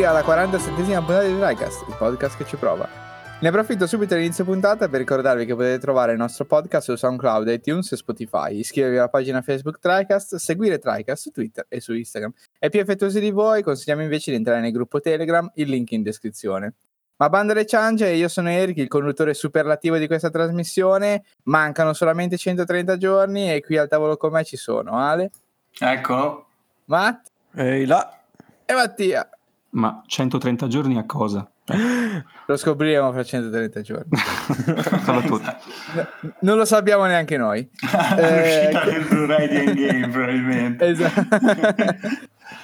Benvenuti alla 47esima puntata di TriCast, il podcast che ci prova. Ne approfitto subito all'inizio puntata per ricordarvi che potete trovare il nostro podcast su SoundCloud, iTunes e Spotify, iscrivervi alla pagina Facebook TriCast, seguire TriCast su Twitter e su Instagram. E più affettuosi di voi, consigliamo invece di entrare nel gruppo Telegram, il link in descrizione. Ma banda le ciance, io sono Eric, il conduttore superlativo di questa trasmissione. Mancano solamente 130 giorni e qui al tavolo con me ci sono Ale. Ecco. Matt. Ehi là. E Mattia. Ma 130 giorni a cosa? Lo scopriremo fra 130 giorni. Tutti. non lo sappiamo neanche noi. eh, del Blu-ray di Endgame probabilmente. Esatto.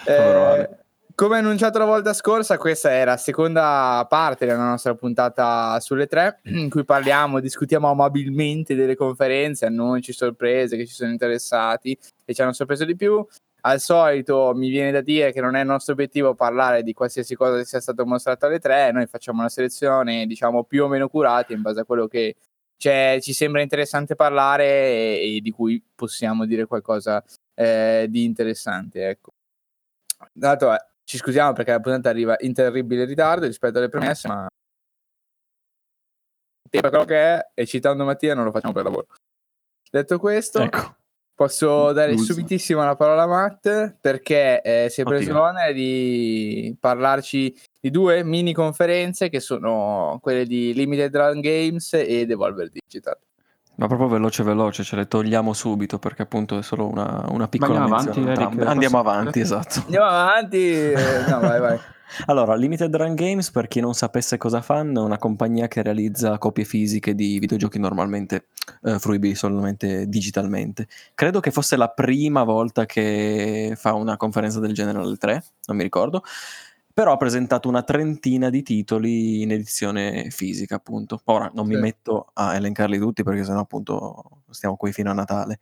eh, come annunciato la volta scorsa, questa è la seconda parte della nostra puntata sulle tre, in cui parliamo, discutiamo amabilmente delle conferenze, annunci, sorprese che ci sono interessati e ci hanno sorpreso di più. Al solito mi viene da dire che non è il nostro obiettivo parlare di qualsiasi cosa che sia stato mostrato alle tre, noi facciamo una selezione diciamo più o meno curata in base a quello che ci sembra interessante parlare e, e, di cui possiamo dire qualcosa eh, di interessante. Ecco. Dato, eh, ci scusiamo perché la puntata arriva in terribile ritardo rispetto alle premesse, ma per quello che è, e citando Mattia, non lo facciamo per lavoro. Detto questo, ecco. Posso dare Ultimo. subitissimo la parola a Matt perché eh, si è preso l'onere di parlarci di due mini conferenze che sono quelle di Limited Run Games e Devolver Digital. Ma proprio veloce veloce, ce le togliamo subito perché appunto è solo una, una piccola Andiamo avanti, Eric, Andiamo avanti, esatto. Andiamo avanti. Eh, no, vai, vai. Allora, Limited Run Games, per chi non sapesse cosa fanno, è una compagnia che realizza copie fisiche di videogiochi normalmente eh, fruibili solamente digitalmente. Credo che fosse la prima volta che fa una conferenza del genere alle 3, non mi ricordo, però ha presentato una trentina di titoli in edizione fisica, appunto. Ora non sì. mi metto a elencarli tutti perché sennò appunto stiamo qui fino a Natale.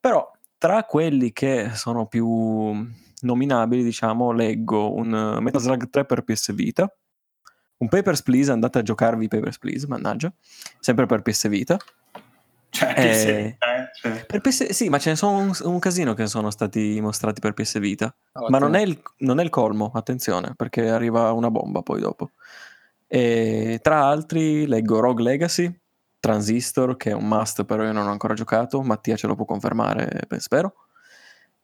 Però tra quelli che sono più nominabili, diciamo, leggo un uh, Metal Slug 3 per PS Vita, un Papers, Please, andate a giocarvi Papers, Please, mannaggia, sempre per PS Vita. Cioè, eh, PS, cioè. Per PS, sì, ma ce ne sono un, un, casino che sono stati mostrati per PS Vita. Oh, ma non è, il, non è, il, colmo, attenzione, perché arriva una bomba poi dopo. E tra altri leggo Rogue Legacy, Transistor, che è un must, però io non ho ancora giocato. Mattia ce lo può confermare, spero.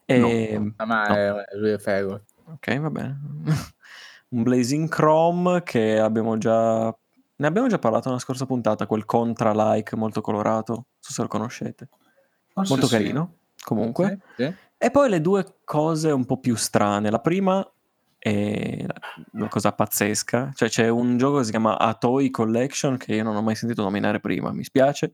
E... No, ehm, ma no. Lui è fego. Ok, va bene. un Blazing Chrome che abbiamo già... Ne abbiamo già parlato nella scorsa puntata, quel contra-like molto colorato, non so se lo conoscete. Forse molto sì. carino, comunque. Sì, sì. E poi le due cose un po' più strane. La prima è una cosa pazzesca, cioè c'è un gioco che si chiama Atoy Collection che io non ho mai sentito nominare prima, mi spiace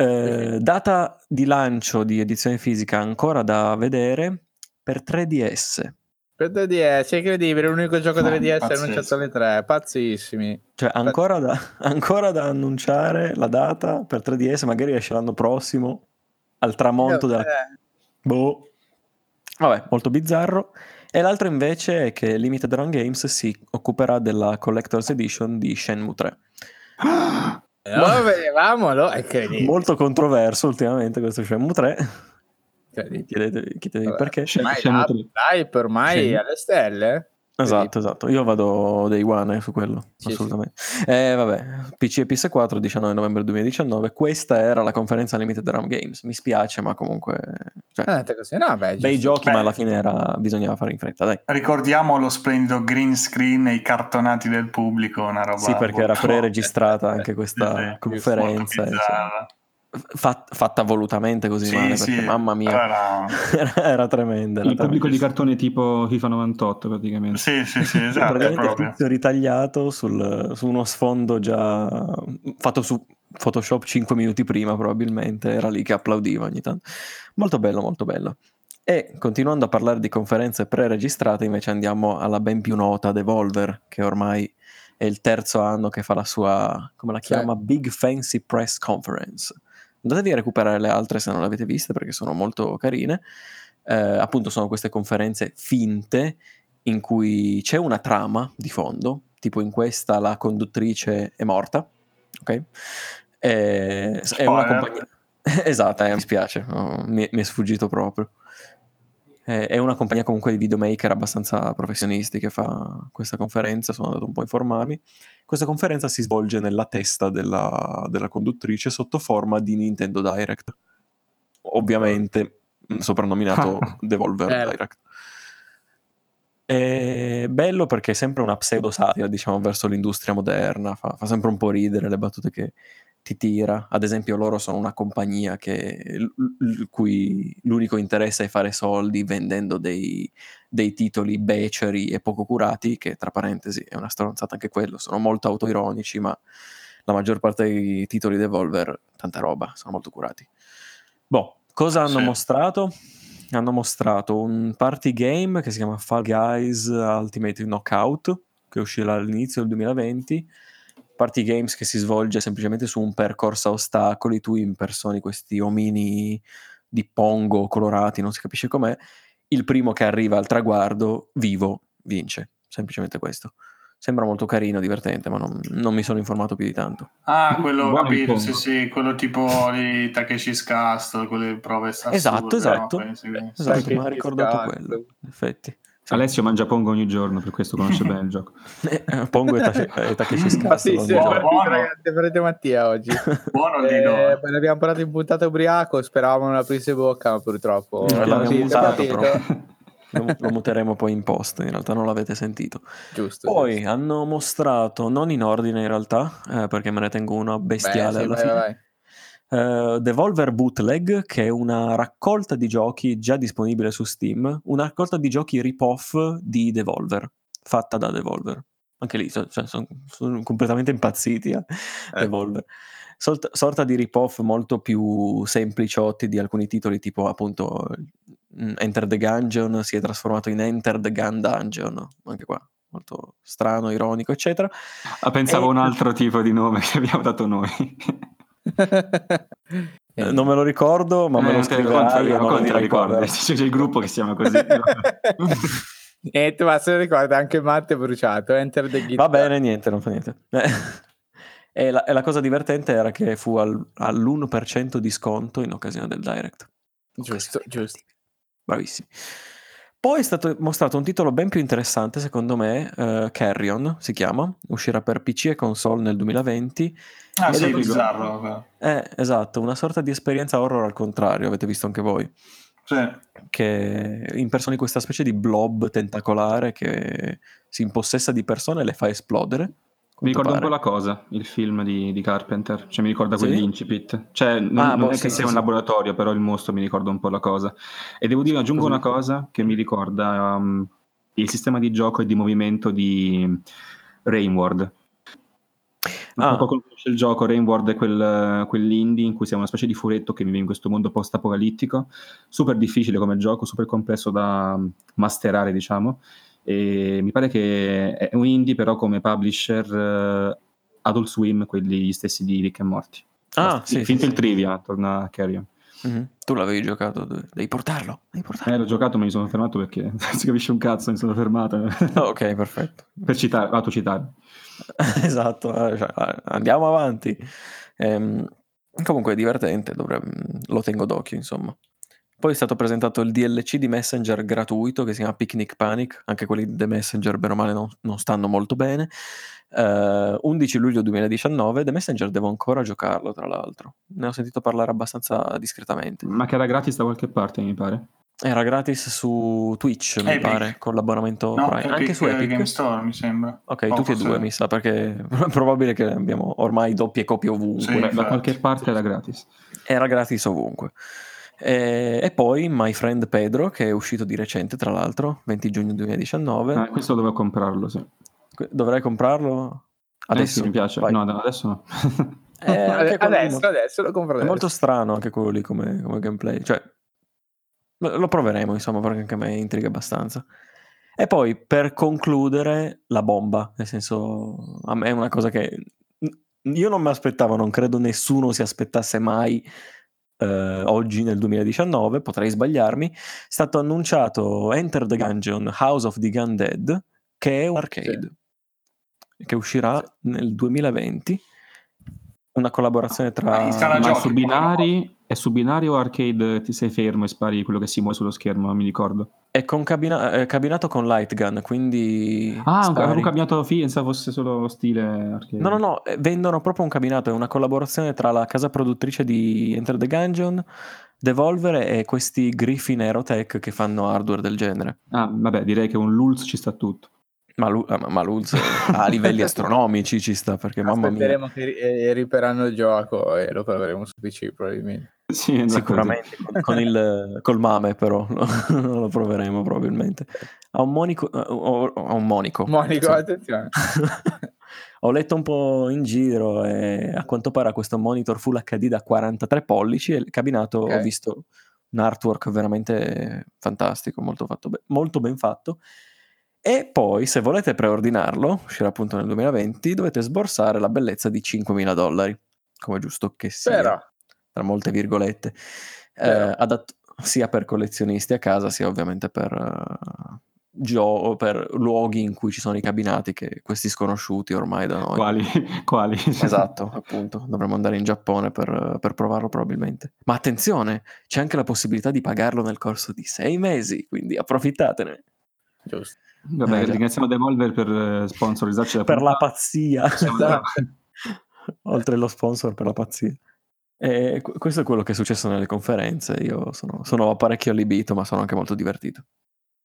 eh, data di lancio di edizione fisica ancora da vedere per 3DS. Per 3DS, è incredibile, l'unico gioco 3DS pazzesco. annunciato alle 3, pazzissimi. Cioè, ancora da, ancora da, annunciare la data per 3DS, magari esce l'anno prossimo, al tramonto della... Eh. Boh. Vabbè, molto bizzarro. E l'altro invece è che Limited Run Games si occuperà della Collector's Edition di Shenmue 3. Eh, lo vedevamo, no? È Molto controverso ultimamente questo Shenmue 3. Chiedetevi, chiedetevi perché. Ormai, hype ormai alle stelle. Esatto, esatto. Io vado dei one eh, su quello, sì, assolutamente. Sì. Eh, vabbè, PC e PS4, 19 novembre 2019. Questa era la conferenza Limited Run Games. Mi spiace, ma comunque... Cioè, così. No, beh, bei giochi, beh. ma alla fine era, bisognava fare in fretta, dai. Ricordiamo lo splendido green screen e i cartonati del pubblico, una roba... Sì, perché era pre-registrata anche questa conferenza. Fat, fatta volutamente così sì, male perché sì. mamma mia. Era, era, era tremenda il pubblico di cartone tipo FIFA 98 praticamente. Sì sì sì esatto praticamente ritagliato sul, su uno sfondo già fatto su Photoshop 5 minuti prima probabilmente. Era lì che applaudiva ogni tanto. Molto bello molto bello. E continuando a parlare di conferenze pre-registrate invece andiamo alla ben più nota Devolver che ormai è il terzo anno che fa la sua come la chiama sì. Big Fancy Press Conference Andatevi a recuperare le altre se non le avete viste perché sono molto carine. Eh, appunto sono queste conferenze finte in cui c'è una trama di fondo, tipo in questa la conduttrice è morta, ok? Eh, è una compagnia... esatto, eh, mi spiace, no, mi, mi, è sfuggito proprio. Eh, è una compagnia comunque di videomaker abbastanza professionisti che fa questa conferenza, sono andato un po' a informarmi. Questa conferenza si svolge nella testa della, della conduttrice sotto forma di Nintendo Direct. Ovviamente mm, soprannominato Devolver Eh. Direct. È bello perché è sempre una pseudo satira, diciamo, verso l'industria moderna, fa, fa sempre un po' ridere le battute che ti tira. Ad esempio, loro sono una compagnia che, l- cui l'unico interesse è fare soldi vendendo dei, dei titoli beceri e poco curati, che tra parentesi è una stronzata anche quello, sono molto autoironici, ma la maggior parte dei titoli Devolver, tanta roba, sono molto curati. Boh, cosa hanno Sì. mostrato? Hanno mostrato un party game che si chiama Fall Guys Ultimate Knockout, che uscirà all'inizio del 2020. Party games che si svolge semplicemente su un percorso a ostacoli, tu impersoni questi omini di pongo colorati, non si capisce com'è. Il primo che arriva al traguardo vivo vince, semplicemente questo. Sembra molto carino, divertente, ma non, non mi sono informato più di tanto. Ah, quello ho capito, sì, sì, quello tipo di Takeshi's Castle, quelle prove assurde, Esatto, esatto. no? Sì. Esatto, mi ha ricordato quello, in effetti. Alessio mangia pongo ogni giorno, per questo conosce bene il gioco. Eh, Pongo e, Tace- e Takeshi Ma sì, sì, buono. ragazzi, farete Mattia oggi. Buono Eh, poi l'abbiamo parlato in puntata ubriaco, speravamo non aprisse bocca, ma purtroppo Eh, l'abbiamo Sì, mutato, partito. però. Lo, lo muteremo poi in post, in realtà non l'avete sentito. Giusto. Poi giusto. hanno mostrato, non in ordine in realtà, eh, perché me ne tengo una bestiale Beh, sì, alla vai, fine. vai, vai. Eh, Devolver Bootleg, che è una raccolta di giochi già disponibile su Steam, una raccolta di giochi rip-off di Devolver, fatta da Devolver. Anche lì cioè, sono completamente impazziti a Devolver. Solt- sorta di rip-off molto più sempliciotti di alcuni titoli, tipo appunto mm, Enter the Gungeon si è trasformato in Enter the Gun Dungeon, anche qua molto strano, ironico, eccetera. Ah, pensavo E- un altro tipo di nome che abbiamo dato noi. Eh, non me lo ricordo, ma me Eh, lo te- scriverai ma non lo te ricordi? vero? C'è il gruppo che si chiama così. e tu ma se lo ricorda anche Matte è bruciato. Enter the Guitar. Va bene, niente, non fa niente. Eh, E la, e la cosa divertente era che fu al- all'1% di sconto in occasione del Direct. Giusto, giusto. Bravissimi. Poi è stato mostrato un titolo ben più interessante, secondo me, eh, Carrion si chiama, uscirà per PC e console nel 2020. Ah, sì, è bizzarro. però. Eh, esatto, una sorta di esperienza horror al contrario, avete visto anche voi, Sì. che impersoni questa specie di blob tentacolare che si impossessa di persone e le fa esplodere. Mi ricorda un po' la cosa, il film di, di Carpenter, cioè mi ricorda Sì? quell'incipit. Cioè, non, Ah, non boh, è sì, che sì, sia un sì. laboratorio, però il mostro mi ricorda un po' la cosa. E devo dire, aggiungo Così. una cosa che mi ricorda um, il sistema di gioco e di movimento di Rainward. Ah. qualcuno conosce il gioco, Rainward è quel, quell'indie in cui siamo una specie di furetto che vive in questo mondo post-apocalittico, super difficile come gioco, super complesso da um, masterare, diciamo. E mi pare che è un indie però come publisher eh, Adult Swim, quelli gli stessi di Rick e Morty. Ah, Basta, sì, sì, finito sì. il trivia, torna a Carrion. Mhm. Tu l'avevi giocato, de- devi portarlo, devi portarlo. Eh, l'ho giocato ma mi sono fermato perché non si capisce un cazzo, mi sono fermato. Ok, perfetto. per citare, autocitare. esatto, eh, cioè, eh, andiamo avanti. Ehm, comunque è divertente, dovrebbe- lo tengo d'occhio, insomma. Poi è stato presentato il DLC di Messenger gratuito che si chiama Picnic Panic, anche quelli di The Messenger, bene o male, non, non stanno molto bene. Eh, 11 luglio 2019, The Messenger devo ancora giocarlo, tra l'altro. Ne ho sentito parlare abbastanza discretamente. Ma che era gratis da qualche parte, mi pare. Era gratis su Twitch, mi Epic. pare, con l'abbonamento No, Prime. Anche Epic su Epic. Game Store, mi sembra. Ok, Oh, tutti e due mi sa, perché è probabile che abbiamo ormai doppie copie ovunque. Sì. Da- qualche parte era gratis. Era gratis ovunque. E, e poi My Friend Pedro, che è uscito di recente, tra l'altro, 20 giugno 2019. Ah, questo dovevo comprarlo, sì. Dovrei comprarlo Eh adesso. sì, mi piace. Vai. No, adesso no. Eh, anche adesso, adesso lo compro È adesso. molto strano anche quello lì come, come gameplay. Cioè, lo proveremo, insomma, perché anche a me intriga abbastanza. E poi, per concludere, la bomba. Nel senso, a me è una cosa che io non mi aspettavo, non credo nessuno si aspettasse mai eh, oggi nel 2019, potrei sbagliarmi. È stato annunciato Enter the Gungeon House of the Gun Dead, che è un arcade che uscirà nel 2020. Una collaborazione tra Ma installa Ma è su binari, è su binari o arcade ti sei fermo e spari quello che si muove sullo schermo? Non mi ricordo. È con cabina- è cabinato con light gun, quindi... Ah, spari. un cabinato fi- pensavo fosse solo stile arcade. No, no, no, eh, vendono proprio un cabinato, è una collaborazione tra la casa produttrice di Enter the Gungeon, Devolver e questi Griffin Aerotech che fanno hardware del genere. Ah, vabbè, direi che un Lulz ci sta tutto. Ma, Lu- ah, ma- Luz a livelli astronomici ci sta, perché mamma mia, Aspetteremo che ri- eh, riperanno il gioco e lo proveremo su PC probabilmente. Sì, sicuramente con, con il, col mame però non lo proveremo probabilmente. Ha un monico, eh, ha un monico. Monico, Sì. attenzione. Ho letto un po' in giro e a quanto pare ha questo monitor Full HD da 43 pollici e il cabinato Ok. ho visto un artwork veramente fantastico, molto, fatto be- molto ben fatto. E poi, se volete preordinarlo, uscirà appunto nel 2020, dovete sborsare la bellezza di 5.000 dollari, come giusto che sia, Però, tra molte virgolette. Eh, adatto sia per collezionisti a casa, sia ovviamente per, eh, gio- per luoghi in cui ci sono i cabinati, che questi sconosciuti ormai da noi. Quali? Quali? Esatto, appunto, dovremmo andare in Giappone per, per provarlo probabilmente. Ma attenzione, c'è anche la possibilità di pagarlo nel corso di sei mesi, quindi approfittatene giusto. Vabbè, Eh, ringraziamo Devolver per eh, sponsorizzarci la per la pazzia, oltre allo sponsor per la pazzia. E qu- questo è quello che è successo nelle conferenze. Io sono, sono parecchio allibito, ma sono anche molto divertito.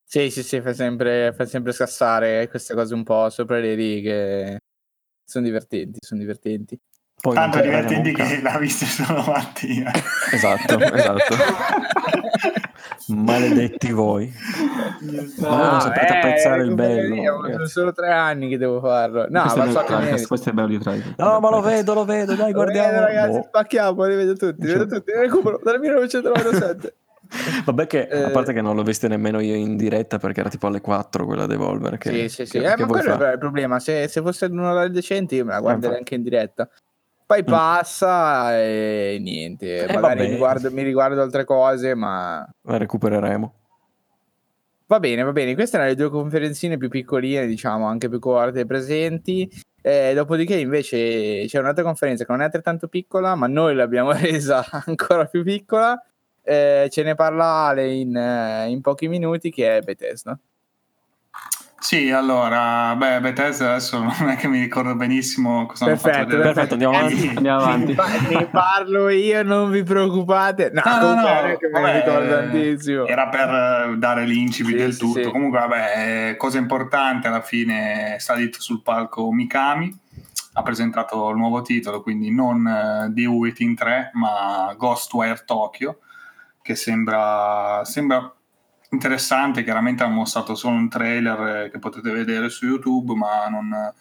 Sì, sì, sì, fa sempre, fa sempre scassare queste cose un po' sopra le righe. Sono divertenti, sono divertenti. Poi Tanto divertenti che l'ha vista solo Mattia. Esatto, esatto. Maledetti voi. Ma voi non sapete apprezzare il bello, sono solo tre anni che devo farlo. No, questo, ma è so bello che di mi- Tricast, questo è bello di Tricast. No, ma lo vedo, lo vedo, dai, Lo vedo, guardiamo. ragazzi, Boh. spacchiamo, li vedo tutti, li vedo tutti, li recupero dal 1997. Vabbè che, a Eh. parte che non l'ho vista nemmeno io in diretta perché era tipo alle 4 quella Devolver. Che, sì, sì, sì. che- Eh, che ma quello fare? è il problema. Se, se fosse un orario decente, io me la guarderei infatti. anche in diretta. Poi Mm. passa e niente. Eh, Magari mi, guardo, mi riguardo altre cose, ma La recupereremo. va bene, va bene. Queste erano le due conferenzine più piccoline, diciamo, anche più corte presenti. Eh, dopodiché, invece, c'è un'altra conferenza che non è altrettanto piccola, ma noi l'abbiamo resa ancora più piccola. Eh, ce ne parla Ale in, eh, in pochi minuti, che è Bethesda. Sì, allora, beh, Bethesda adesso non è che mi ricordo benissimo cosa hanno Perfetto, perfetto, andiamo avanti. Andiamo avanti. Ne pa- ne parlo io, non vi preoccupate. No, No, no, no, che vabbè, ricordo tantissimo. Era per eh, dare l'incipit Sì, del tutto. sì. Comunque, vabbè, eh, cosa importante, alla fine è salito sul palco Mikami, ha presentato il nuovo titolo, quindi non eh, The Within 3, ma Ghostwire Tokyo, che sembra, sembra interessante. Chiaramente hanno mostrato solo un trailer eh, che potete vedere su YouTube, ma non...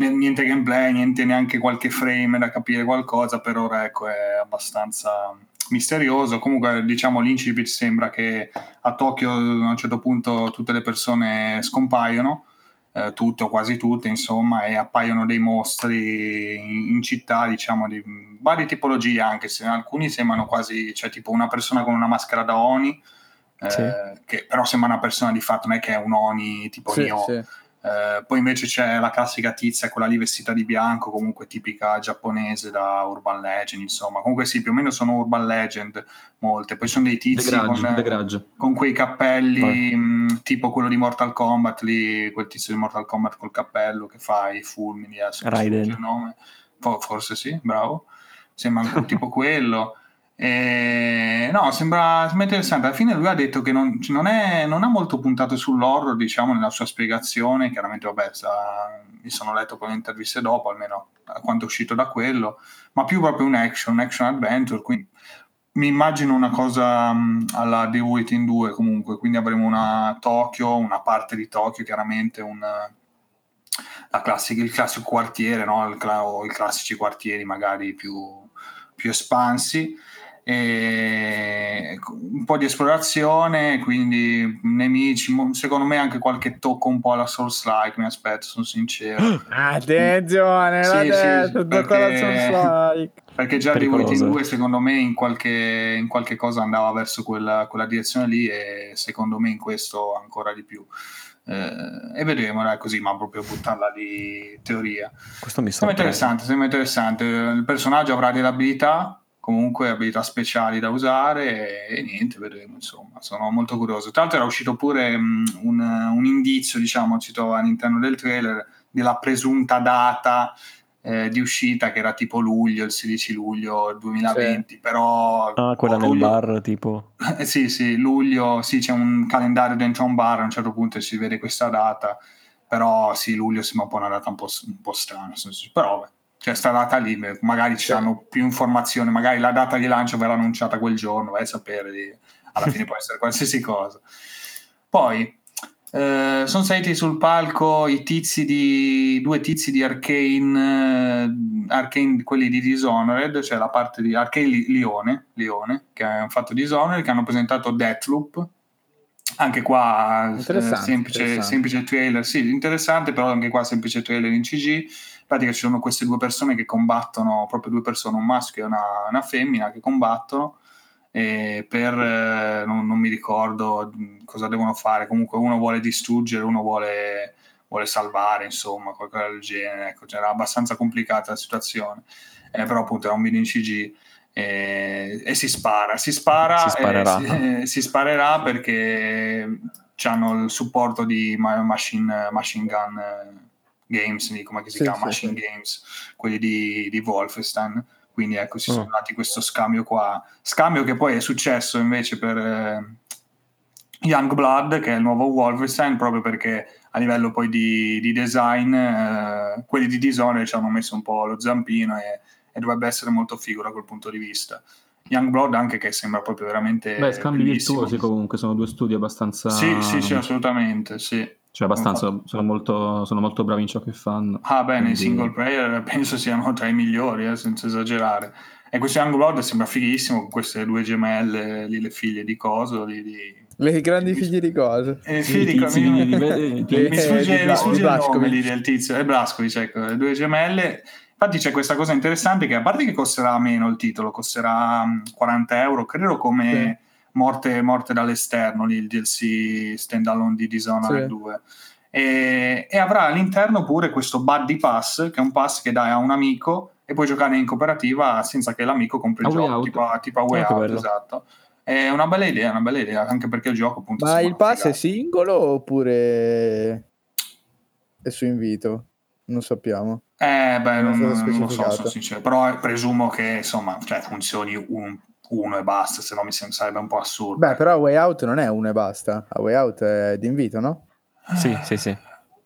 Niente gameplay, niente neanche qualche frame da capire qualcosa, per ora ecco è abbastanza misterioso. Comunque, diciamo, l'incipit sembra che a Tokyo a un certo punto tutte le persone scompaiono, eh, tutte o quasi tutte, insomma, e appaiono dei mostri in, in città, diciamo, di varie tipologie, anche se alcuni sembrano quasi, cioè tipo una persona con una maschera da Oni, Sì. che però sembra una persona di fatto, non è che è un Oni tipo Sì, Nioh. sì. Eh, poi invece c'è la classica tizia, quella lì vestita di bianco, comunque tipica giapponese da Urban Legend, insomma. Comunque sì, più o meno sono Urban Legend molte. Poi sono dei tizi Grudge, con, con quei cappelli, mh, tipo quello di Mortal Kombat, lì, quel tizio di Mortal Kombat col cappello che fa i fulmini, adesso mi Raiden. sfugge il nome. Fo- Forse sì, bravo. Sembra un tipo quello. E, no, sembra, sembra interessante. Alla fine lui ha detto che non, non è- non ha molto puntato sull'horror, diciamo, nella sua spiegazione. Chiaramente, vabbè, sta- mi sono letto poi le interviste dopo, almeno a quanto è uscito da quello, ma più proprio un action, un action adventure. Quindi mi immagino una cosa mh, alla The Within 2 comunque, quindi avremo una Tokyo, una parte di Tokyo, chiaramente un, la classica- il classico quartiere, no? il, o i classici quartieri magari più, più espansi. E un po' di esplorazione, quindi nemici, secondo me anche qualche tocco un po' alla Souls-like, mi aspetto, sono sincero. Attenzione, Sì, l'ha sì, detto, perché-. Perché già Pericoloso. Waiting 2 secondo me in qualche, in qualche cosa andava verso quella, quella direzione lì e secondo me in questo ancora di più. Eh, e vedremo, dai, così, ma proprio buttarla di teoria. Questo mi Sembra interessante, sembra interessante. Il personaggio avrà delle abilità, comunque abilità speciali da usare e, e, niente, vedremo insomma, sono molto curioso. Tra l'altro era uscito pure um, un, un, indizio, diciamo, ci trova all'interno del trailer della presunta data eh, di uscita che era tipo luglio, il 16 luglio 2020, sì. però... Ah, quella nel luglio... bar tipo... Eh, sì, sì, luglio, sì, c'è un calendario dentro un bar, a un certo punto si vede questa data, però sì, luglio sembra un po' una data un po', un po strana, però beh, c'è sta data lì, magari ci saranno più informazioni, magari la data di lancio verrà annunciata quel giorno, vai a sapere, alla fine può essere qualsiasi cosa. Poi eh, sono saliti sul palco i tizi di due tizi di Arcane, eh, Arcane quelli di Dishonored, cioè la parte di Arcane Lione, Lione che hanno fatto Dishonored, che hanno presentato Deathloop. Anche qua eh, semplice, interessante. semplice trailer, sì, interessante, però anche qua semplice trailer in CG. Pratica ci sono queste due persone che combattono, proprio due persone, un maschio e una, una femmina che combattono per eh, non, non, mi ricordo cosa devono fare. Comunque uno vuole distruggere uno vuole, vuole salvare insomma qualcosa del genere. Ecco, era abbastanza complicata la situazione. Eh, però appunto era un video in CG e, e si spara. Si spara si sparerà, si, eh, si sparerà perché hanno il supporto di Machine, machine Gun Games come si sì, chiama? Sì, machine sì. Games quelli di, di Wolfenstein quindi ecco, si sono mm. dati questo scambio qua. Scambio che poi è successo invece per eh, Young Blood, che è il nuovo Wolfenstein, proprio perché a livello poi di, di design, eh, quelli di Dishonored ci hanno messo un po' lo zampino e, e, dovrebbe essere molto figo da quel punto di vista. Young Blood anche che sembra proprio veramente... Beh, scambi virtuosi comunque, sono due studi abbastanza... Sì, sì, sì, assolutamente, sì. Cioè, abbastanza, sono molto, sono molto, bravi in ciò che fanno. Ah, beh, nei single player penso siano tra i migliori, eh, senza esagerare. E questo Young Blood sembra fighissimo, con queste due gemelle, lì, le figlie di Coso, lì, di... Le grandi figlie di Coso. Eh, figli di Coso. Mi, mi, mi sfugge, mi sfugge il nome lì del tizio, è Blascovic, ecco, le due gemelle. Infatti c'è questa cosa interessante che a parte che costerà meno il titolo, costerà 40 mm, euro, credo come... Sì morte, morte dall'esterno, lì il DLC standalone di Dishonored sì. 2. E, e, avrà all'interno pure questo Buddy Pass, che è un pass che dai a un amico e puoi giocare in cooperativa senza che l'amico compri il gioco, tipo a, tipo a Way Out, bello. esatto. È una bella idea, una bella idea, anche perché il gioco appunto... Ma il pass è singolo oppure è su invito? Non sappiamo. Eh, beh, non, non, non lo so, sono sincero, però presumo che insomma, cioè, funzioni un, uno e basta, se no mi sarebbe un po' assurdo. Beh, però Way Out non è uno e basta, a Way Out è d'invito, no? Sì, sì, sì.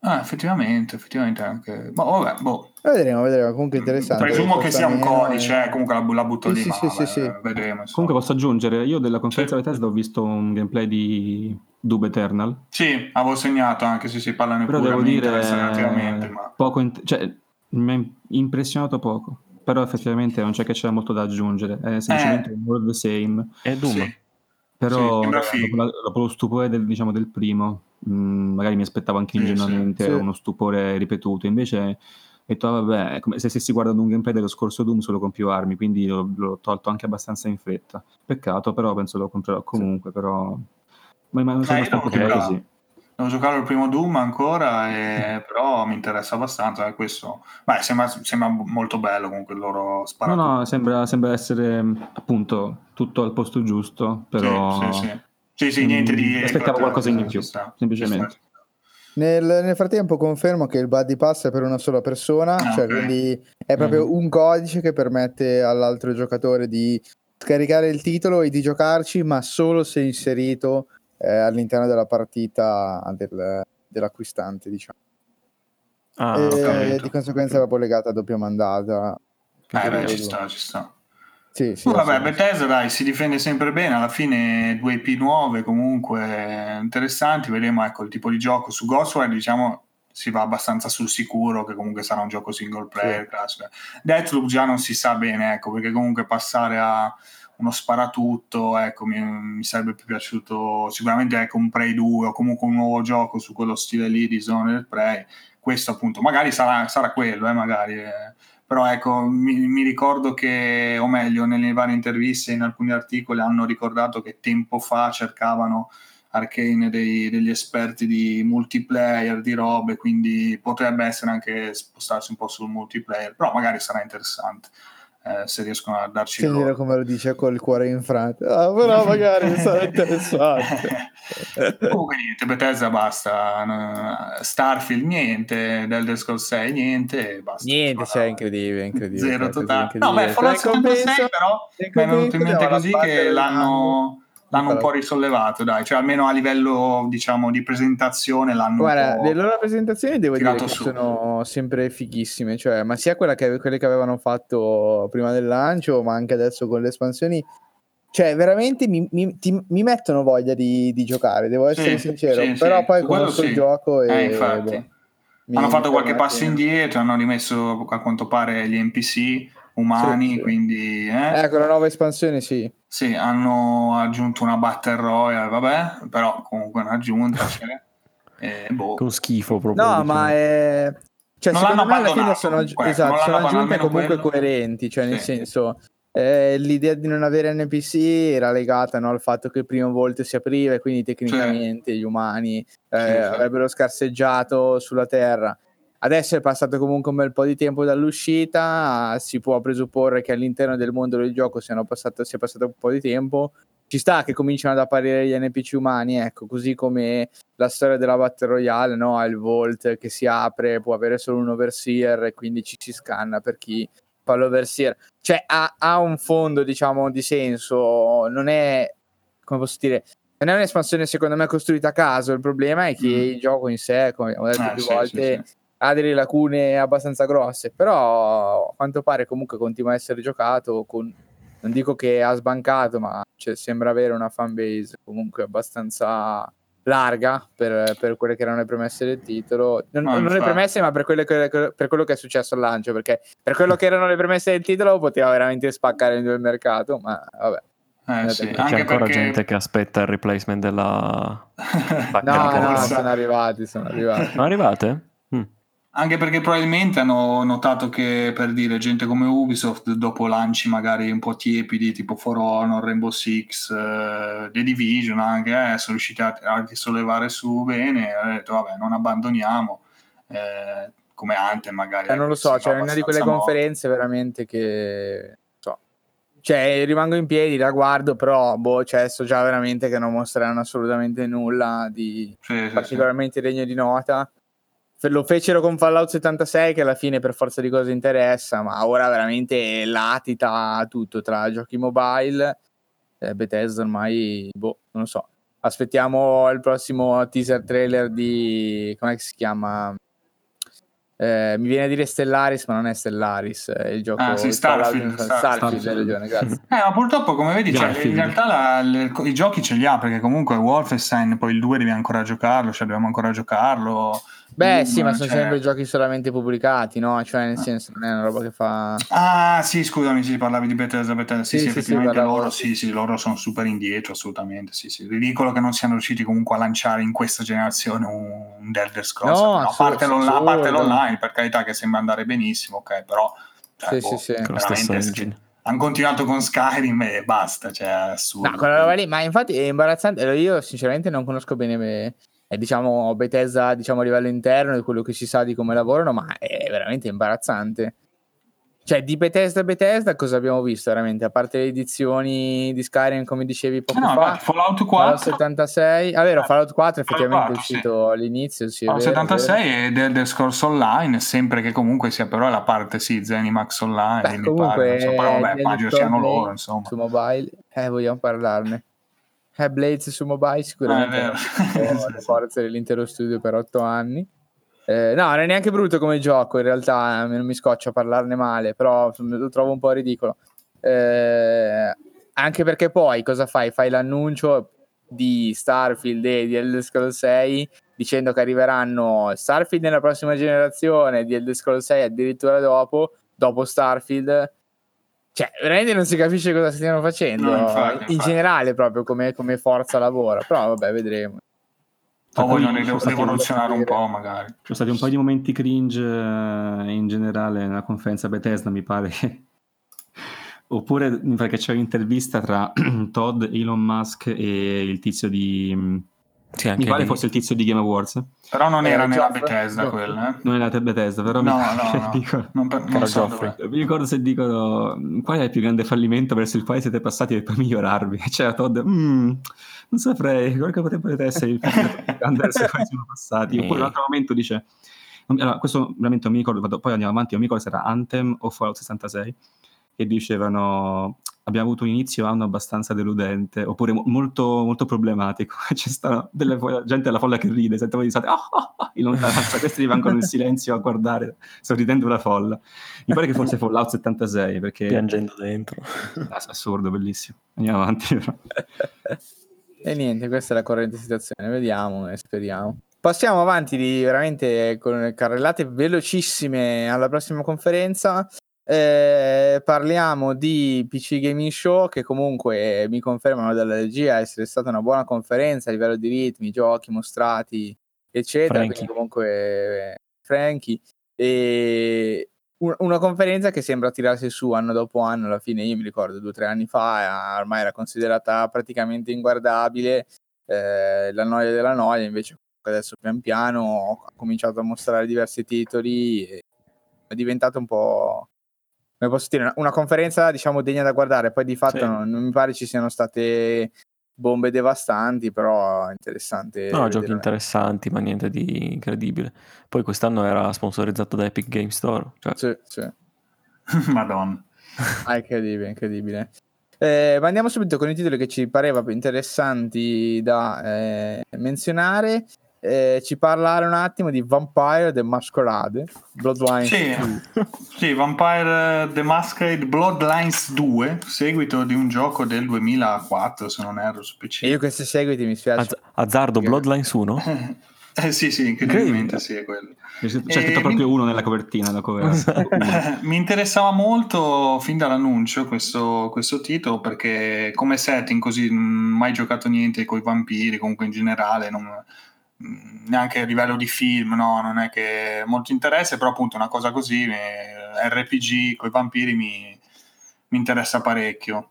Ah, effettivamente, effettivamente anche... Boh, vabbè, boh. Vedremo, vedremo, comunque interessante. Presumo che sia un codice, eh, comunque la, la butto sì, lì, sì, ma sì, vabbè, sì, vedremo. Insomma. Comunque posso aggiungere, io della conferenza sì. Bethesda ho visto un gameplay di Dube Eternal. Sì, avevo segnato anche se si parlano Però devo dire, ma... poco in... cioè, mi ha impressionato poco però effettivamente non c'è che c'è molto da aggiungere, è semplicemente eh. more the same. È Doom. Sì. Però sì, dopo, la, dopo, lo stupore del, diciamo, del primo, mh, mm, magari mi aspettavo anche ingenuamente sì, uno stupore ripetuto, invece ho detto, ah, vabbè, è come se stessi guardando un gameplay dello scorso Doom solo con più armi, quindi l'ho, l'ho tolto anche abbastanza in fretta. Peccato, però penso lo comprerò comunque, però... Ma, ma sono eh, abbastanza così. Devo giocare il primo Doom ancora, e... Mm. però mi interessa abbastanza. Eh, questo Beh, sembra, sembra, molto bello comunque il loro sparato. No, no, sembra, sembra, essere appunto tutto al posto giusto, però... Sì, sì, sì. sì, sì niente di... Aspettavo qualcosa in più, semplicemente. Nel, nel, frattempo confermo che il buddy pass è per una sola persona, ah, cioè okay. quindi è proprio mm. un codice che permette all'altro giocatore di scaricare il titolo e di giocarci, ma solo se inserito eh, all'interno della partita del, dell'acquistante, diciamo. Ah, e di conseguenza era poi legata a doppia mandata. Eh beh, ci sta, ci sta. Sì, sì, vabbè, Bethesda dai, si difende sempre bene, alla fine due IP nuove comunque interessanti, vedremo ecco il tipo di gioco su Ghostwire diciamo si va abbastanza sul sicuro che comunque sarà un gioco single player sì. Deathloop già non si sa bene ecco perché comunque passare a uno sparatutto, ecco, mi, mi, sarebbe più piaciuto sicuramente ecco, un Prey 2 o comunque un nuovo gioco su quello stile lì di Zone del Prey. Questo appunto, magari sarà, sarà quello, eh, magari. Eh. Però ecco, mi, mi, ricordo che, o meglio, nelle varie interviste, in alcuni articoli hanno ricordato che tempo fa cercavano Arcane dei, degli esperti di multiplayer, di robe, quindi potrebbe essere anche spostarsi un po' sul multiplayer, però magari sarà interessante. Eh, se riescono a darci Sentire loro. come lo dice col cuore infranto. Ah, però magari sarà interessante. Comunque niente, Bethesda basta, no, Starfield niente, Elder Scrolls 6 niente, basta. Niente, cioè, incredibile, incredibile. Zero cioè, totale. No, beh, Fallout Come 76 compenso- però mi è venuto in mente così che del l'hanno, l'hanno un po' risollevato, dai, cioè almeno a livello, diciamo, di presentazione l'hanno Guarda, le loro presentazioni devo dire che su. sono sempre fighissime, cioè, ma sia quella che, quelle che avevano fatto prima del lancio, ma anche adesso con le espansioni, cioè veramente mi, mi- ti- mi mettono voglia di, di giocare, devo essere Sì, sincero, sì, però sì, poi conosco il gioco e... Eh, infatti. boh, hanno fatto qualche passo indietro, hanno rimesso a quanto pare gli NPC umani, Sì, sì. quindi... eh, Ecco, la nuova espansione sì. Sì, hanno aggiunto una Battle Royale, vabbè, però comunque è un'aggiunta. c'è. E boh. Con schifo proprio. No, diciamo. ma è... Cioè, Non secondo me alla fine sono, comunque, esatto, sono aggiunte comunque quello. coerenti, cioè nel Sì. senso eh, l'idea di non avere NPC era legata no, al fatto che il primo volto si apriva e quindi tecnicamente gli umani eh, Sì, sì. avrebbero scarseggiato sulla Terra. Adesso è passato comunque un bel po' di tempo dall'uscita, si può presupporre che all'interno del mondo del gioco siano passato, sia passato un po' di tempo. Ci sta che cominciano ad apparire gli NPC umani, ecco, così come la storia della Battle Royale, no? Il Vault che si apre, può avere solo un overseer e quindi ci si scanna per chi fa l'overseer. Cioè ha, ha un fondo, diciamo, di senso, non è, come posso dire, non è un'espansione secondo me costruita a caso, il problema è che Mm. il gioco in sé, come abbiamo detto Eh, più sì, volte, sì, sì. Ha delle lacune abbastanza grosse, però a quanto pare comunque continua a essere giocato con non dico che ha sbancato, ma cioè, sembra avere una fanbase comunque abbastanza larga per, per quelle che erano le premesse del titolo. Non, No, non le premesse, ma per, quelle che- per quello che è successo al lancio, perché per quello che erano le premesse del titolo poteva veramente spaccare in due il mercato, ma vabbè. Eh, sì, C'è anche ancora perché... gente che aspetta il replacement della... No, no, sono arrivati, sono arrivati. Sono arrivate? Mm. Anche perché probabilmente hanno notato che per dire gente come Ubisoft dopo lanci magari un po' tiepidi tipo For Honor, Rainbow Six, eh, The Division anche eh, sono riusciti a, a risollevare su bene ha detto vabbè non abbandoniamo eh, come Anthem magari Eh, non lo so, si va c'è una di quelle morto. conferenze veramente che so. Cioè, rimango in piedi, la guardo, però boh, cioè, so già veramente che non mostreranno assolutamente nulla di Sì, sì, sì. particolarmente degno di nota. Lo fecero con Fallout 76 che alla fine per forza di cose interessa, ma ora veramente latita tutto tra giochi mobile, eh, Bethesda ormai, boh, non lo so. Aspettiamo il prossimo teaser trailer di, come si chiama? Eh, mi viene a dire Stellaris, ma non è Stellaris, è il gioco Ah, sì, Starfield, Starfield, Starfield. hai ragione, grazie. Eh, ma purtroppo, come vedi, cioè, in realtà la- le- i giochi ce li ha perché comunque Wolfenstein, poi il 2 devi ancora giocarlo, cioè dobbiamo ancora giocarlo. Beh, Doom, sì, ma sono cioè- sempre giochi solamente pubblicati, no? Cioè, nel senso, non è una roba che fa. Ah, sì, scusami, sì, parlavi di Bethesda, Bethesda. Sì, Sì, sì, sì, sì, effettivamente parlavo- loro, sì, sì, loro sono super indietro, assolutamente, sì, sì. Ridicolo che non siano riusciti comunque a lanciare in questa generazione un, Elder Scrolls. No, a, parte a parte l'online, per carità, che sembra andare benissimo, ok, però... Cioè, Sì, boh, sì, sì. Veramente, engine. Hanno continuato con Skyrim e basta, cioè, assurdo. No, quella roba lì, ma infatti è imbarazzante. Io sinceramente non conosco bene eh, diciamo Bethesda diciamo, a livello interno di quello che si sa di come lavorano, ma è veramente imbarazzante. Cioè, di Bethesda a Bethesda cosa abbiamo visto veramente? A parte le edizioni di Skyrim, come dicevi poco No, fa, Fallout Fallout 4, 76, ah vero, Fallout 4 effettivamente 4, è uscito all'inizio, sì, è Fallout vero, è vero. 76 ed Elder Scrolls Online, sempre che comunque sia però la parte, sì, Zenimax Online, Beh, mi comunque, pare, insomma, però vabbè, immagino siano loro, insomma. su mobile, eh, vogliamo parlarne. Eh, Blades su mobile sicuramente Ah, è forze dell'intero studio per otto anni. Eh, no, non è neanche brutto come gioco, in realtà eh, non mi scoccia parlarne male, però insomma, lo trovo un po' ridicolo. Eh, anche perché poi cosa fai? Fai l'annuncio di Starfield e di Elder Scrolls 6 dicendo che arriveranno Starfield nella prossima generazione, di Elder Scrolls 6 addirittura dopo, dopo Starfield. Cioè, veramente non si capisce cosa stiano facendo No, infatti, in infatti. generale proprio come, come forza lavoro, però vabbè, vedremo. Vogliono Poi stati- rivoluzionare un po', magari. Ci sono stati un paio di momenti cringe eh, in generale nella conferenza Bethesda, mi pare. Oppure perché c'è un'intervista tra Todd, Elon Musk e il tizio di, Sì, Mi pare fosse il tizio di Game Awards. Però non era, era nella Bethesda quella. Eh? Non era Bethesda, però no, mi, no, no. Dico, non, per, non so mi ricordo se dicono qual è il più grande fallimento verso il quale siete passati per migliorarvi. C'era Todd, mm, non saprei, quale potrebbe essere il più grande verso il quale siamo passati. Oppure un altro momento dice, allora, questo veramente non mi ricordo, poi andiamo avanti, non mi ricordo se era Anthem o Fallout 66, che dicevano abbiamo avuto un inizio anno abbastanza deludente, oppure molto, molto problematico. C'è sta della gente alla folla che ride, sento voi state oh, oh, oh, in lontananza, questi rimangono in silenzio a guardare, sorridendo la folla. Mi pare che fosse Fallout 76, perché... Piangendo dentro. Assurdo, bellissimo. Andiamo avanti. e niente, questa è la corrente situazione, vediamo e speriamo. Passiamo avanti di veramente con carrellate velocissime alla prossima conferenza. Eh, parliamo di PC Gaming Show che comunque mi confermano dalla regia essere stata una buona conferenza a livello di ritmi, giochi mostrati, eccetera. Frankie. Quindi comunque Frankie. E una conferenza che sembra tirarsi su anno dopo anno, alla fine io mi ricordo due o tre anni fa, ormai era considerata praticamente inguardabile, eh, la noia della noia, invece adesso pian piano ha cominciato a mostrare diversi titoli, è diventato un po' come posso dire, una, conferenza diciamo degna da guardare, poi di fatto sì. non, non, mi pare ci siano state bombe devastanti, però interessante. No, giochi interessanti, ma niente di incredibile. Poi quest'anno era sponsorizzato da Epic Game Store. Cioè... Sì, sì. Madonna. ah, incredibile, incredibile. Eh, ma andiamo subito con i titoli che ci pareva più interessanti da eh, menzionare eh, ci parlare un attimo di Vampire The Masquerade Bloodlines sì, sì, Vampire The Masquerade Bloodlines 2 seguito di un gioco del 2004 se non erro su PC e io questi seguiti mi spiace. Az- azzardo Bloodlines 1? eh, sì sì incredibilmente sì è quello. C'è scritto proprio mi... uno nella copertina mi interessava molto fin dall'annuncio questo, questo, titolo perché come setting così mai giocato niente con i vampiri comunque in generale non neanche a livello di film, no? non è che molto interesse, però appunto una cosa così, eh, RPG con i vampiri mi, mi, interessa parecchio.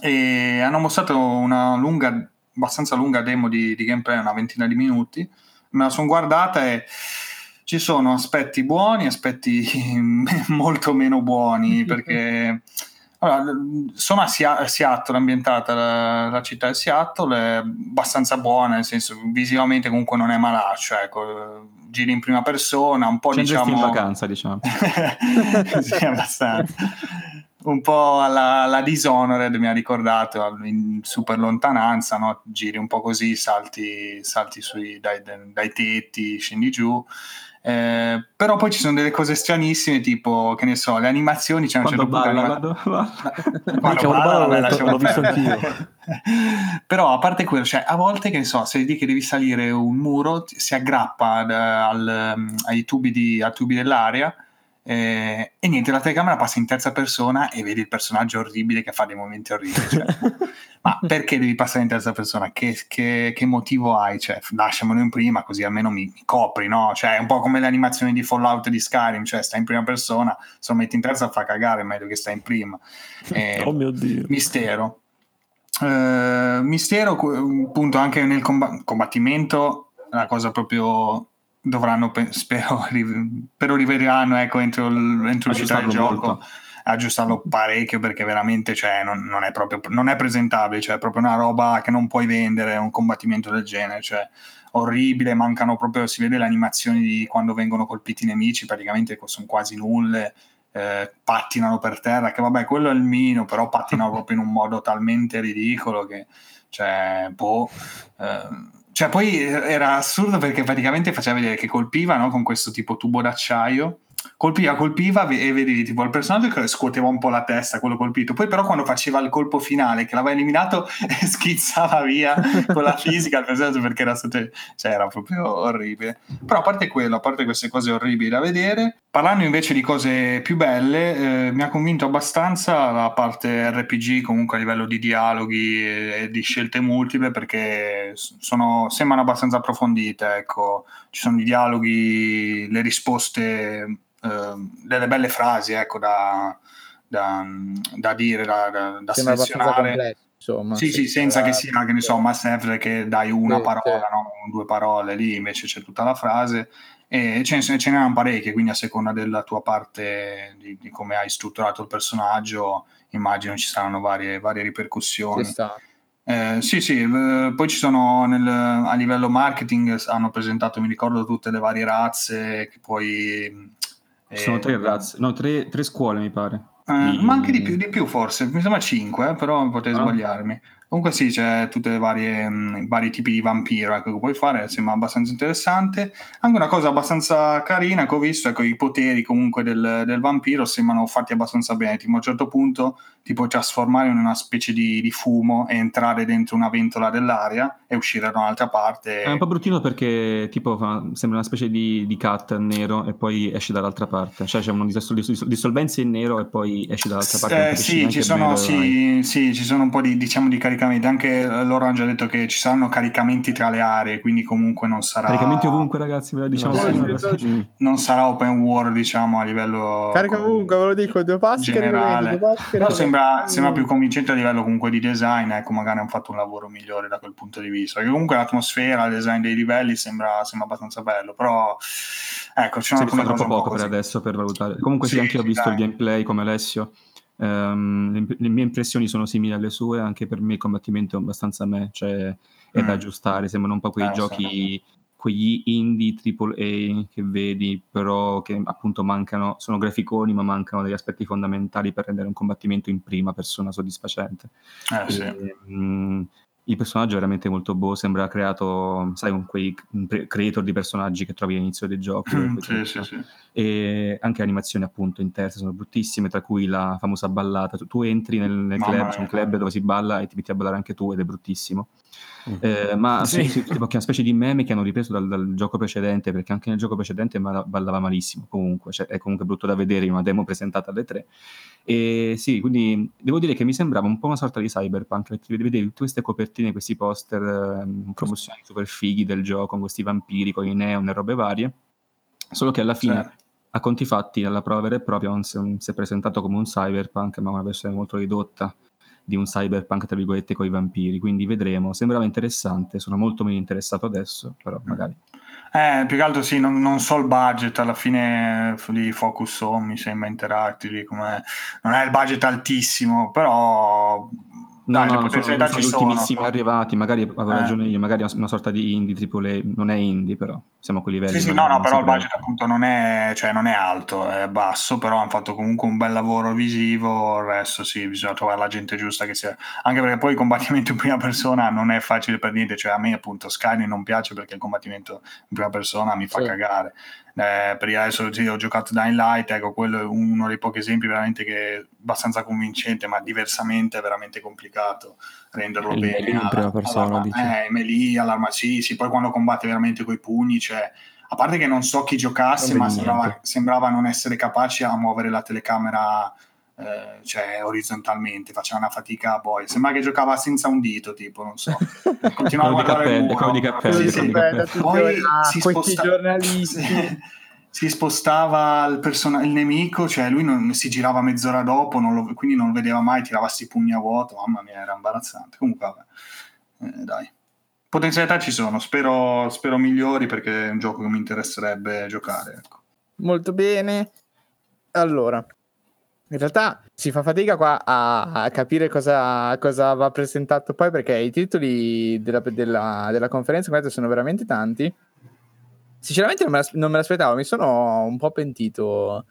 E hanno mostrato una lunga, abbastanza lunga demo di, di gameplay, una ventina di minuti, me la sono guardata e ci sono aspetti buoni, aspetti molto meno buoni, perché allora, sono a Seattle, ambientata la, la, città di Seattle, è abbastanza buona, nel senso visivamente comunque non è malaccio, ecco, giri in prima persona, un po' C'è diciamo... in vacanza, diciamo. sì, abbastanza. un po' alla, alla, Dishonored mi ha ricordato in super lontananza, no? giri un po' così, salti, salti sui, dai, dai tetti, scendi giù eh, però poi ci sono delle cose stranissime, tipo, che ne so, le animazioni. C'è un certo punto balla, quando, quando balla, l'ho visto anch'io. però a parte quello, cioè, a volte, che ne so, se vedi che devi salire un muro, si aggrappa ad, al, ai tubi, di, ai tubi dell'aria eh, e niente, la telecamera passa in terza persona e vedi il personaggio orribile che fa dei momenti orribili. Cioè, ma perché devi passare in terza persona? Che, che, che motivo hai? Cioè, lasciamelo in prima così almeno mi, mi, copri, no? Cioè, è un po' come le animazioni di Fallout e di Skyrim, cioè stai in prima persona, se lo metti in terza fa cagare, è meglio che stai in prima. Eh, oh mio Dio. Mistero. Eh, mistero, appunto, anche nel combattimento, è una cosa proprio dovranno, spero, però rivederanno ecco, entro, entro l'uscita del gioco. Molto. Aggiustarlo parecchio perché veramente cioè, non, non, è proprio, non è presentabile, cioè è proprio una roba che non puoi vendere un combattimento del genere. Cioè, orribile, mancano proprio, si vede le animazioni di quando vengono colpiti i nemici, praticamente sono quasi nulle, eh, pattinano per terra, che vabbè, quello è il mino, però pattinano proprio in un modo talmente ridicolo che, cioè, boh, eh, cioè, poi era assurdo perché praticamente faceva vedere che colpiva no, con questo tipo tubo d'acciaio colpiva, colpiva e vedevi tipo il personaggio che scuoteva un po' la testa, quello colpito. Poi però quando faceva il colpo finale, che l'aveva eliminato, schizzava via con la fisica il personaggio perché era, stato, cioè, era proprio orribile. Però a parte quello, a parte queste cose orribili da vedere, parlando invece di cose più belle, eh, mi ha convinto abbastanza la parte RPG comunque a livello di dialoghi e di scelte multiple perché sono, sembrano abbastanza approfondite, ecco. Ci sono i dialoghi, le risposte delle belle frasi ecco, da, da, da dire, da, da selezionare. insomma. Sì, sì, senza che sia, che ne so, must have che dai una parola, no? due parole, lì invece c'è tutta la frase e ce ne, ce ne parecchie, quindi a seconda della tua parte, di, di come hai strutturato il personaggio, immagino ci saranno varie, varie ripercussioni. Eh, sì, sì, eh, poi ci sono nel, a livello marketing hanno presentato, mi ricordo, tutte le varie razze che poi... Eh, sono tre razze, no, tre, tre scuole mi pare. Eh, ma anche di più, di più forse, mi sembra cinque, eh, però potrei ah. sbagliarmi. Comunque sì, c'è tutti i vari tipi di vampiro ecco, che puoi fare, sembra abbastanza interessante. Anche una cosa abbastanza carina che ho visto, ecco, i poteri comunque del, del vampiro sembrano fatti abbastanza bene. Tipo a un certo punto ti puoi trasformare in una specie di, di, fumo e entrare dentro una ventola dell'aria e uscire da un'altra parte. È un po' bruttino perché tipo fa, sembra una specie di, di cut nero e poi esce dall'altra parte. Cioè c'è una dissolvenza in nero e poi esce dall'altra parte. Eh, sì, ci sono, sì, sì, ci sono un po' di, diciamo, di caricamenti caricamenti, anche loro hanno già detto che ci saranno caricamenti tra le aree, quindi comunque non sarà... Caricamenti ovunque ragazzi, ve lo diciamo. No, non sarà open world diciamo a livello... Carica ovunque, ve lo dico, due passi generale. Due passi Però sembra, sembra, più convincente a livello comunque di design, ecco magari hanno fatto un lavoro migliore da quel punto di vista, perché comunque l'atmosfera, il design dei livelli sembra, sembra abbastanza bello, però ecco, c'è una troppo poco per adesso per valutare. Comunque sì, sì anche io ho visto dai. il gameplay come Alessio Um, le, le, mie impressioni sono simili alle sue, anche per me il combattimento è abbastanza me, cioè è mm. da aggiustare, sembrano un po' quei eh, giochi, sì. quegli indie AAA che vedi, però che appunto mancano, sono graficoni ma mancano degli aspetti fondamentali per rendere un combattimento in prima persona soddisfacente. Eh, sì. e, um, il personaggio è veramente molto boh, sembra creato, sai, con quei creator di personaggi che trovi all'inizio dei giochi. Mm, sì, sì, sì. E anche animazioni appunto in terza sono bruttissime, tra cui la famosa ballata. Tu, tu entri nel, nel club, c'è un club dove si balla e ti metti a ballare anche tu ed è bruttissimo. Mm. Eh, ma sì. sì, tipo che è una specie di meme che hanno ripreso dal, dal, gioco precedente, perché anche nel gioco precedente ballava malissimo. Comunque, cioè, è comunque brutto da vedere in una demo presentata alle tre. E sì, quindi devo dire che mi sembrava un po' una sorta di cyberpunk, perché vedevi tutte queste copertine, questi poster, eh, promozioni super fighi del gioco, con questi vampiri, con i neon e robe varie. Solo che alla fine. Certo a conti fatti, alla prova vera e propria non si, non si, è presentato come un cyberpunk, ma una versione molto ridotta di un cyberpunk tra virgolette con i vampiri quindi vedremo sembrava interessante sono molto meno interessato adesso però mm. magari eh, più che altro sì, non, non, so il budget, alla fine di Focus Home mi sembra Interactive, non è il budget altissimo, però No, no, no sono, sono ultimissimi sono. arrivati, magari avevo eh. ragione io, magari una sorta di indie AAA, non è indie però, siamo a quei livelli. Sì, sì, no, no, però il budget appunto non è, cioè, non è alto, è basso, però hanno fatto comunque un bel lavoro visivo, il resto sì, bisogna trovare la gente giusta che sia... Anche perché poi il combattimento in prima persona non è facile per niente, cioè a me appunto Skyrim non piace perché il combattimento in prima persona mi fa sì. cagare eh, per adesso sì, ho giocato Dying Light, ecco, quello è uno dei pochi esempi veramente che è abbastanza convincente, ma diversamente è veramente complicato renderlo il bene. in prima persona, dice. Eh, melee, allarma, sì, sì, poi quando combatte veramente coi pugni, cioè, a parte che non so chi giocasse, ma sembrava, sembrava, non essere capace a muovere la telecamera eh, cioè orizzontalmente, faceva una fatica poi. Sembra che giocava senza un dito, tipo, non so. Continuava a guardare il muro. Di cappelli, sì, sì, poi si, sposta- si spostava il, person- il, nemico, cioè lui non, si girava mezz'ora dopo, non lo, quindi non lo vedeva mai, tirava sti pugni a vuoto, mamma mia, era imbarazzante. Comunque, vabbè, eh, dai. Potenzialità ci sono, spero, spero migliori perché è un gioco che mi interesserebbe giocare. Ecco. Molto bene. Allora, in realtà si fa fatica qua a, a capire cosa, cosa, va presentato poi perché i titoli della, della, della conferenza sono veramente tanti. Sinceramente non me, non me l'aspettavo, mi sono un po' pentito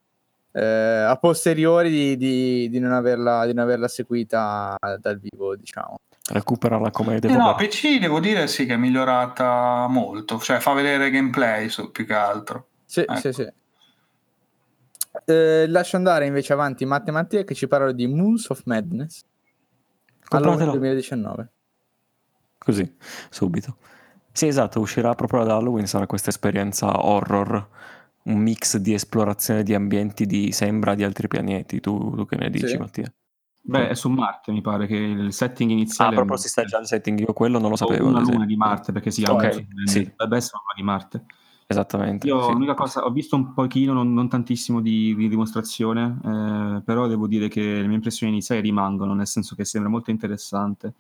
eh, a posteriori di, di, di, non averla, di non averla seguita dal vivo, diciamo recuperarla come devo. Eh no, PC devo dire sì che è migliorata molto, cioè fa vedere gameplay su, più che altro. Sì, ecco. sì, sì. Eh, lascio andare invece avanti Matte e Mattia che ci parlano di Moons of Madness all'Halloween 2019 così subito sì esatto uscirà proprio ad Halloween sarà questa esperienza horror un mix di esplorazione di ambienti di sembra di altri pianeti tu, tu che ne dici sì. Mattia? Beh, è su Marte, mi pare che il setting iniziale. Ah, proprio si sta già il setting, io quello non lo sapevo. Una luna di Marte, perché si chiama. Ok, sì. Dovrebbe essere una luna di Marte. Esattamente. Io sì. l'unica cosa, ho visto un pochino, non, non tantissimo di, di dimostrazione, eh, però devo dire che le mie impressioni iniziali rimangono, nel senso che sembra molto interessante.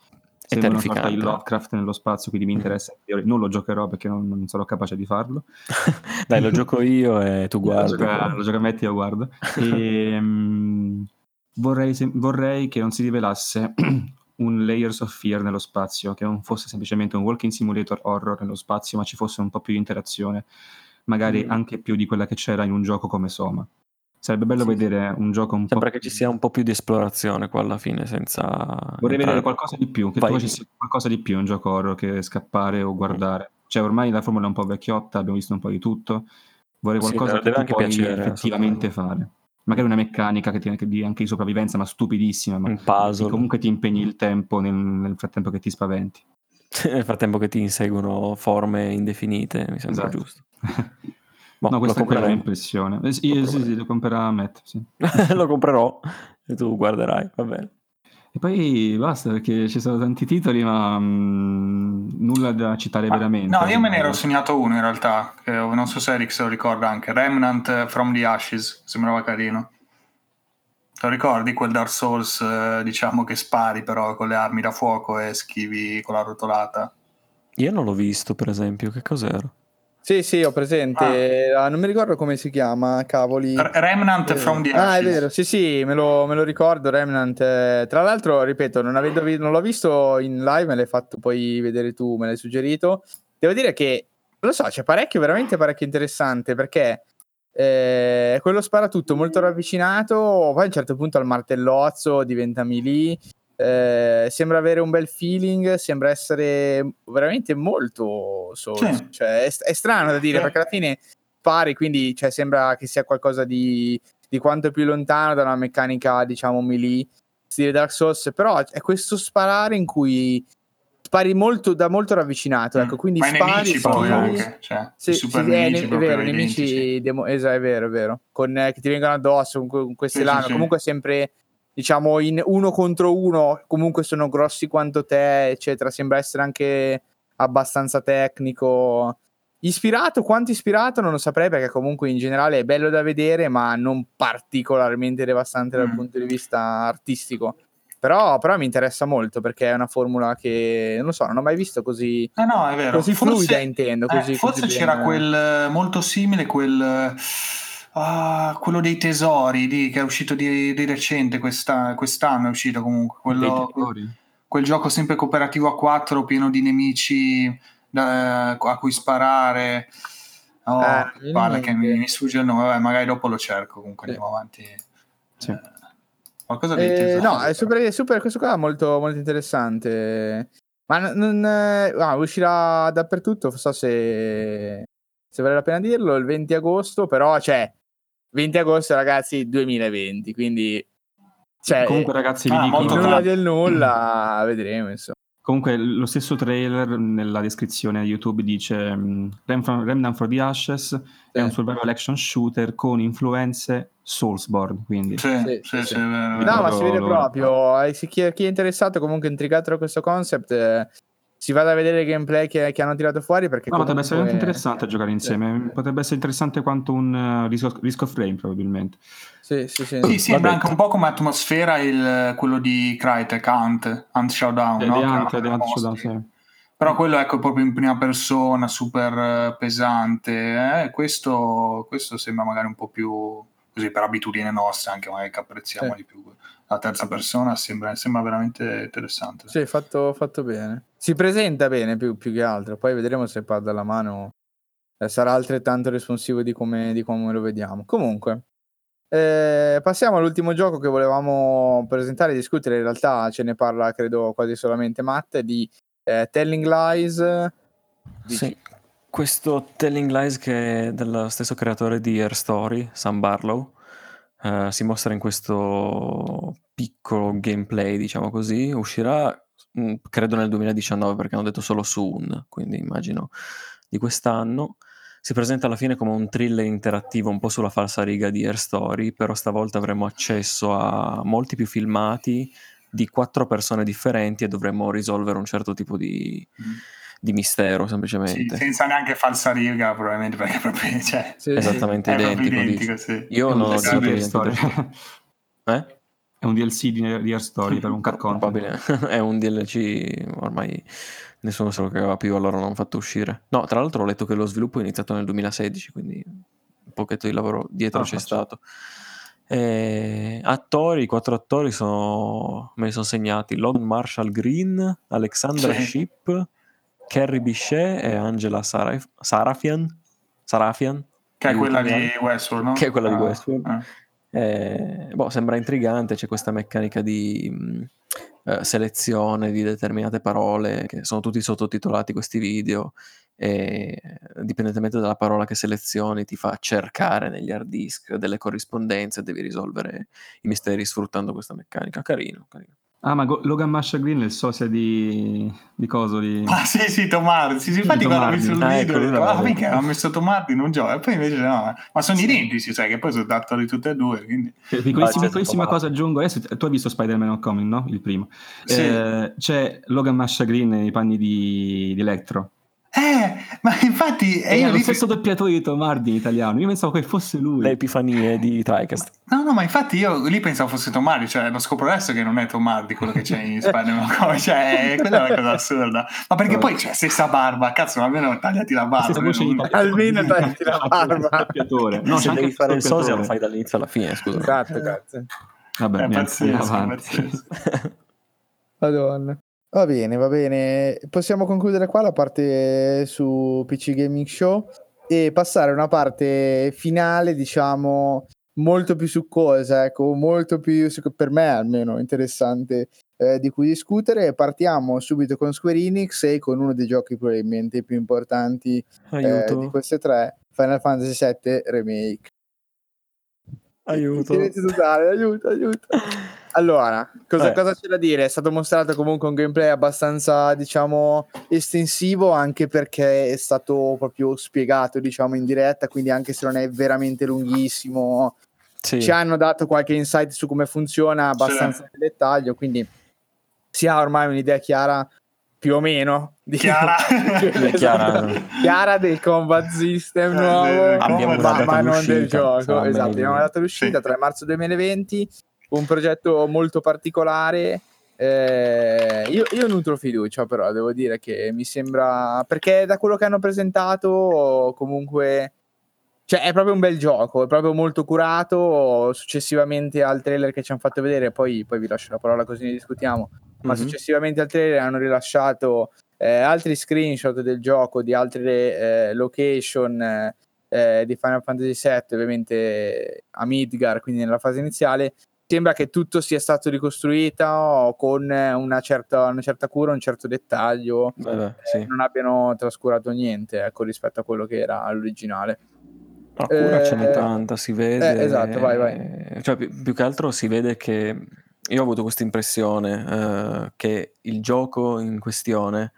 È Sembra una sorta di. Lovecraft nello spazio, quindi mi interessa. Io Non lo giocherò perché non, non sarò capace di farlo. Dai, lo gioco io e tu guardi. lo gioca Metti e io guardo. E, mm, vorrei, vorrei che non si rivelasse un Layers of Fear nello spazio, che non fosse semplicemente un walking simulator horror nello spazio, ma ci fosse un po' più di interazione, magari Mm. anche più di quella che c'era in un gioco come Soma. Sarebbe bello Sì, vedere un gioco un Sembra po' che ci sia un po' più di esplorazione qua alla fine, senza... Vorrei vedere qualcosa di più, che Vai. tu facessi qualcosa di più in un gioco horror che scappare o guardare. Cioè, ormai la formula è un po' vecchiotta, abbiamo visto un po' di tutto. Vorrei Sì, qualcosa deve che puoi piacere, effettivamente fare. Magari una meccanica che ti anche di, sopravvivenza, ma stupidissima, ma un che puzzle. comunque ti impegni il tempo nel, nel frattempo che ti spaventi. Nel frattempo che ti inseguono forme indefinite, mi sembra Esatto. giusto. Boh, no, questa lo è quella mia impressione. Eh, sì, Lo sì, sì, lo comprerà Matt, sì. lo comprerò e tu guarderai, va bene. E poi basta perché ci sono tanti titoli, ma mm, nulla da citare Ah, veramente. No, io me ne ero segnato uno in realtà, che non so se Eric se lo ricorda anche, Remnant from the Ashes, sembrava carino. Te lo ricordi quel Dark Souls, eh, diciamo che spari però con le armi da fuoco e schivi con la rotolata? Io non l'ho visto, per esempio, che cos'era? Sì, sì, ho presente. Ah, non mi ricordo come si chiama, cavoli. Remnant Eh, from the Ah, è Ashes. vero, sì, sì, me lo, me lo ricordo. Remnant. eh, Tra l'altro, ripeto, non, avendo non l'ho visto in live, me l'hai fatto poi vedere tu, me l'hai suggerito. Devo dire che, lo so, c'è parecchio, veramente parecchio interessante perché eh, quello sparatutto molto ravvicinato, poi a un certo punto al martellozzo diventa melee. Eh, sembra avere un bel feeling, sembra essere veramente molto Souls. Sì. Cioè, è, è strano da dire Sì. perché alla fine pari, quindi cioè, sembra che sia qualcosa di, di quanto più lontano da una meccanica, diciamo, melee, stile Dark Souls, però è questo sparare in cui spari molto, da molto ravvicinato, ecco, quindi Ma i spari, nemici poi anche, cioè, sì, sì, è, nemici è proprio vero, nemici demo- esatto, è vero, è vero, con, eh, che ti vengono addosso con, que- con queste sì, lame, sì. comunque sempre diciamo in uno contro uno, comunque sono grossi quanto te, eccetera, sembra essere anche abbastanza tecnico. Ispirato, quanto ispirato non lo saprei perché comunque in generale è bello da vedere, ma non particolarmente devastante dal Mm. punto di vista artistico. Però, però mi interessa molto perché è una formula che non lo so, non ho mai visto così, Eh no, così Forse- fluida, intendo. eh, Così, forse così c'era quel eh, molto simile, quel eh, ah, quello dei tesori lì, che è uscito di, di recente, questa- quest'anno è uscito comunque. Quello, quel gioco sempre cooperativo a 4 pieno di nemici da- a cui sparare. Oh, Eh, non mi viene guarda che mi, mi sfugge il nome, vabbè, magari dopo lo cerco. Comunque Sì. andiamo avanti. Sì. Eh, qualcosa dei Eh, tesori. no, è super, è super- questo qua è molto, molto interessante. Ma n- non, eh, ah, uscirà dappertutto, non so se, se vale la pena dirlo, il 20 agosto, però c'è 20 agosto ragazzi 2020, quindi cioè, Comunque, ragazzi, vi ah, dico. nulla tanto. del nulla, vedremo insomma. Comunque, lo stesso trailer nella descrizione di YouTube dice mm, Rem- Remnant for the Ashes è un survival action shooter con influenze Soulsborne. Quindi, Sì, Sì, sì, No, ma si vede proprio, eh, se chi, chi è interessato, comunque intrigato da questo concept, eh, si vada a vedere il gameplay che, che hanno tirato fuori perché No, potrebbe essere anche comunque- interessante giocare insieme. Potrebbe essere interessante quanto un uh, Risk of, Risk of Rain, probabilmente. Sì, sì, sì. Sì, sembra anche un po' come atmosfera il, quello di Crytek, Hunt, Hunt Showdown, Eh, no? Hunt, Hunt mostri. Showdown, sì. Però quello ecco proprio in prima persona, super eh, pesante. eh, Questo, questo sembra magari un po' più così per abitudine nostra, anche magari che apprezziamo Sì. di più. La terza persona sembra, sembra veramente interessante. Sì, fatto, fatto bene. Si presenta bene più, più che altro. Poi vedremo se pad alla mano eh, sarà altrettanto responsivo di come, di come lo vediamo. Comunque, eh, passiamo all'ultimo gioco che volevamo presentare e discutere. In realtà ce ne parla, credo, quasi solamente Matt. Di eh, Telling Lies. Dici- Sì. Questo Telling Lies che è dello stesso creatore di Air Story, Sam Barlow, eh, si mostra in questo piccolo gameplay, diciamo così. Uscirà, mh, credo, nel 2019 perché hanno detto solo soon, quindi immagino di quest'anno. Si presenta alla fine come un thriller interattivo un po' sulla falsa riga di Air Story, però stavolta avremo accesso a molti più filmati di quattro persone differenti e dovremo risolvere un certo tipo di, Mm. di mistero semplicemente. Sì, senza neanche falsa riga probabilmente perché proprio cioè, sì, esattamente sì. identico. identico sì. Io non ho giocato niente eh? È un DLC di, di Air Story per un car Probabile. è un DLC ormai nessuno se lo cagava più, allora non ho fatto uscire. No, tra l'altro ho letto che lo sviluppo è iniziato nel 2016, quindi un pochetto di lavoro dietro oh, c'è faccio. stato. E... Attori, i quattro attori sono... me li sono segnati Logan Marshall Green, Alexandra sì. Ship, Carrie Bichet e Angela Saraf- Sarafian. Sarafian che è quella di Westworld, no? Che è quella ah, di Westworld. Ah. Eh, boh, sembra intrigante, c'è questa meccanica di mh, eh, selezione di determinate parole che sono tutti sottotitolati questi video e dipendentemente dalla parola che selezioni ti fa cercare negli hard disk delle corrispondenze e devi risolvere i misteri sfruttando questa meccanica. Carino, carino. Ah, ma Logan Masha Green è il sosia di, di coso di... Ah sì, sì, Tomardi. Sì, sì, infatti quando ho visto il ah, video ecco, ho detto, ah, mica ha messo Tomardi in un gioco. E poi invece no, ma sono sì. identici, cioè che poi sono attori tutte e due. Quindi... Piccolissima, piccolissima cosa aggiungo, adesso tu hai visto Spider-Man Homecoming, no? Il primo. Sì. Eh, c'è Logan Masha Green nei panni di, di Electro. Eh, ma infatti è lo stesso doppiatore di Tomardi in italiano. Io pensavo che fosse lui. Le epifanie di Tricast. No, no, ma infatti io lì pensavo fosse Tomardi, cioè lo scopro adesso che non è Tomardi quello che c'è in Spider-Man. cioè, quella è una cosa assurda. Ma perché poi c'è stessa barba, cazzo, almeno tagliati la barba. Almeno, almeno tagliati la barba. No, se devi fare il sosia lo fai dall'inizio alla fine, scusa. Esatto, grazie. Vabbè, è pazzesco, pazzesco. Madonna. Va bene, va bene. Possiamo concludere qua la parte su PC Gaming Show e passare a una parte finale, diciamo, molto più succosa, ecco, molto più, per me almeno, interessante eh, di cui discutere. Partiamo subito con Square Enix e con uno dei giochi probabilmente più importanti eh, di queste tre, Final Fantasy VII Remake. Aiuto. Totale, aiuto, aiuto. Allora, cosa, cosa, c'è da dire? È stato mostrato comunque un gameplay abbastanza, diciamo, estensivo, anche perché è stato proprio spiegato, diciamo, in diretta, quindi anche se non è veramente lunghissimo, sì. ci hanno dato qualche insight su come funziona abbastanza sì. nel dettaglio, quindi si ha ormai un'idea chiara più o meno di chiara. chiara. chiara del combat system eh, nuovo ma, ma non del gioco esatto abbiamo dato l'uscita sì. 3 marzo 2020 un progetto molto particolare. Eh, io, io nutro fiducia, però devo dire che mi sembra perché da quello che hanno presentato, comunque, cioè è proprio un bel gioco, è proprio molto curato. Successivamente al trailer che ci hanno fatto vedere, poi, poi vi lascio la parola così ne discutiamo. Ma mm-hmm. successivamente al trailer hanno rilasciato eh, altri screenshot del gioco di altre eh, location eh, di Final Fantasy VII, ovviamente a Midgar, quindi nella fase iniziale, sembra che tutto sia stato ricostruito con una certa, una certa cura, un certo dettaglio, Beh, eh, sì. non abbiano trascurato niente ecco, rispetto a quello che era l'originale. No, cura eh, ce n'è tanta, si vede. Eh, esatto, vai, vai. Cioè, più, più, che altro si vede che io ho avuto questa impressione eh, che il gioco in questione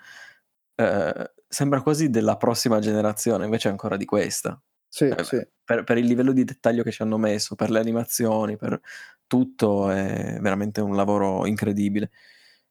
eh, sembra quasi della prossima generazione, invece è ancora di questa. Sì, eh, sì. Per, per, il livello di dettaglio che ci hanno messo, per le animazioni, per tutto è veramente un lavoro incredibile.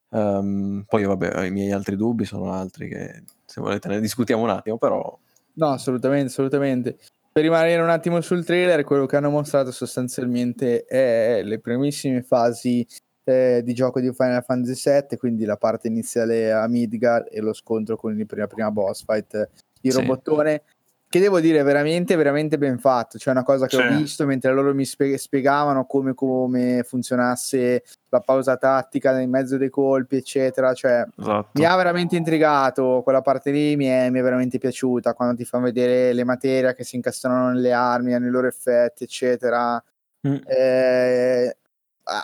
Um, poi vabbè, i miei altri dubbi sono altri che se volete ne discutiamo un attimo, però... No, assolutamente, assolutamente. Per rimanere un attimo sul trailer, quello che hanno mostrato sostanzialmente è le primissime fasi eh, di gioco di Final Fantasy VII, quindi la parte iniziale a Midgar e lo scontro con il prima, prima boss fight, il sì. robottone che devo dire veramente veramente ben fatto cioè una cosa che sì. ho visto mentre loro mi spie- spiegavano come, come, funzionasse la pausa tattica in mezzo dei colpi eccetera cioè esatto. mi ha veramente intrigato quella parte lì mi è, mi è, veramente piaciuta quando ti fanno vedere le materie che si incastrano nelle armi hanno i loro effetti eccetera mm. eh,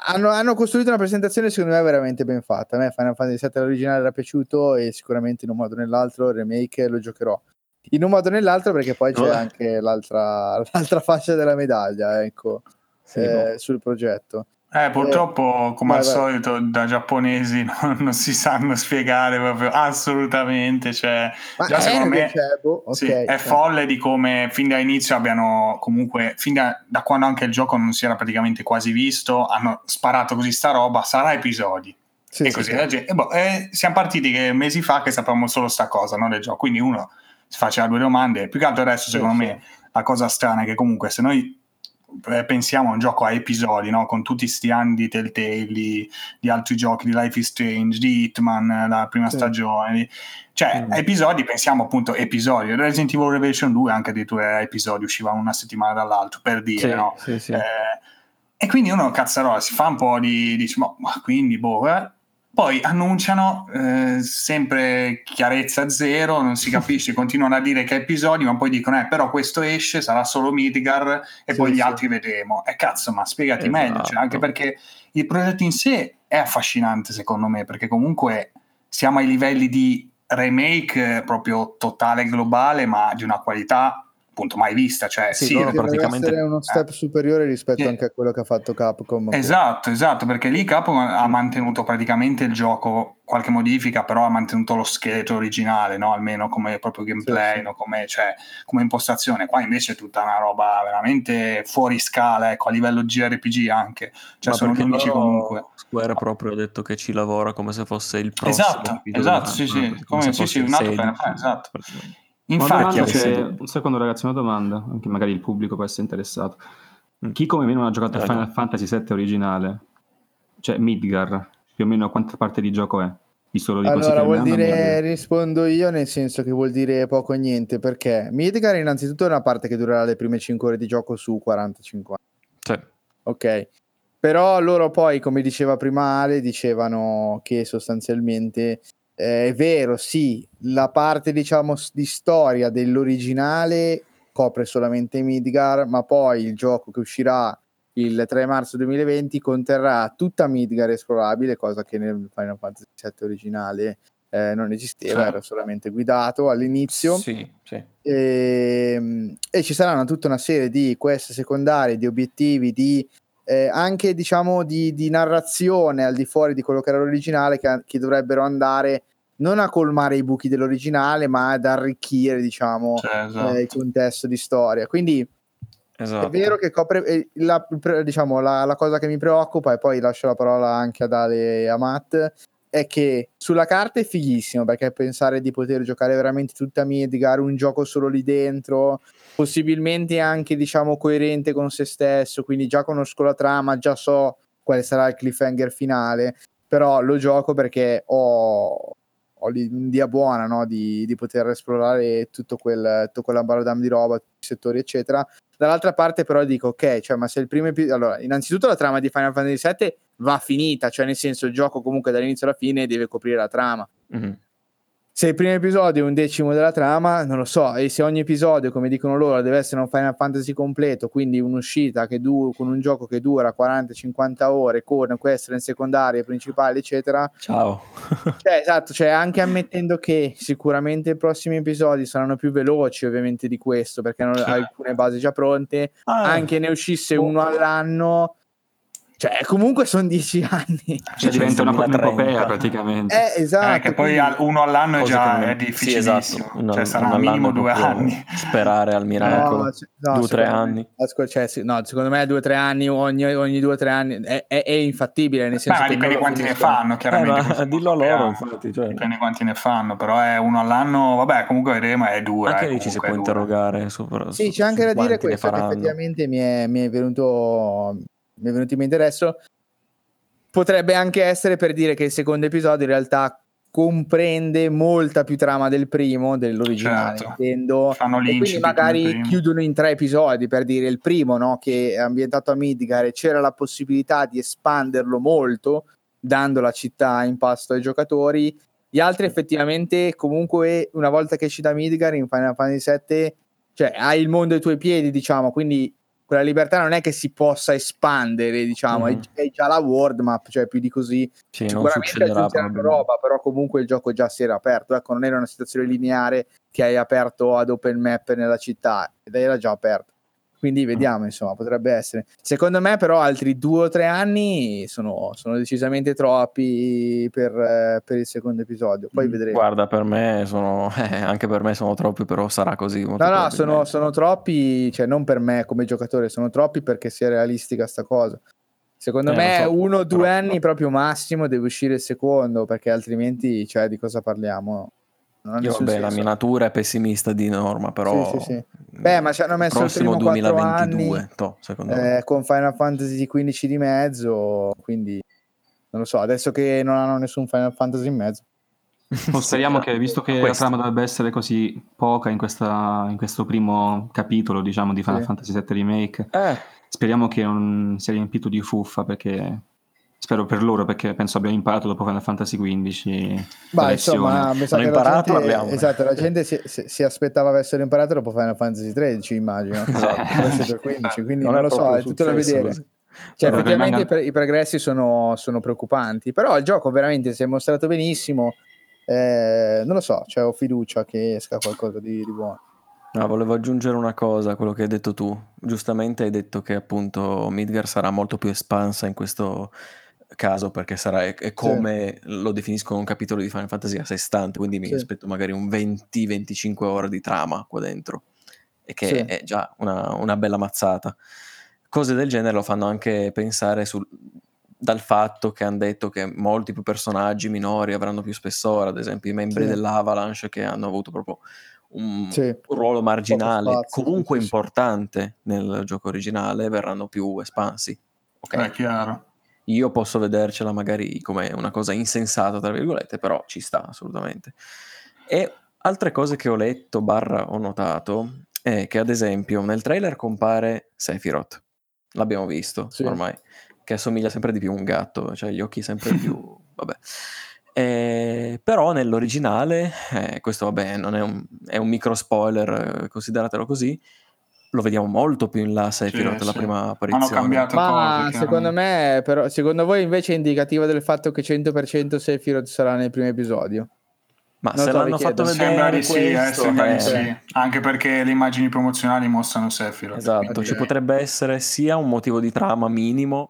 hanno, hanno, costruito una presentazione secondo me veramente ben fatta a me Final Fantasy VII originale era piaciuto e sicuramente in un modo o nell'altro il remake lo giocherò in un modo o nell'altro perché poi c'è anche l'altra, l'altra faccia della medaglia ecco, sì, eh, sul progetto. Eh, purtroppo, eh, come vai, al solito, da giapponesi non, non, si sanno spiegare proprio assolutamente. Cioè, Ma già secondo me boh, okay, sì, è cioè. folle di come fin dall'inizio abbiano comunque, fin da, da, quando anche il gioco non si era praticamente quasi visto, hanno sparato così sta roba, sarà episodi. Sì, e così sì, sì. E boh, eh, siamo partiti che mesi fa che sapevamo solo sta cosa no, del gioco. Quindi uno faceva due domande. Più che altro adesso, secondo me, la cosa strana è che comunque se noi eh, pensiamo a un gioco a episodi, no? con tutti sti anni di Telltale, di, di, altri giochi, di Life is Strange, di Hitman, la prima sì. stagione, cioè mm. episodi, pensiamo appunto episodi. Resident Evil Revelation 2 anche addirittura episodi, uscivano una settimana dall'altro, per dire, sì, no? Sì, eh, e quindi uno cazzarola si fa un po' di, dice, ma, ma quindi boh, eh? Poi annunciano eh, sempre chiarezza zero, non si capisce, continuano a dire che episodi, ma poi dicono, eh, però questo esce, sarà solo Midgar e sì, poi gli sì. altri vedremo. E eh, cazzo, ma spiegati esatto. meglio, cioè, anche perché il progetto in sé è affascinante secondo me, perché comunque siamo ai livelli di remake proprio totale globale, ma di una qualità appunto mai vista. Cioè, sì, sì loro praticamente essere uno step eh, superiore rispetto eh, anche a quello che ha fatto Capcom. Esatto, esatto, perché lì Capcom ha mantenuto praticamente il gioco, qualche modifica, però ha mantenuto lo scheletro originale, no? almeno come proprio gameplay, sì, no? come, cioè, come, impostazione. Qua invece è tutta una roba veramente fuori scala, ecco, a livello JRPG anche. Cioè, Ma sono gli unici comunque. Square proprio ha detto che ci lavora come se fosse il prossimo. Esatto, esatto, sì, sì, come, come sì, sì, un altro esatto. Infatti, una un secondo ragazzi, una domanda, anche magari il pubblico può essere interessato. Mm. Chi come me non ha giocato a Final Fantasy VII originale, cioè Midgar, più o meno quanta parte di gioco è? Di allora vuol dire, rispondo io nel senso che vuol dire poco o niente perché Midgar innanzitutto è una parte che durerà le prime 5 ore di gioco su 40-50 sì. ok però loro poi come diceva prima Ale dicevano che sostanzialmente eh, è vero, sì, la parte diciamo di storia dell'originale copre solamente Midgar, ma poi il gioco che uscirà il 3 marzo 2020 conterrà tutta Midgar esplorabile, cosa che nel Final Fantasy VII originale eh, non esisteva, sì. era solamente guidato all'inizio. Sì, sì. E, ehm, e, ci saranno tutta una serie di quest secondarie, di obiettivi, di eh, anche diciamo di, di, narrazione al di fuori di quello che era l'originale che, che dovrebbero andare non a colmare i buchi dell'originale, ma ad arricchire, diciamo, cioè, esatto. eh, il contesto di storia. Quindi esatto. è vero che copre eh, la, diciamo, la, la, cosa che mi preoccupa, e poi lascio la parola anche ad Ale e a Matt, è che sulla carta è fighissimo perché pensare di poter giocare veramente tutta Midgar, un gioco solo lì dentro, possibilmente anche diciamo coerente con se stesso, quindi già conosco la trama, già so quale sarà il cliffhanger finale, però lo gioco perché ho, ho l'idea buona no? di, di, poter esplorare tutto quel tutto quell'ambaradam di roba, tutti i settori, eccetera. Dall'altra parte, però, dico: ok, cioè, ma se il primo episodio. Allora, innanzitutto la trama di Final Fantasy VII va finita, cioè, nel senso, il gioco comunque dall'inizio alla fine deve coprire la trama. Mm-hmm se il primo episodio è un decimo della trama, non lo so, e se ogni episodio, come dicono loro, deve essere un Final Fantasy completo, quindi un'uscita che du- con un gioco che dura 40-50 ore, con queste in secondarie, principali, eccetera. Ciao. cioè, esatto, cioè anche ammettendo che sicuramente i prossimi episodi saranno più veloci, ovviamente, di questo, perché hanno alcune basi già pronte, ah, anche ne uscisse uno all'anno cioè, comunque sono dieci anni. Cioè, diventa una epopea praticamente. Eh, esatto. Eh, che poi quindi... uno all'anno è già è difficilissimo. Sì, esatto. Uno, cioè, sarà minimo due anni. Sperare al miracolo. No, no, due o tre anni. Me, cioè, sì, no, secondo me due o tre anni, ogni, ogni due o tre anni è, è, è infattibile. Nel senso Beh, che dipende quanti ne fanno, chiaramente. Eh, dillo a loro, infatti. Cioè. Dipende quanti ne fanno, però è uno all'anno, vabbè, comunque vedremo, è dura. Anche lì ci si può interrogare. Su, sì, c'è anche da dire questo, che effettivamente mi è, mi è venuto mi è venuto in mente adesso potrebbe anche essere per dire che il secondo episodio in realtà comprende molta più trama del primo, dell'originale, certo. intendo. E quindi magari chiudono in tre episodi per dire il primo, no, che è ambientato a Midgar e c'era la possibilità di espanderlo molto, dando la città in pasto ai giocatori. Gli altri effettivamente comunque una volta che esci da Midgar in Final Fantasy VII, cioè hai il mondo ai tuoi piedi, diciamo, quindi quella libertà non è che si possa espandere, diciamo, mm-hmm. è, è, già la world map, cioè più di così. Sì, Sicuramente aggiungeranno roba, però comunque il gioco già si era aperto, ecco, non era una situazione lineare che hai aperto ad open map nella città, ed era già aperto. Quindi vediamo, insomma, potrebbe essere. Secondo me, però, altri due o tre anni sono, sono decisamente troppi per, eh, per, il secondo episodio. Poi mm, vedremo. Guarda, per me sono, eh, anche per me sono troppi, però sarà così. No, no, sono, sono, troppi, cioè non per me come giocatore, sono troppi perché sia realistica sta cosa. Secondo Eh, me so, uno o due però- anni proprio massimo deve uscire il secondo, perché altrimenti, cioè, di cosa parliamo? Io, vabbè, la senso. mia natura è pessimista di norma, però... Sì, sì, sì. Beh, ma ci hanno messo il prossimo primo quattro 2022, anni, toh, secondo me. eh, con Final Fantasy XV di mezzo, quindi non lo so, adesso che non hanno nessun Final Fantasy in mezzo. Oh, speriamo che, visto che la Questo. trama dovrebbe essere così poca in, questa- in questo primo capitolo, diciamo, di Final Sì. Fantasy VII Remake, Eh, speriamo che non sia riempito di fuffa, perché spero per loro, perché penso abbiano imparato dopo Final Fantasy XV Ma la lezione. insomma, mi sa che la imparato, gente, l'abbiamo. esatto, la gente si, si- si aspettava avessero imparato dopo Final Fantasy XIII, immagino. Esatto, questo per 15, quindi non, è lo so, è tutto da vedere. così. Cioè, Allora, effettivamente pre- i progressi sono, sono preoccupanti, però il gioco veramente si è mostrato benissimo. eh, non lo so, cioè, ho fiducia che esca qualcosa di, di buono. No, volevo aggiungere una cosa a quello che hai detto tu. Giustamente hai detto che appunto Midgar sarà molto più espansa in questo caso perché sarà è, è come lo definiscono un capitolo di Final Fantasy a sé stante, quindi mi Sì. aspetto magari un 20-25 ore di trama qua dentro e che Sì. è già una, una bella mazzata. Cose del genere lo fanno anche pensare sul- dal fatto che hanno detto che molti più personaggi minori avranno più spessore, ad esempio i membri Sì. dell'Avalanche che hanno avuto proprio un, Sì. ruolo marginale, spazio, comunque sì, sì. importante nel gioco originale, verranno più espansi. Ok, È chiaro. Io posso vedercela magari come una cosa insensata, tra virgolette, però ci sta assolutamente. E altre cose che ho letto, barra ho notato, è che ad esempio nel trailer compare Sephiroth, l'abbiamo visto Sì. ormai, che assomiglia sempre di più a un gatto, cioè gli occhi sempre più... vabbè. Eh, però nell'originale, eh, questo vabbè non è un, è un micro spoiler, eh, consideratelo così, lo vediamo molto più in là Sephiroth, Sì, la sì. prima Hanno apparizione. cambiato Ma cose. secondo me, però, secondo voi invece è indicativo del fatto che 100% Sephiroth sarà nel primo episodio? Ma Non se l'hanno fatto vedere Sembra di sì, eh, questo, sembra di eh, sì. Anche perché le immagini promozionali mostrano Sephiroth. Esatto, ci potrebbe essere sia un motivo di trama minimo,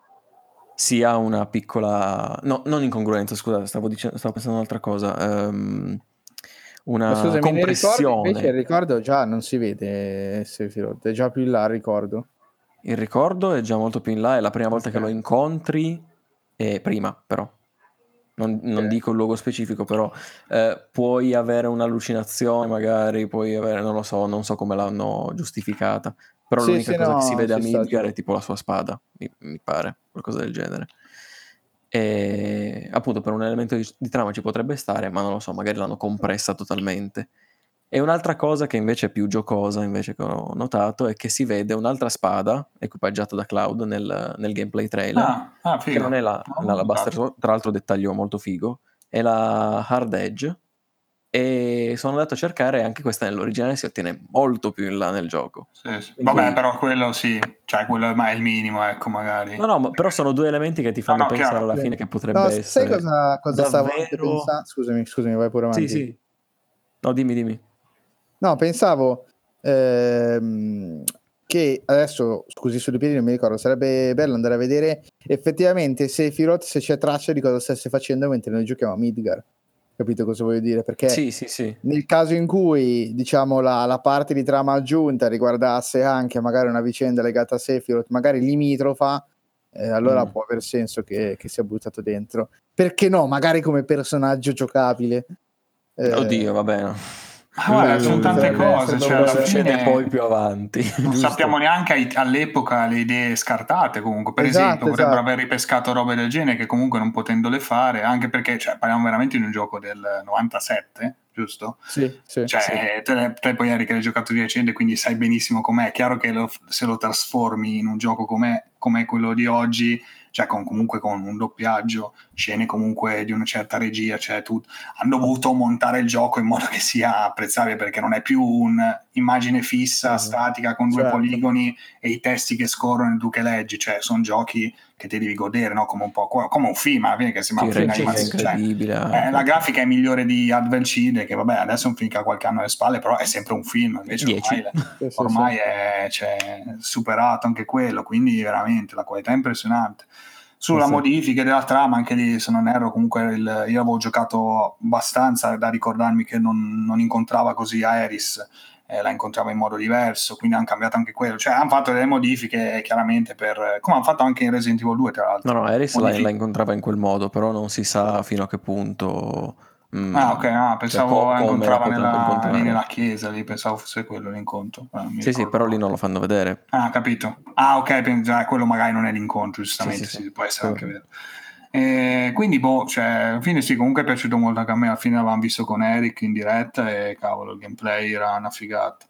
sia una piccola... No, non incongruenza, scusate, stavo, dicendo, stavo pensando a un'altra cosa. ehm, una Ma scusami, ricordo compressione. invece il ricordo già non si vede Sephiroth, è già più in là il ricordo. Il ricordo è già molto più in là, è la prima volta che Ok. lo incontri, e prima però. Non, non Ok. dico il luogo specifico, però eh, puoi avere un'allucinazione, magari puoi avere, non lo so, non so come l'hanno giustificata. Però Sì, l'unica sì, cosa no, che si vede a Midgar è tipo la sua spada, mi, mi pare, qualcosa del genere. E appunto per un elemento di, di trama ci potrebbe stare, ma non lo so, magari l'hanno compressa totalmente. E un'altra cosa che invece è più giocosa, invece che ho notato, è che si vede un'altra spada equipaggiata da Cloud nel, nel gameplay trailer, Ah, ah, che non è la, No, la, la Buster tra l'altro dettaglio molto figo, è la Hard Edge, e sono andato a cercare anche questa nell'originale si ottiene molto più in là nel gioco. Sì, sì. Quindi- Vabbè, però quello sì, cioè quello è il minimo, ecco, magari. No, no, ma però sono due elementi che ti fanno no, pensare chiaro. alla fine che potrebbe No, essere... sai cosa, cosa stavo davvero- pensando? Scusami, scusami, vai pure avanti. Sì, sì. No, dimmi, dimmi. No, pensavo ehm, che adesso, scusi sulle piedi, non mi ricordo, sarebbe bello andare a vedere effettivamente Sephiroth se c'è traccia di cosa stesse facendo mentre noi giochiamo a Midgar. Capito cosa voglio dire? Perché Sì, sì, sì. nel caso in cui diciamo la, la parte di trama aggiunta riguardasse anche magari una vicenda legata a Sephiroth, magari limitrofa, eh, allora Mm. può aver senso che, che sia buttato dentro. Perché no? Magari come personaggio giocabile. Eh, Oddio, va bene. Ah, guarda, Eh, sono tante cose, cioè, alla Succede fine poi più avanti. non giusto? sappiamo neanche all'epoca le idee scartate comunque, per Esatto, esempio, potrebbero esatto. aver ripescato robe del genere che comunque non potendole fare, anche perché cioè, parliamo veramente di un gioco del 97, giusto? Sì, sì, Cioè, sì. te, te poi Eric l'hai giocato di recente, quindi sai benissimo com'è. È chiaro che lo- se lo trasformi in un gioco com'è, com'è quello di oggi, cioè con, comunque con un doppiaggio, scene comunque di una certa regia, cioè tu, hanno dovuto montare il gioco in modo che sia apprezzabile perché non è più un'immagine fissa, Mhm. statica con due Certo. poligoni e i testi che scorrono e tu che leggi, cioè sono giochi che ti devi godere, no? come, un po', come un film, alla fine che sembra Sì, un film cioè, incredibile. eh, la grafica è migliore di Advelcide, che vabbè, adesso è un film che ha qualche anno alle spalle, però è sempre un film, invece Dieci. ormai, Sì, sì, ormai è cioè, superato anche quello, quindi veramente la qualità è impressionante. Sulla Sì, modifica della trama, anche lì, se non erro, comunque il- io avevo giocato abbastanza da ricordarmi che non, non incontrava così Aeris, eh, la incontrava in modo diverso, quindi hanno cambiato anche quello. Cioè, hanno fatto delle modifiche chiaramente per. come hanno fatto anche in Resident Evil 2, tra l'altro. No, no, Eris la, la, incontrava in quel modo, però non si sa fino a che punto. Mm, ah, ok, ah, pensavo cioè, incontrava nella, lì nella chiesa, lì pensavo fosse quello l'incontro. Ah, sì, sì, però lì non lo fanno vedere. Ah, capito. Ah, ok, già, quello magari non è l'incontro, giustamente, sì, sì, sì. può essere sì. anche vero. E quindi, boh, cioè, alla fine sì, comunque è piaciuto molto anche a me. Alla fine l'avevamo visto con Eric in diretta e cavolo, il gameplay era una figata.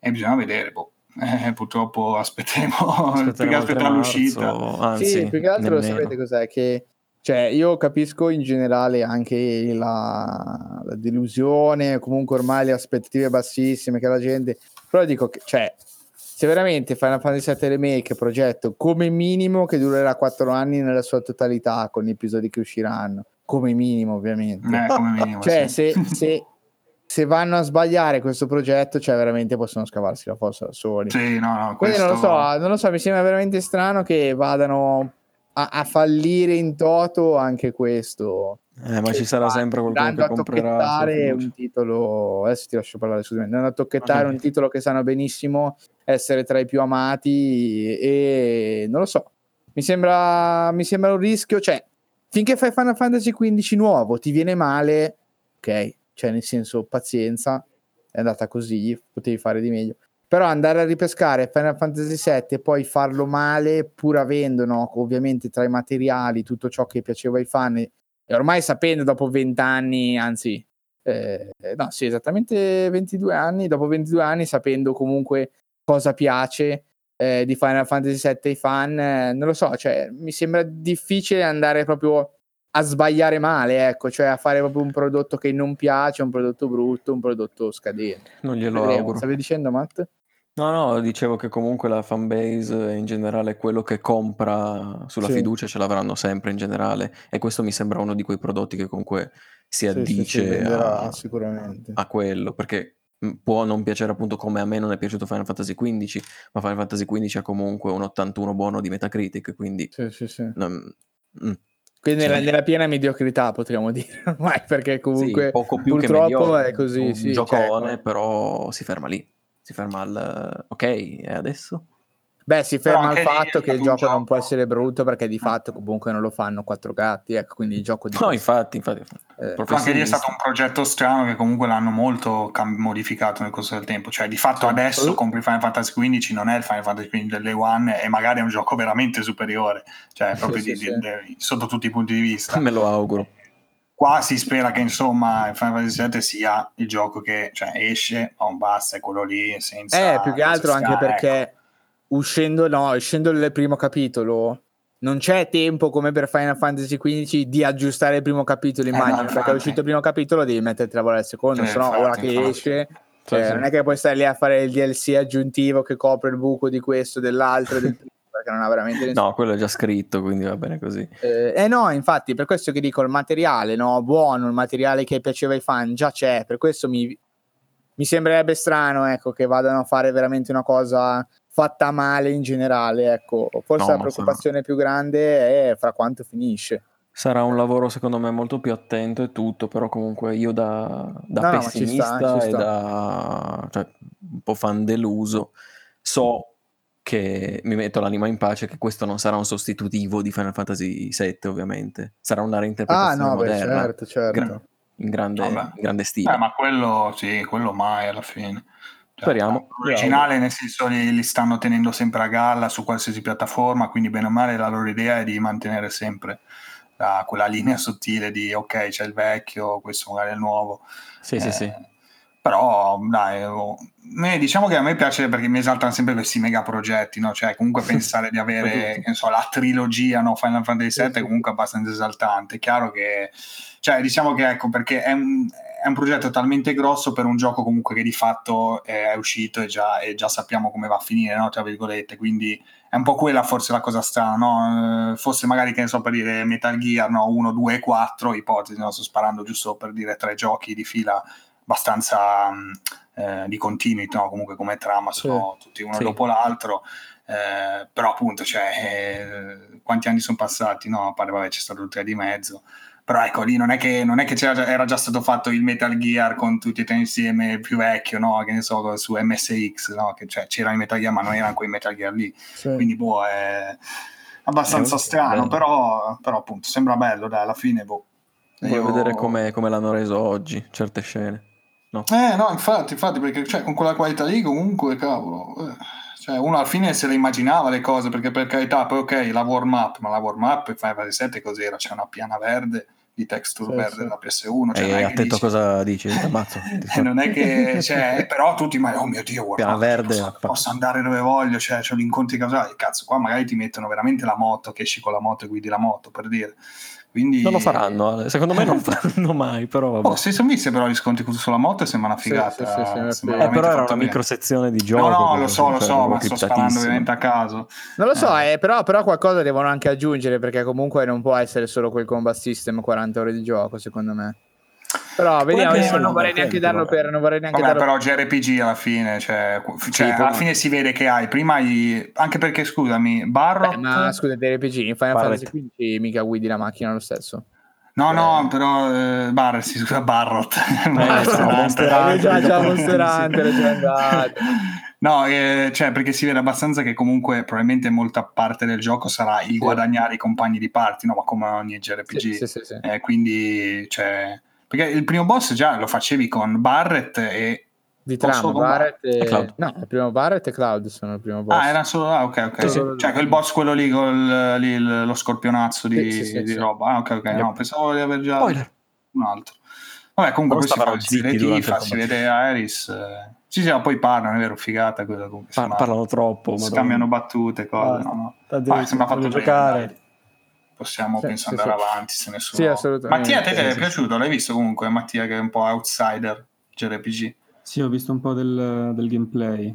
E bisogna vedere, boh. Eh, purtroppo aspettiamo, aspettare l'uscita. Anzi, sì, più che altro nemmeno. sapete cos'è? Che cioè, io capisco in generale anche la, la delusione, comunque ormai le aspettative bassissime che la gente. Però dico che, cioè, se veramente Final Fantasy VII Remake progetto come minimo che durerà 4 anni nella sua totalità con gli episodi che usciranno come minimo ovviamente eh, come minimo, cioè sì. se, se, se, vanno a sbagliare questo progetto cioè veramente possono scavarsi la fossa da soli sì, no, no, quindi questo... non lo so non lo so mi sembra veramente strano che vadano a, a fallire in toto anche questo. Eh, ma ci sarà sempre qualcuno che comprerà un titolo adesso ti lascio parlare scusami andando a tocchettare okay. un titolo che sanno benissimo essere tra i più amati e non lo so. Mi sembra, mi sembra un rischio cioè finché fai Final Fantasy XV nuovo ti viene male ok cioè nel senso pazienza è andata così potevi fare di meglio però andare a ripescare Final Fantasy VII e poi farlo male pur avendo no, ovviamente tra i materiali tutto ciò che piaceva ai fan e ormai sapendo dopo 20 anni anzi eh, no sì esattamente 22 anni dopo 22 anni sapendo comunque cosa piace eh, di Final Fantasy VII ai fan eh, non lo so cioè mi sembra difficile andare proprio a sbagliare male, ecco, cioè a fare proprio un prodotto che non piace, un prodotto brutto, un prodotto scadente. Non glielo Vedremo. auguro. Stavi dicendo, Matt? No, no, dicevo che comunque la fanbase in generale, quello che compra sulla sì. fiducia ce l'avranno sempre in generale e questo mi sembra uno di quei prodotti che comunque si addice sì, sì, a, a, quello, perché può non piacere appunto come a me non è piaciuto Final Fantasy XV, ma Final Fantasy XV ha comunque un 81 buono di Metacritic, quindi... Sì, sì, sì. Non, mm, quindi cioè, nella, nella, piena mediocrità potremmo dire ormai, perché comunque poco più purtroppo è così, un sì, giocone, cioè, però si ferma lì si ferma al ok e adesso? Beh, si ferma al fatto che il gioco, gioco, non può essere brutto perché di fatto comunque non lo fanno quattro gatti, ecco, quindi il gioco di... No, infatti, infatti. Eh, anche lì è stato un progetto strano che comunque l'hanno molto cam- modificato nel corso del tempo, cioè di fatto adesso compri Final Fantasy XV non è il Final Fantasy XV delle One e magari è un gioco veramente superiore, cioè proprio sì, di, sì, di, sotto tutti i punti di vista. Me lo auguro qua si spera che insomma Final Fantasy VII sia il gioco che cioè, esce, ma un basta, è quello lì senza... Eh, più che altro anche perché ecco. Uscendo, no, uscendo il primo capitolo non c'è tempo come per Final Fantasy XV di aggiustare il primo capitolo, immagino, eh no, perché è uscito il primo capitolo devi metterti a lavorare il secondo, sì, se no ora che infatti. esce... Cioè, sì, non è che puoi stare lì a fare il DLC aggiuntivo che copre il buco di questo, dell'altro, del perché non ha veramente nessuno. No, quello è già scritto, quindi va bene così. Eh, eh, no, infatti, per questo che dico, il materiale, no, buono, il materiale che piaceva ai fan già c'è, per questo mi, mi sembrerebbe strano, ecco, che vadano a fare veramente una cosa fatta male in generale, ecco. Forse no, la preoccupazione sarà... più grande è fra quanto finisce. Sarà un lavoro secondo me molto più attento e tutto, però comunque io da, da no, pessimista no, sta, e da cioè, un po' fan deluso so che mi metto l'anima in pace che questo non sarà un sostitutivo di Final Fantasy VII ovviamente. Sarà una reinterpretazione ah, no, moderna. beh, certo, certo. Gra- in, grande, in, grande, stile. Eh, ma quello sì, quello mai alla fine speriamo. L'originale nel senso li, li, stanno tenendo sempre a galla su qualsiasi piattaforma quindi bene o male la loro idea è di mantenere sempre la, quella linea sottile di ok c'è il vecchio questo magari è il nuovo. Sì eh, sì. Sì però dai, oh, diciamo che a me piace perché mi esaltano sempre questi mega progetti, no? cioè comunque pensare di avere so, la trilogia no? Final Fantasy VII è comunque abbastanza esaltante, è chiaro che, cioè diciamo che ecco perché è un, è un progetto talmente grosso per un gioco comunque che di fatto è uscito e già, e già sappiamo come va a finire, no? tra virgolette, quindi è un po' quella forse la cosa strana, no? Eh, fosse magari che ne so per dire Metal Gear no? 1, 2 e 4, ipotesi, no? sto sparando giusto per dire tre giochi di fila abbastanza eh, di continuity, no? comunque come trama sono sì. tutti uno sì. dopo l'altro. Eh, però appunto cioè, eh, quanti anni sono passati no? a parte vabbè c'è stato il 3 di mezzo però ecco lì non è che, non è che già, era già stato fatto il Metal Gear con tutti e tre insieme più vecchio, no? Che ne so, su MSX, no? Che cioè, c'era il Metal Gear ma non erano quei Metal Gear lì, sì. quindi boh è abbastanza è strano, però, però, appunto sembra bello, dai, alla fine boh. Vuoi Io... vedere come l'hanno reso oggi, certe scene. No. Eh no, infatti, infatti, perché cioè, con quella qualità lì comunque, cavolo... Eh cioè, uno alla fine se le immaginava le cose, perché per carità, poi ok, la warm up, ma la warm up in Final Fantasy 7 cos'era? C'è una piana verde di texture sì, verde sì. della PS1. Cioè, e attento dici... cosa dici, ammazzo. non è che, cioè, però tutti, ma oh mio Dio, guarda, verde, posso, posso, andare dove voglio, cioè, c'ho gli incontri casuali, cazzo, qua magari ti mettono veramente la moto, che esci con la moto e guidi la moto, per dire. Quindi... Non lo faranno, secondo me non faranno mai. Però vabbè. Oh, se sono visti però gli sconti sulla moto sembra una figata. Sì, sì, sì, eh, però era una microsezione di gioco. No, no, lo so, lo so, ma sto sparando ovviamente a caso. Non lo so, eh. Eh, però, però, qualcosa devono anche aggiungere perché comunque non può essere solo quel combat system 40 ore di gioco, secondo me. Però vediamo, adesso non vorrei neanche darlo per... Non vorrei neanche Vabbè, darlo però JRPG alla fine, cioè, cioè alla fine si vede che hai, prima hai, anche perché scusami, Barrot... Beh, ma scusa, JRPG, in Final Fantasy XV mica guidi la macchina lo stesso. No, no, però eh, Bar, si scusa Barrot. Eh, già, già Monster Hunter, No, eh, cioè perché si vede abbastanza che comunque probabilmente molta parte del gioco sarà il sì. guadagnare i compagni di party, no? Ma come ogni JRPG. Sì, sì, sì, eh, quindi, cioè... Perché il primo boss già lo facevi con Barret e di Tram, Barrett e... No, il primo Barrett e Cloud sono il primo boss. Ah, era solo... Ah, ok, ok. Sì, cioè quel boss quello lì con lì, lo scorpionazzo di, sì, sì, di roba. Ah, ok, ok. Yep. No, pensavo di aver già... Spoiler. Un altro. Vabbè, comunque poi si, fa, si vede Tifa, si vede Aeris. Eh. Sì, sì, ma poi parlano, è vero, figata quella comunque. Par- parlano troppo. Scambiano battute, cose. Ah, no, no. Ah, sembra fatto giocare. Possiamo sì, penso sì, andare sì. avanti se nessuno... Sì, assolutamente. Mattia, a te ti è piaciuto? L'hai visto comunque Mattia che è un po' outsider JRPG? Sì, ho visto un po' del, del gameplay.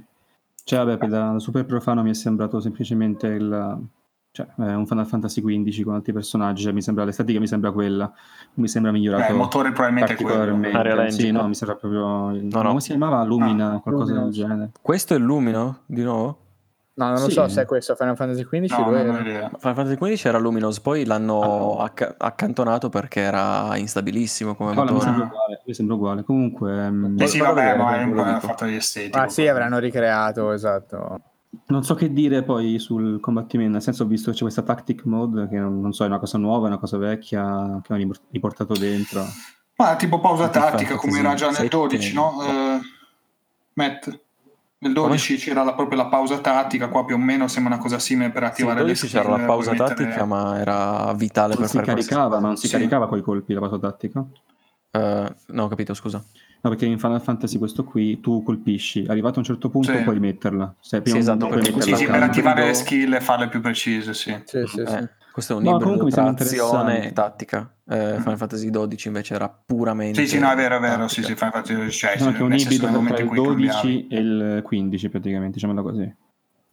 Cioè, vabbè, da super profano mi è sembrato semplicemente il, cioè, eh, un Final Fantasy XV con altri personaggi, cioè, mi sembra, l'estetica mi sembra quella, mi sembra migliorato. Eh, il motore probabilmente è quello. Sì, no, mi sembra proprio... Il, no, no. Come si chiamava? Lumina, ah, qualcosa Lumina. del genere. Questo è il Lumino, di nuovo? No, non lo so se è questo Final Fantasy XV. No, era... Final Fantasy XV era Luminous, poi l'hanno ah, acc- accantonato perché era instabilissimo come no, motore. Mi sembra uguale, mi sembra uguale. Comunque... Eh sì, vabbè, ma è un fatto di estetica. Ah sì, avranno ricreato, esatto. Non so che dire poi sul combattimento, nel senso ho visto che c'è questa tactic mode che non, non so, è una cosa nuova, è una cosa vecchia che hanno riportato dentro. Ma tipo pausa tattica come era già nel 12, no? Uh, Matt? Nel 12 Come? c'era la, proprio la pausa tattica, qua più o meno sembra una cosa simile per attivare sì, le skill. c'era la pausa tattica, mettere... ma era vitale non per si caricava, ma non si sì. caricava con i colpi la pausa tattica? Uh, no, ho capito, scusa. No, perché in Final Fantasy questo qui tu colpisci, arrivato a un certo punto sì. puoi rimetterla. Se sì, esatto, per, sì, sì, per attivare le skill e farle più precise, sì. sì, sì, eh, questo è un no, ibrido tra azione e tattica. Eh, Final Fantasy 12 invece era puramente... Sì, sì, no, è vero, è vero, sì, sì, Final Fantasy 12, cioè, no, che è un ibrido tra il 12 e il 15 praticamente, diciamola così.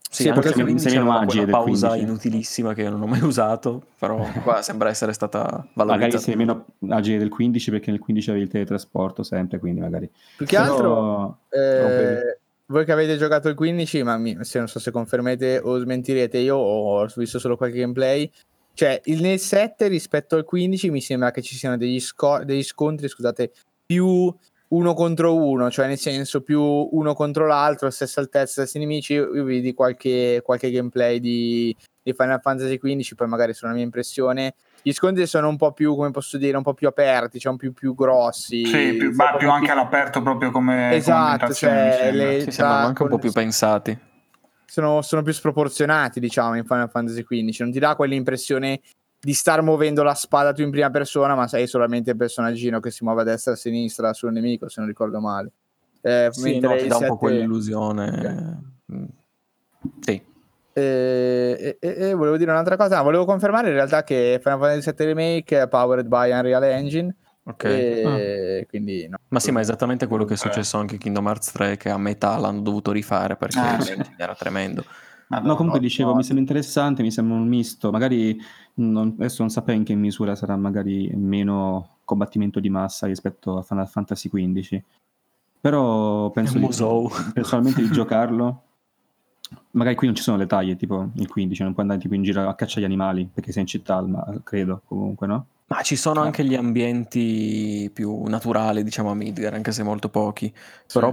Sì, sì perché mi sembra una pausa 15. inutilissima che non ho mai usato, però qua sembra essere stata valorizzata. Magari sei meno agile del 15 perché nel 15 avevi il teletrasporto sempre, quindi magari... Più che altro, eh, voi che avete giocato il 15, ma mi, se non so se confermete o smentirete, io ho visto solo qualche gameplay, cioè il, nel 7 rispetto al 15 mi sembra che ci siano degli, sco- degli scontri, scusate, più uno contro uno, cioè nel senso più uno contro l'altro, stessa altezza, stessi nemici. Io, vedi qualche, qualche gameplay di, di, Final Fantasy XV, poi magari sono la mia impressione. Gli scontri sono un po' più, come posso dire, un po' più aperti, cioè un più, più grossi. Sì, più, ma più anche più... all'aperto proprio come Esatto, cioè, le, sì, sembrano anche un po' più pensati. Sono, sono, più sproporzionati, diciamo, in Final Fantasy XV. Non ti dà quell'impressione di star muovendo la spada tu in prima persona, ma sei solamente il personaggino che si muove a destra e a sinistra sul nemico, se non ricordo male. Eh, sì, no, ti dà un po' quell'illusione. Okay. Mm. Sì. E, e, e, volevo dire un'altra cosa, volevo confermare in realtà che Final Fantasy VII Remake è powered by Unreal Engine. Ok. E, ah. quindi, no. Ma sì, ma esattamente quello che è successo anche in Kingdom Hearts 3, che a metà l'hanno dovuto rifare perché ah, sì. era tremendo. Madonna, no, comunque dicevo, no. mi sembra interessante, mi sembra un misto, magari non, adesso non saprei in che misura sarà magari meno combattimento di massa rispetto a Final Fantasy XV, però penso di, personalmente di giocarlo. Magari qui non ci sono le taglie, tipo il 15, non puoi andare tipo in giro a caccia gli animali perché sei in città, ma credo comunque, no? Ma ci sono anche gli ambienti più naturali, diciamo, a Midgar, anche se molto pochi. Però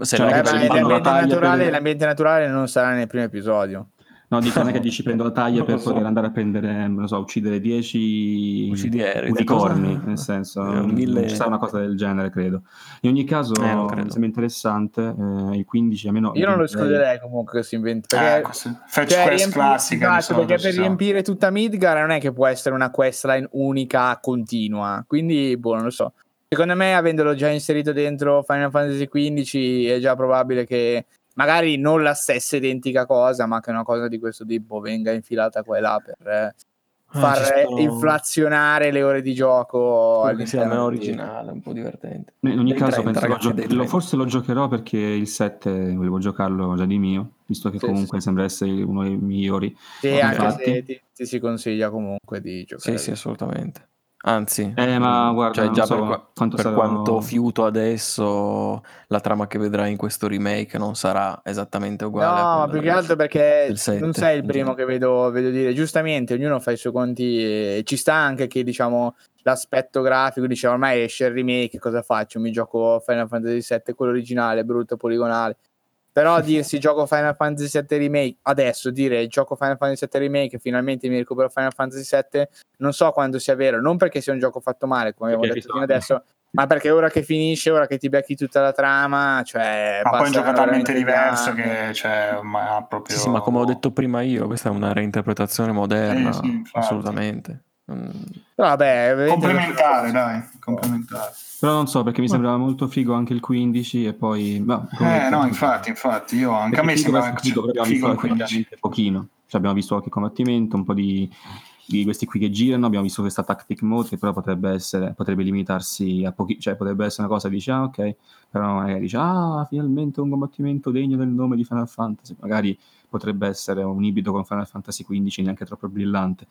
se Cioè, non che Eh, l'ambiente, naturale, per- l'ambiente naturale non sarà nel primo episodio. No, dico non è che dici prendo la taglia per so. poter andare a prendere, non lo so, uccidere 10 Uccidieri, unicorni, cosa? nel senso, Eh, non mille- ci sarà una cosa del genere, credo. In ogni caso, Eh, sembra interessante, eh, il 15 almeno... Io non lo il 23 escluderei comunque che si inventi. Eh, Perché, questo- Fetch cioè, quest riempi- classica. esatto, perché per riempire tutta Midgar non è che può essere una questline unica, continua. Quindi, boh, non lo so. Secondo me, avendolo già inserito dentro Final Fantasy XV, è già probabile che magari non la stessa identica cosa, ma che una cosa di questo tipo venga infilata qua e là per eh, far Ah, eh, sono- inflazionare le ore di gioco Spero che sia di- originale, un po' divertente. In ogni Dei caso 30, penso lo ragazzi, gio- lo- 30. forse lo giocherò perché il 7 volevo giocarlo già di mio, visto che Sì, comunque sì. sembra essere uno dei migliori. Sì, anche infatti. se ti, ti si consiglia comunque di giocare. Sì, sì, assolutamente. Anzi, Eh, ma mm, guarda, cioè, già so per, qua- quanto per sarò- quanto fiuto adesso, la trama che vedrai in questo remake non sarà esattamente uguale. a No, ma più che altro perché non sei il primo che vedo, vedo dire. Giustamente, ognuno fa i suoi conti e ci sta anche che, diciamo, l'aspetto grafico, dice ormai esce il remake, cosa faccio? Mi gioco Final Fantasy VII, quello originale, brutto, poligonale. Però dirsi gioco Final Fantasy VII Remake, adesso dire gioco Final Fantasy VII Remake, finalmente mi recupero Final Fantasy VII, non so quando sia vero, non perché sia un gioco fatto male, come abbiamo Perché detto fino adesso, ma perché ora che finisce, ora che ti becchi tutta la trama, cioè... Ma poi è un gioco talmente diverso che cioè, ma proprio. Sì, sì, ma come ho detto prima io, questa è una reinterpretazione moderna, Sì, sì, assolutamente. Mm, vabbè, Complementare, dai, complementare. Però non so, perché mi sembrava molto figo anche il 15 e poi... no, come Eh, no, infatti, infatti, io anche a me Perché sembra figo, figo, figo il visto 15. veramente pochino. Cioè, abbiamo visto qualche combattimento, un po' di, di questi qui che girano, abbiamo visto questa tactic mode che però potrebbe essere, potrebbe limitarsi a pochi, cioè potrebbe essere una cosa che dici, ah ok, però magari dici, ah finalmente un combattimento degno del nome di Final Fantasy, magari potrebbe essere un ibrido con Final Fantasy XV neanche troppo brillante.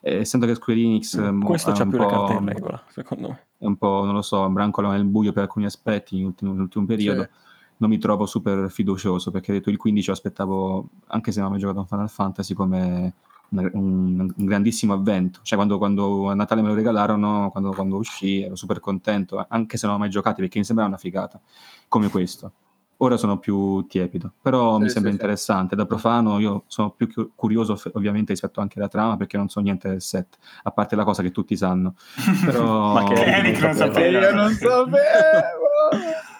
Eh, essendo che Square Enix eh, mo- Questo c'ha un più le carte in regola, secondo me. è un po', non lo so, brancola nel buio per alcuni aspetti nell'ultimo, periodo. Sì. Non mi trovo super fiducioso perché ho detto il 15 lo aspettavo, anche se non ho mai giocato a Final Fantasy, come un, un grandissimo avvento. Cioè, quando, quando a Natale me lo regalarono, quando, quando uscì, ero super contento, anche se non ho mai giocato perché mi sembrava una figata come questo. Ora sono più tiepido, però Sì, mi sì, sembra sì. interessante. Da profano io sono più cu- curioso ovviamente rispetto anche alla trama perché non so niente del set, a parte la cosa che tutti sanno. Però... Ma che Eric non sapeva. io non sapevo.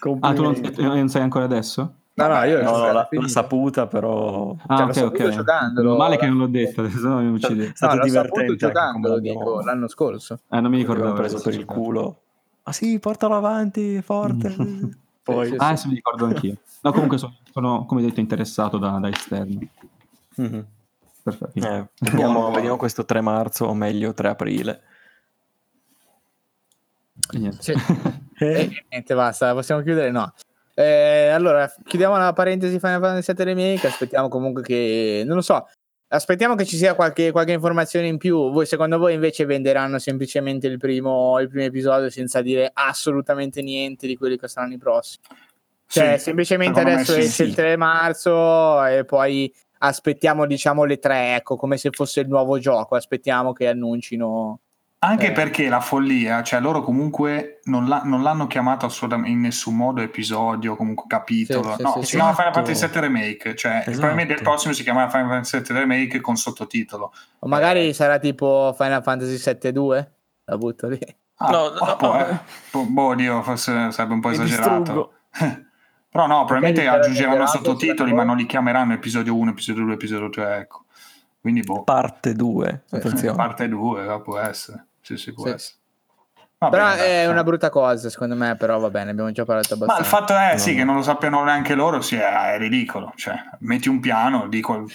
Ah, tu non, non sai ancora adesso? No, no, io No, no, l'ho l'ho saputa, però Ah, Cioè, l'ho ok, ok. giocandolo. Male che non l'ho detto, se no mi uccide. è stato no, l'ho divertente giocandolo, dico, l'anno scorso. Eh, non mi l'abbiamo ricordavo. preso per il culo. Ah sì, portalo avanti, forte. Poi... Sì, Ah, sì, mi ricordo anch'io. No, comunque sono, sono, come detto, interessato da, da esterno. Mhm. Perfetto. Eh, vediamo, vediamo questo 3 marzo, o meglio 3 aprile. E niente. Sì. E niente, basta, possiamo chiudere? No. Eh, allora, chiudiamo la parentesi Final Fantasy VII Remake, aspettiamo comunque che, non lo so, aspettiamo che ci sia qualche, qualche informazione in più. Voi, secondo voi, invece venderanno semplicemente il primo, il primo episodio senza dire assolutamente niente di quelli che saranno i prossimi? Cioè, Sì, semplicemente adesso sì, esce sì. il 3 marzo e poi aspettiamo, diciamo, le tre, ecco, come se fosse il nuovo gioco. Aspettiamo che annuncino. Anche Eh. perché la follia, cioè loro comunque non, l'ha- non l'hanno chiamato assolutamente in nessun modo episodio, comunque capitolo. Sì, no, sì, si chiama Final Esatto. Fantasy VII Remake, cioè Esatto. probabilmente il prossimo si chiamerà Final Fantasy VII Remake con sottotitolo. O magari sarà tipo Final Fantasy 7-2? La butto lì. Ah, No, ah, no, può, no. eh. Boh, boh, Dio, forse sarebbe un po' Mi esagerato. Però no, probabilmente aggiungeranno sottotitoli, ma non li chiameranno episodio 1, episodio 2, episodio 3, ecco. Quindi boh, Parte 2, Sì. attenzione. parte 2 può essere. Sì, sì, può Sì. essere. Va Però bene, è dai. una brutta cosa, secondo me, però va bene, abbiamo già parlato Ma abbastanza. il fatto è sì, No, no. che non lo sappiano neanche loro, sì, è, è ridicolo. Cioè, metti un piano, dico,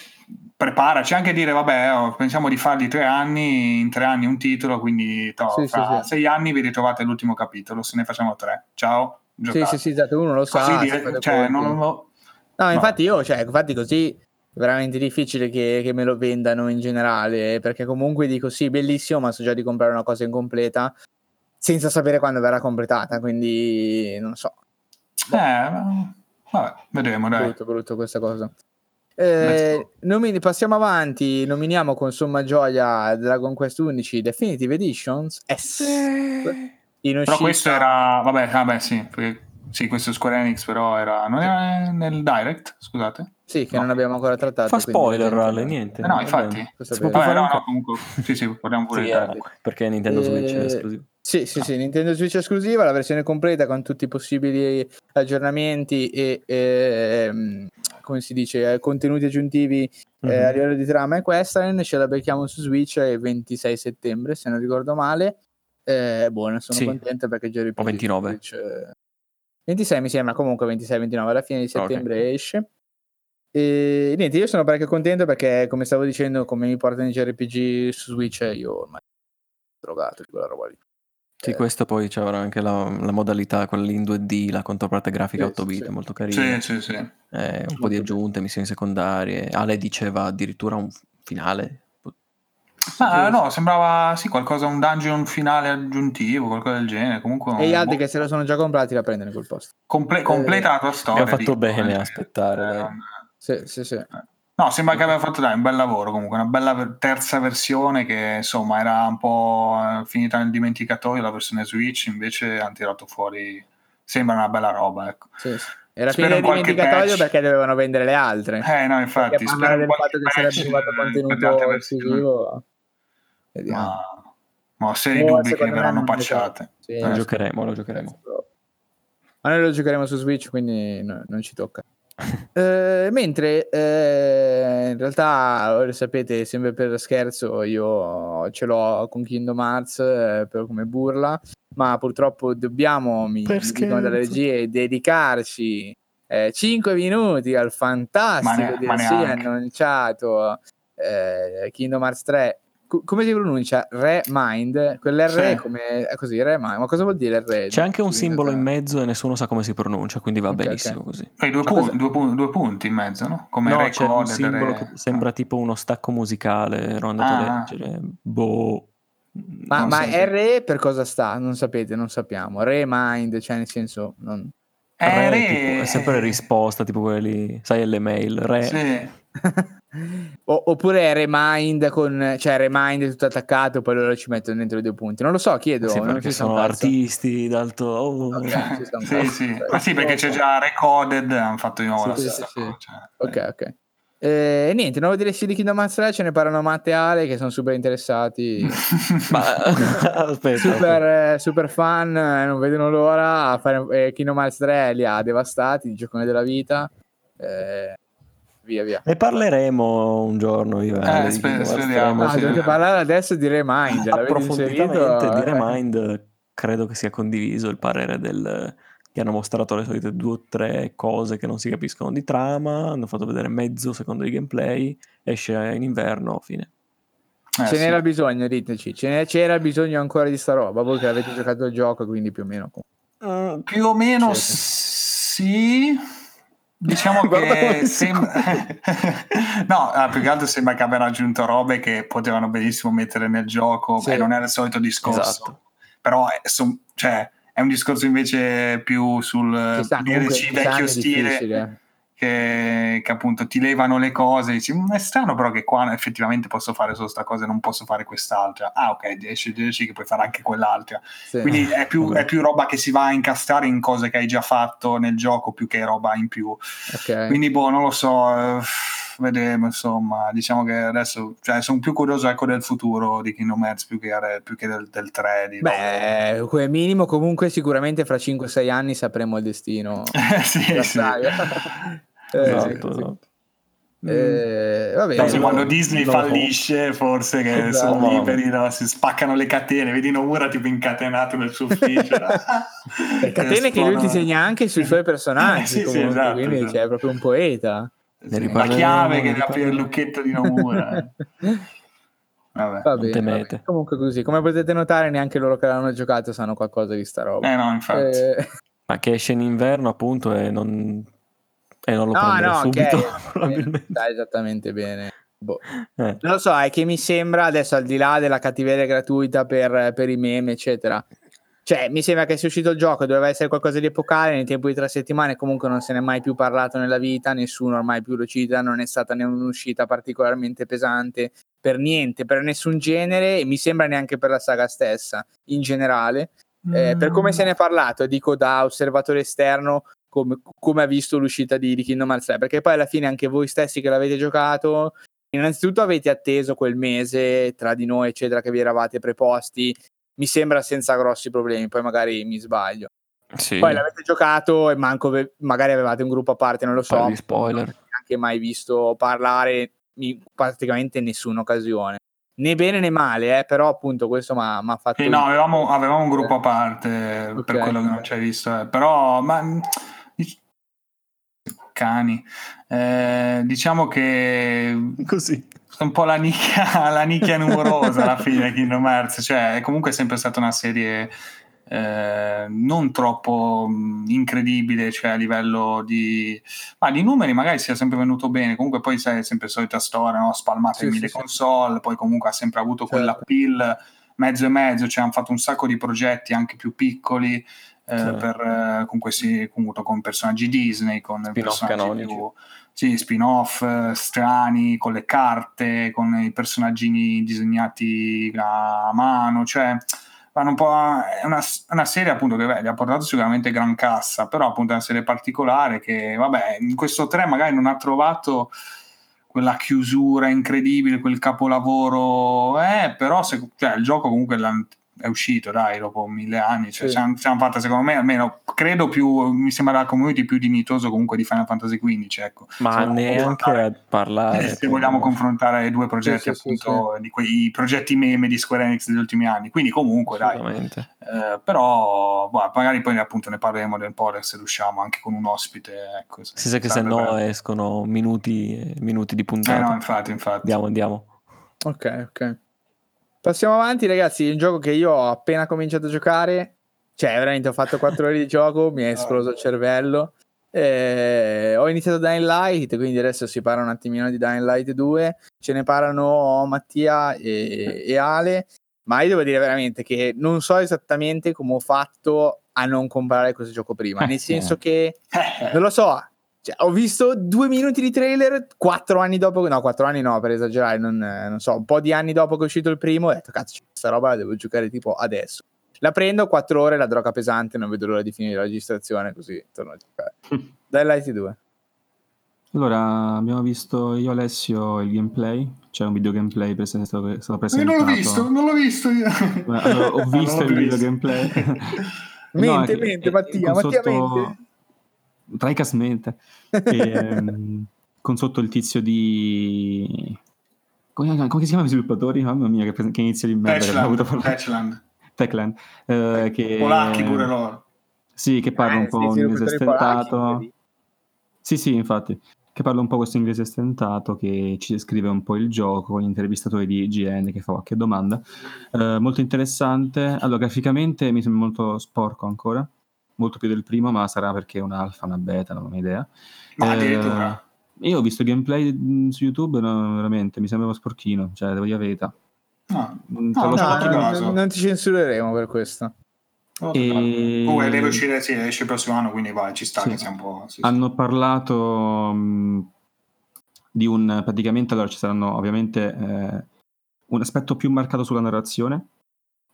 preparaci anche dire, vabbè, oh, pensiamo di farli tre anni, in tre anni un titolo, quindi to, Sì, fra sì, sì. sei anni vi ritrovate l'ultimo capitolo, se ne facciamo tre. Ciao, Sì, giocate. sì, sì, esatto, uno lo sa. Così dire- cioè, non lo... No, infatti io, cioè, infatti così veramente difficile che, che me lo vendano in generale, perché comunque dico sì, bellissimo, ma so già di comprare una cosa incompleta senza sapere quando verrà completata, quindi non so, Eh, vabbè, vedremo, dai. brutto, brutto questa cosa. Eh, nomini- passiamo avanti, nominiamo con somma gioia Dragon Quest 11 Definitive Editions S. In Però questo era. Vabbè, vabbè, sì. perché- Sì, questo Square Enix, però era. Non era nel direct, scusate. Sì, che no. non abbiamo ancora trattato. Fa spoiler, Ale, niente. Eh no, infatti. Si può fare no, no, comunque. Sì, sì, parliamo pure Sì, di eh, direct. perché Nintendo Switch è Eh, esclusivo. Sì, sì, sì, Nintendo Switch esclusiva, la versione completa con tutti i possibili aggiornamenti e, ehm, come si dice, eh, contenuti aggiuntivi eh, Mhm. a livello di trama e questline, ce la becchiamo su Switch il 26 settembre, se non ricordo male. Eh, buono, sono Sì. contento perché già ripeto, O 29. Switch, eh, 26 mi sembra, comunque 26-29 alla fine di Ok. settembre esce. E niente, io sono parecchio contento perché, come stavo dicendo, come mi portano i JRPG su Switch, io ormai sono drogato di quella roba lì. Sì, Eh. questo poi c'avrà anche la, la modalità, quella lì in 2D, la controparte grafica Sì, 8 bit, sì. molto carina. Sì, sì, sì. Eh, un po' Molto di aggiunte, missioni secondarie. Ale diceva addirittura un finale. Ma no, sembrava sì, qualcosa, un dungeon finale aggiuntivo, qualcosa del genere. Comunque, E gli altri che se lo sono già comprati la prendono in quel posto. comple- completa la tua storia. Abbiamo fatto dico, bene eh. a aspettare, Eh, Sì, sì, sì. No, sembra che abbia fatto dai, un bel lavoro comunque, una bella terza versione che insomma era un po' eh, finita nel dimenticatoio la versione Switch, invece hanno tirato fuori, sembra una bella roba, ecco. sì, sì. Era Spero fine dimenticatoio patch. perché dovevano vendere le altre. Eh no, infatti, perché spero parlare del fatto che sarebbe arrivato contenuto esclusivo. Vediamo. Ma, ma ho seri Oh, dubbi che verranno non- patchate. Sì, Lo giocheremo, lo giocheremo. Ma noi lo giocheremo su Switch, quindi no- non ci tocca. Eh, mentre eh, in realtà, lo sapete, sempre per scherzo, io ce l'ho con Kingdom Hearts eh, per- come burla, ma purtroppo dobbiamo, mi, mi dicono dalle regie, dedicarci 5 minuti al fantastico Ma ne- DLC annunciato eh, Kingdom Hearts 3. Co- come si pronuncia? Remind? Quell'R Sì. è come è così, Remind. Ma cosa vuol dire R? C'è anche un simbolo in esatto. mezzo e nessuno sa come si pronuncia, quindi va Ok, benissimo ok. così. Poi due, pu- due pu- due punti in mezzo, no? Come No, c'è un simbolo re- che sembra tipo uno stacco musicale, ero andato Ah. a leggere. Boh. Ma, ma so. RE per cosa sta? Non sapete, non sappiamo. Remind, cioè nel senso... Non... Re, re- tipo, è sempre risposta, tipo quelli, sai, alle mail. Re. Sì. O- oppure remind con... Cioè remind tutto attaccato, poi loro ci mettono dentro i due punti. Non lo so, chiedo. Sì, non ci sono sono artisti d'alto. oh. Ok, ci sta un Sì, sì. Ma sì, perché c'è già Recorded, hanno fatto di nuovo Sì, la sì, stessa sì, cosa. cioè, Ok, ok. E niente, nuovo DLC di Kingdom Hearts 3, ce ne parlano Matte e Ale che sono super interessati. Ma aspetta, super, eh, super fan, eh, non vedono l'ora. A fare, eh, Kingdom Hearts 3 li ha devastati, il giocone della vita. Eh, via, via. ne parleremo un giorno. Io, Eh, di sper- speriamo, 3, Ah, sì. dovete parlare adesso di Remind. approfonditamente di Eh. Remind credo che sia condiviso il parere del che hanno mostrato le solite due o tre cose che non si capiscono di trama hanno fatto vedere mezzo secondo di gameplay esce in inverno fine eh, Ce sì. n'era bisogno, diteci. Ce c'era bisogno ancora di sta roba. Voi che avete giocato il gioco, quindi più o meno. Più o meno Sì, sì. Diciamo che sembra... no, ah, più che altro sembra che abbiano aggiunto robe che potevano benissimo mettere nel gioco Sì. e non era il solito discorso. Esatto. Però è, son- cioè, è un discorso invece più sul sta, comunque, DLC vecchio stile difficile. Che, che appunto ti levano le cose dici "Mm, è strano però che qua effettivamente posso fare solo sta cosa e non posso fare quest'altra ah ok esce il DLC che puoi fare anche quell'altra Sì. quindi è più, è più roba che si va a incastrare in cose che hai già fatto nel gioco più che roba in più. Ok. Quindi, boh, non lo so, eh, vedremo. Insomma, diciamo che adesso cioè, sono più curioso ecco, del futuro di Kingdom Hearts più che, più che del, del 3. Di Beh, come minimo comunque sicuramente fra 5-6 anni sapremo il destino Eh, sì, sì. Eh, esatto, sì, sì. esatto. Eh, va bene. Forse no, quando Disney no. fallisce, forse che Esatto. sono liberi, no? si spaccano le catene, vedi Nomura tipo incatenato nel suo ufficio. Le catene che lui disegna anche sui suoi personaggi, Eh, sì, sì, comunque, esatto, quindi esatto. c'è proprio un poeta. Sì, la chiave che apre il riparleremo. lucchetto di Nomura. eh. Vabbè. Va Non bene, temete. va bene. Comunque così, come potete notare neanche loro che l'hanno giocato sanno qualcosa di sta roba. Eh no, infatti. Eh, ma che esce in inverno appunto e non, e non lo no, prenderò no, subito ok. probabilmente Sta esattamente bene. Boh. Eh. Non lo so, è che mi sembra adesso al di là della cattiveria gratuita per, per i meme, eccetera. cioè, mi sembra che sia uscito il gioco, doveva essere qualcosa di epocale, nel tempo di tre settimane comunque non se ne è mai più parlato nella vita, nessuno ormai più lo cita, non è stata né un'uscita particolarmente pesante per niente, per nessun genere e mi sembra neanche per la saga stessa in generale. Eh, per come se ne è parlato, dico da osservatore esterno, come, come, ha visto l'uscita di, di Kingdom Hearts 3, perché poi alla fine anche voi stessi che l'avete giocato, innanzitutto avete atteso quel mese tra di noi, eccetera, che vi eravate preposti mi sembra senza grossi problemi, poi magari mi sbaglio. Sì. Poi l'avete giocato e manco magari avevate un gruppo a parte, non lo so. Parli spoiler. Non neanche mai visto parlare in praticamente nessuna occasione. Né bene né male, eh, però appunto questo mi ha fatto... Sì, no, avevamo, avevamo, un gruppo a parte okay. per quello che non ci hai visto, eh. però... Ma... Cani. Eh, diciamo che... Così un po' la nicchia, la nicchia numerosa alla fine Kingdom Hearts, cioè è comunque sempre stata una serie eh, non troppo incredibile, cioè a livello di, ma di numeri magari sia sempre venuto bene, comunque poi sai, è sempre solita storia, no? spalmate sì, in mille sì, console, sì. poi comunque ha sempre avuto certo. quell'appeal mezzo e mezzo, cioè hanno fatto un sacco di progetti anche più piccoli, eh, per, eh, con, questi, con, con personaggi Disney, con Spin-off personaggi più sì, spin-off eh, strani con le carte, con i personaggini disegnati a mano, cioè vanno un po' è una, una serie appunto che beh, gli ha portato sicuramente gran cassa, però appunto è una serie particolare che vabbè, in questo 3 magari non ha trovato quella chiusura incredibile, quel capolavoro, eh, però se, cioè, il gioco comunque è uscito, dai, dopo mille anni. Cioè, sì. siamo, siamo fatta, secondo me, almeno credo più, mi sembra la community più dignitoso comunque di Final Fantasy XV. Ecco. Ma se neanche a parlare. Se vogliamo confrontare i due progetti, sì, appunto, sì, di quei progetti meme di Square Enix degli ultimi anni. Quindi, comunque, dai. Eh, però, boh, magari poi appunto ne parleremo del po' se riusciamo anche con un ospite. Ecco, se si sa che se no bello. escono minuti, minuti di puntata. Eh no, infatti, infatti. Andiamo, andiamo. Ok, ok. Passiamo avanti, ragazzi. Un gioco che io ho appena cominciato a giocare. Cioè, veramente ho fatto 4 ore di gioco, mi è esploso il cervello. Eh, ho iniziato Dying Light, quindi adesso si parla un attimino di Dying Light 2. Ce ne parlano Mattia e, e Ale. Ma io devo dire veramente che non so esattamente come ho fatto a non comprare questo gioco prima. Nel senso che non lo so, cioè, ho visto due minuti di trailer quattro anni dopo, no, quattro anni no, per esagerare, non, non so, un po' di anni dopo che è uscito il primo, ho detto, cazzo, questa roba la devo giocare tipo adesso. La prendo, quattro ore, la droga pesante, non vedo l'ora di finire la registrazione, così torno a giocare. Dai, Light 2. Allora, abbiamo visto io Alessio il gameplay, c'è un video gameplay presentato, stato presentato. Io non l'ho visto, non l'ho visto io. Allora, ho visto il video gameplay. mente, no, mente, Mattia, Mattia, sotto... mente Tricas mente. E, ehm, con sotto il tizio di... Come, come si chiama i sviluppatori? Mamma mia, che, che inizio di merda. Techland. Techland. Eh, che... Polacchi pure loro. Sì, che parla eh, un po' sì, inglese stentato. Sì, sì, infatti. Che parla un po' questo inglese stentato, che ci descrive un po' il gioco, con l'intervistatore di IGN che fa qualche domanda. Eh, molto interessante. Allora, graficamente mi sembra molto sporco ancora molto più del primo, ma sarà perché è un alfa, una beta, non ho idea. Ma addirittura. Eh, io ho visto gameplay mm, su YouTube, no, veramente, mi sembrava sporchino, cioè devo dire la verità. No, mm, no, no, no, non ti censureremo per questo. Oh, e... Oh, deve uscire, sì, esce il prossimo anno, quindi vai, ci sta sì. che sia un po'... Sì, Hanno parlato mh, di un... praticamente, allora ci saranno ovviamente eh, un aspetto più marcato sulla narrazione,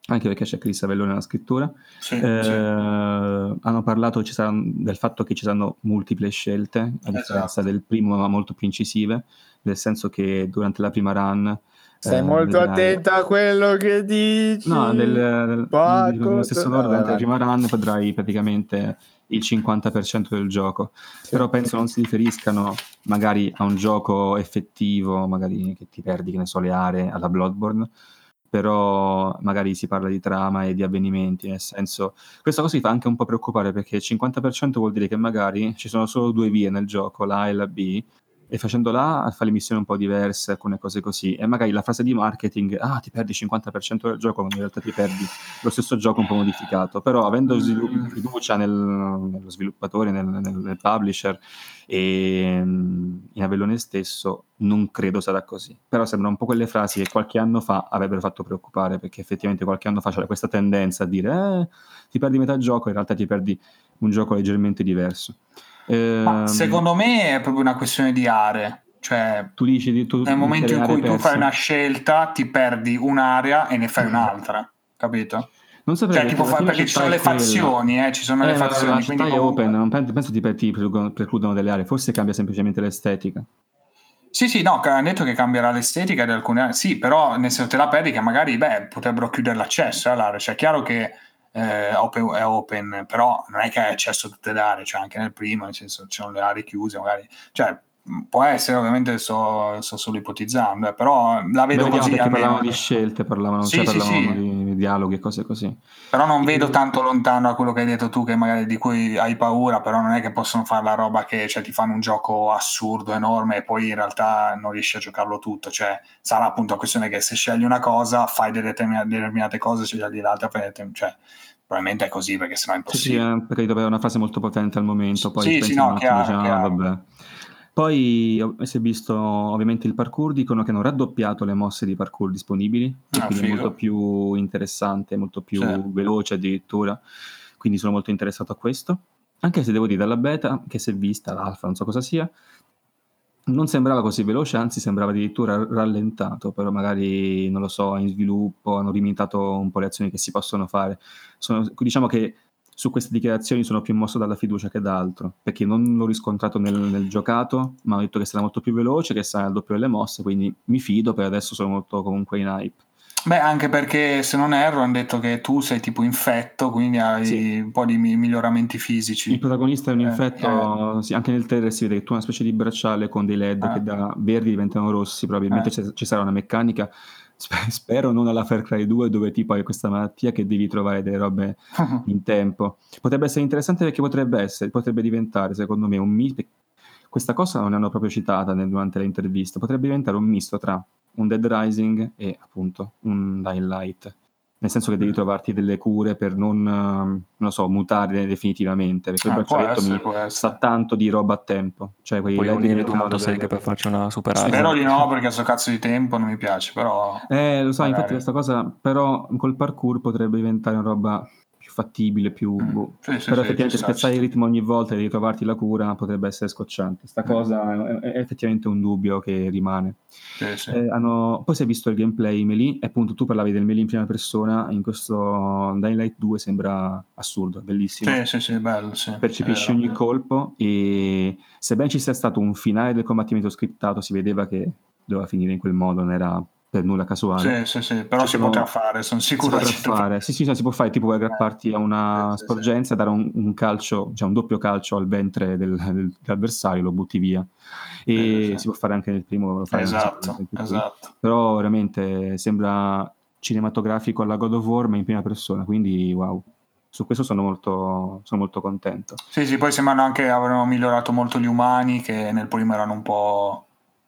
anche perché c'è Chris Avellone nella scrittura. Sì, eh, sì. Hanno parlato saranno, del fatto che ci saranno multiple scelte, a differenza esatto. del primo, ma molto più incisive, nel senso che durante la prima run. Stai eh, molto vedrai... attento a quello che dici. No, nel, nel, nello stesso ordine, durante la prima run potrai praticamente il 50% del gioco. Sì. Però penso non si riferiscano magari a un gioco effettivo, magari che ti perdi, che ne so, le aree alla Bloodborne però magari si parla di trama e di avvenimenti, nel senso, questa cosa mi fa anche un po' preoccupare perché il 50% vuol dire che magari ci sono solo due vie nel gioco, la A e la B, e facendo là fa le missioni un po' diverse, alcune cose così, e magari la frase di marketing, ah ti perdi il 50% del gioco, quando in realtà ti perdi lo stesso gioco un po' modificato, però avendo svilu- fiducia nel, nello sviluppatore, nel, nel, nel publisher e mm, in Avellone stesso, non credo sarà così, però sembrano un po' quelle frasi che qualche anno fa avrebbero fatto preoccupare, perché effettivamente qualche anno fa c'era questa tendenza a dire, eh, ti perdi metà gioco, in realtà ti perdi un gioco leggermente diverso. Ma ehm, secondo me è proprio una questione di aree. Cioè, tu dici, tu, nel momento in cui tu fai una scelta, ti perdi un'area e ne fai mm. un'altra, capito? Non saprei cioè, tipo, fa, perché ci sono le fazioni, eh, ci sono eh, le fazioni. La città è open, non penso, penso ti precludono delle aree, forse cambia semplicemente l'estetica. Sì, sì, no, hanno detto che cambierà l'estetica di alcune aree, sì, però nel senso te la perdi che magari, beh, potrebbero chiudere l'accesso all'area, cioè è chiaro che eh, open, è open, però non è che hai accesso a tutte le aree, cioè anche nel primo, nel senso ci sono le aree chiuse, magari, cioè può essere, ovviamente sto, sto solo ipotizzando, eh, però la vedo Beh, così. Perché parlavano di scelte, parlavano, sì, cioè, sì, parlavano sì. di dialoghi e cose così. Però non vedo tanto lontano da quello che hai detto tu, che magari di cui hai paura, però non è che possono fare la roba che cioè, ti fanno un gioco assurdo, enorme, e poi in realtà non riesci a giocarlo tutto. Cioè, sarà appunto la questione che se scegli una cosa, fai delle determinate cose, scegli l'altra, cioè probabilmente è così perché sennò è impossibile. Sì, sì eh, perché avere una frase molto potente al momento, poi sì, sì, no, chiaro, diciamo, chiaro. vabbè. Poi si è visto ovviamente il parkour, dicono che hanno raddoppiato le mosse di parkour disponibili, ah, quindi figo. è molto più interessante, molto più sì. veloce addirittura, quindi sono molto interessato a questo. Anche se devo dire dalla beta, che si è vista, l'alfa, non so cosa sia, non sembrava così veloce, anzi sembrava addirittura rallentato, però magari, non lo so, in sviluppo hanno limitato un po' le azioni che si possono fare. Sono, diciamo che su queste dichiarazioni sono più mosso dalla fiducia che da altro, perché non l'ho riscontrato nel, nel giocato, ma ho detto che sarà molto più veloce, che sarà il doppio delle mosse, quindi mi fido, per adesso sono molto comunque in hype. Beh, anche perché se non erro hanno detto che tu sei tipo infetto, quindi hai sì. un po' di miglioramenti fisici. Il protagonista è un eh, infetto, eh, sì, anche nel trailer si vede che tu hai una specie di bracciale con dei LED eh. che da verdi diventano rossi, probabilmente eh. ci sarà una meccanica spero non alla Far Cry 2 dove tipo hai questa malattia che devi trovare delle robe in tempo. Potrebbe essere interessante perché potrebbe essere, potrebbe diventare secondo me un misto, questa cosa non ne hanno proprio citata durante le interviste, potrebbe diventare un misto tra un Dead Rising e appunto un Dying Light nel senso che devi mm. trovarti delle cure per non, ehm, non so, mutare definitivamente, perché ah, il braccialetto essere, mi sa tanto di roba a tempo. Cioè quei Puoi unire due motoseghe per farci una super Spero di no, perché sto cazzo di tempo non mi piace, però... Eh, lo so, magari. infatti questa cosa, però col parkour potrebbe diventare una roba fattibile, più... Mm. Boh. Sì, sì, però sì, effettivamente spezzare il ritmo ogni volta e ritrovarti la cura potrebbe essere scocciante. Sta mm. cosa è, è, effettivamente un dubbio che rimane. Eh, hanno... Poi si è visto il gameplay melee e appunto tu parlavi del melee in prima persona, in questo Dying Light 2 sembra assurdo, bellissimo. Sì, sì, sì, bello, sì. Percepisci ogni colpo e sebbene ci sia stato un finale del combattimento scriptato, si vedeva che doveva finire in quel modo, non era per nulla casuale. Sì, sì, sì, però ci si potrà fare, sono sicuro. Si potrà fare. Sì, sì, si può fare, tipo aggrapparti a una sì, sporgenza e dare un, un, calcio, cioè un doppio calcio al ventre del, del, dell'avversario, lo butti via. E eh, si può fare anche nel primo. Lo fare esatto, esatto. Però veramente sembra cinematografico alla God of War, ma in prima persona, quindi wow su questo sono molto, sono molto contento. Sì, sì, poi sembrano anche avevano migliorato molto gli umani che nel primo erano un po'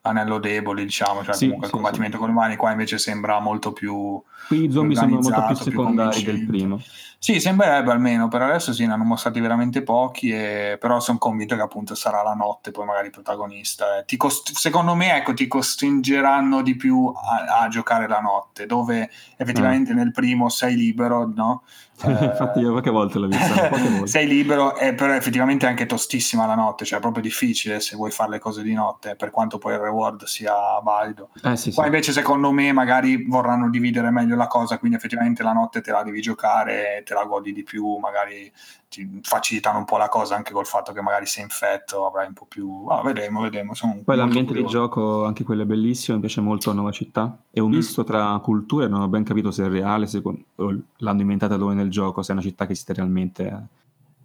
anello debole, diciamo, cioè sì, comunque sì, il combattimento sì. con i umani qua invece sembra molto più Qui i zombie sono molto più secondari più del primo. Sì, sembrerebbe almeno, per adesso sì, ne hanno mostrati veramente pochi, e... però sono convinto che appunto sarà la notte poi magari protagonista. Eh. Cost... Secondo me, ecco, ti costringeranno di più a, a giocare la notte, dove effettivamente mm. nel primo sei libero, no? Eh, Infatti io qualche volta l'ho vista. sei libero, e però effettivamente è anche tostissima la notte, cioè è proprio difficile se vuoi fare le cose di notte, per quanto poi il reward sia valido. Eh, sì, Qua sì. invece secondo me magari vorranno dividere meglio la cosa, quindi effettivamente la notte te la devi giocare, te la godi di più, magari ti facilitano un po' la cosa anche col fatto che magari sei infetto, avrai un po' più... Ah, vedremo, vedremo. Poi l'ambiente curioso. di gioco, anche quello è bellissimo, mi piace molto la nuova città. È un mm. misto tra culture, non ho ben capito se è reale, se l'hanno inventata dove nel gioco, se è una città che esiste realmente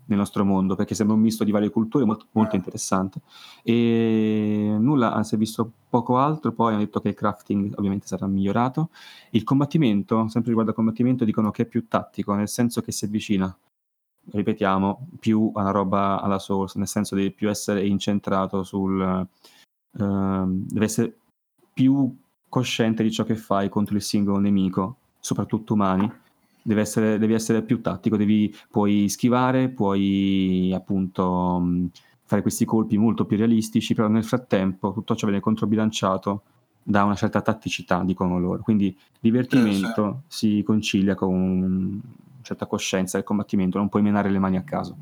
nel nostro mondo, perché sembra un misto di varie culture molto, molto interessante. E nulla, si è visto poco altro, poi hanno detto che il crafting ovviamente sarà migliorato. Il combattimento, sempre riguardo al combattimento, dicono che è più tattico, nel senso che si avvicina, ripetiamo, più a una roba alla source, nel senso di più essere incentrato sul ehm, deve essere più cosciente di ciò che fai contro il singolo nemico, soprattutto umani. Essere, devi essere più tattico, devi, puoi schivare, puoi appunto mh, fare questi colpi molto più realistici, però nel frattempo tutto ciò viene controbilanciato da una certa tatticità, dicono loro. Quindi divertimento si concilia con una certa coscienza del combattimento, non puoi menare le mani a caso.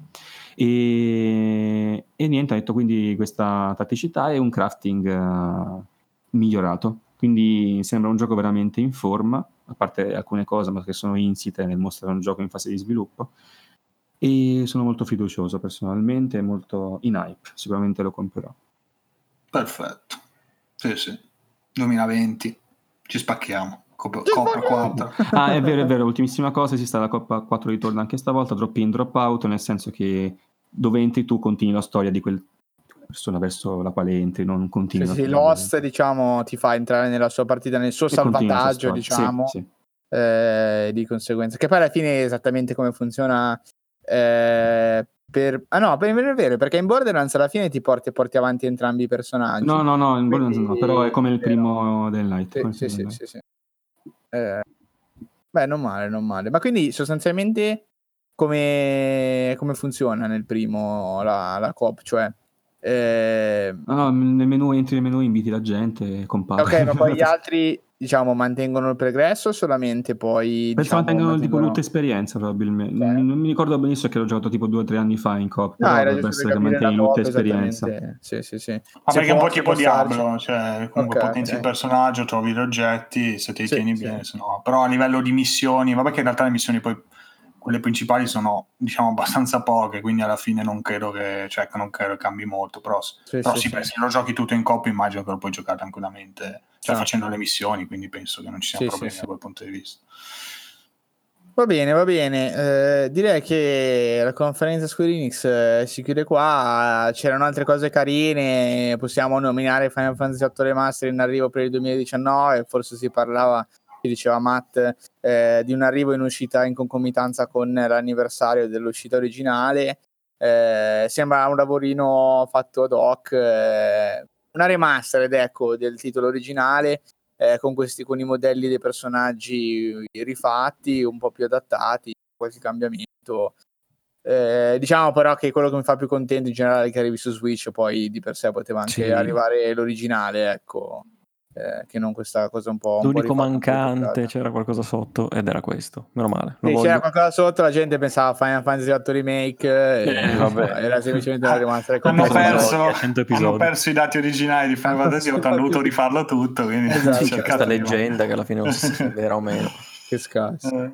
E, e niente, ha detto quindi questa tatticità e un crafting uh, migliorato. Quindi sembra un gioco veramente in forma, a parte alcune cose ma che sono insite nel mostrare un gioco in fase di sviluppo. E sono molto fiducioso personalmente, molto in hype, sicuramente lo comprerò. Perfetto. Sì, sì. 2020, ci spacchiamo. Coppa, Coppa 4. ah, è vero, è vero. Ultimissima cosa, esiste la Coppa 4 ritorna anche stavolta, drop in, drop out, nel senso che dove entri tu continui la storia di quel persona verso la quale entri, non continui. Sì, sì, l'host, diciamo, ti fa entrare nella sua partita, nel suo e salvataggio, diciamo. Sì, sì. Eh, di conseguenza, che poi alla fine è esattamente come funziona eh, per... Ah no, per è vero, perché in Borderlands alla fine ti porti, porti avanti entrambi i personaggi. No, no, no, in Borderlands no, però è come il primo del Light. Sì, sì, sì, sì, eh, beh, non male, non male. Ma quindi sostanzialmente come, come funziona nel primo la, la coop? Cioè... Eh... No, nel menu entri nel menu inviti la gente compare. Ok, ma poi gli altri diciamo, mantengono il progresso o solamente poi... Penso diciamo, mantengono, tipo l'ultima esperienza probabilmente. Okay. Non, non, mi ricordo benissimo che l'ho giocato tipo due o tre anni fa in coop, no, però dovrebbe essere che mantieni l'ultima esperienza. Sì, sì, sì. Ma perché è un po' tipo Diablo, cioè comunque okay, potenzi okay. il personaggio, trovi gli oggetti, se te li sì, tieni sì. bene, se no. Però a livello di missioni, vabbè che in realtà le missioni poi quelle principali sono diciamo abbastanza poche quindi alla fine non credo che, cioè, non credo cambi molto però, sì, però sì, sì, sì. se lo giochi tutto in coppia immagino che lo puoi giocare tranquillamente cioè, facendo le missioni quindi penso che non ci siano problemi da quel punto di vista Va bene, va bene. Eh, direi che la conferenza Square Enix eh, si chiude qua. C'erano altre cose carine. Possiamo nominare Final Fantasy VIII Remaster in arrivo per il 2019. Forse si parlava diceva Matt, eh, di un arrivo in uscita in concomitanza con l'anniversario dell'uscita originale. Eh, sembra un lavorino fatto ad hoc, eh, una remastered ecco, del titolo originale eh, con, questi, con i modelli dei personaggi rifatti, un po' più adattati, qualche cambiamento. Eh, diciamo però che quello che mi fa più contento in generale è che arrivi su Switch, poi di per sé poteva anche sì. arrivare l'originale, ecco eh, che non questa cosa un po'. L'unico un po mancante c'era qualcosa sotto ed era questo. Meno male. Sì, c'era qualcosa sotto, la gente pensava Final Fantasy 8 Remake. E, eh, vabbè. Era semplicemente una remaster. Hanno perso, hanno perso i dati originali di Final Fantasy 8, hanno dovuto rifarlo tutto. Quindi esatto. C'è questa leggenda che alla fine non si vera o meno. che scasso. Eh.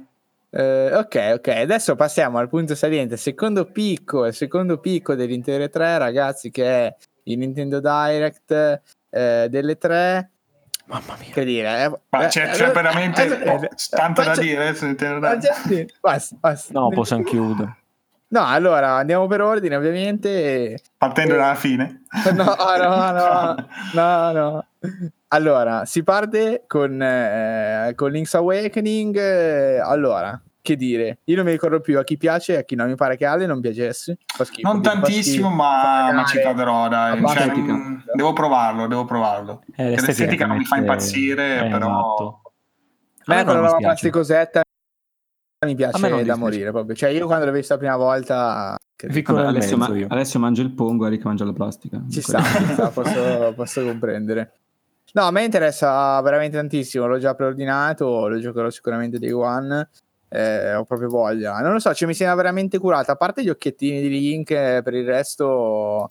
Uh, ok, ok, adesso passiamo al punto saliente, secondo picco, il secondo picco dell'Intere 3, ragazzi, che è il Nintendo Direct eh, delle 3 Mamma mia. Che dire, eh? Ma eh, c'è, c'è veramente eh, tanto da dire. Eh, basta, basta. No, possiamo chiudere. No, allora andiamo per ordine, ovviamente. Partendo dalla fine. No, no, no, no, no. Allora, si parte con, eh, con Link's Awakening. Eh, allora, che dire, io non mi ricordo più a chi piace e a chi non mi pare che Ale non piacesse. Schifo, non tantissimo, ma, ma, ci caderò. Dai. Cioè, mh, devo provarlo, devo provarlo. Eh, l'estetica, l'estetica non mi fa impazzire, però. Beh, quando la plasticosetta mi piace da morire proprio. Cioè, io quando l'ho vista la prima volta. Vabbè, Alessio, ma- Alessio, mangia il pongo, Eric mangia la plastica. Ci sta, ci sta posso, posso comprendere. No, a me interessa veramente tantissimo. L'ho già preordinato, lo giocherò sicuramente day one eh, ho proprio voglia. Non lo so, cioè, mi sembra veramente curata. A parte gli occhiettini di Link, eh, per il resto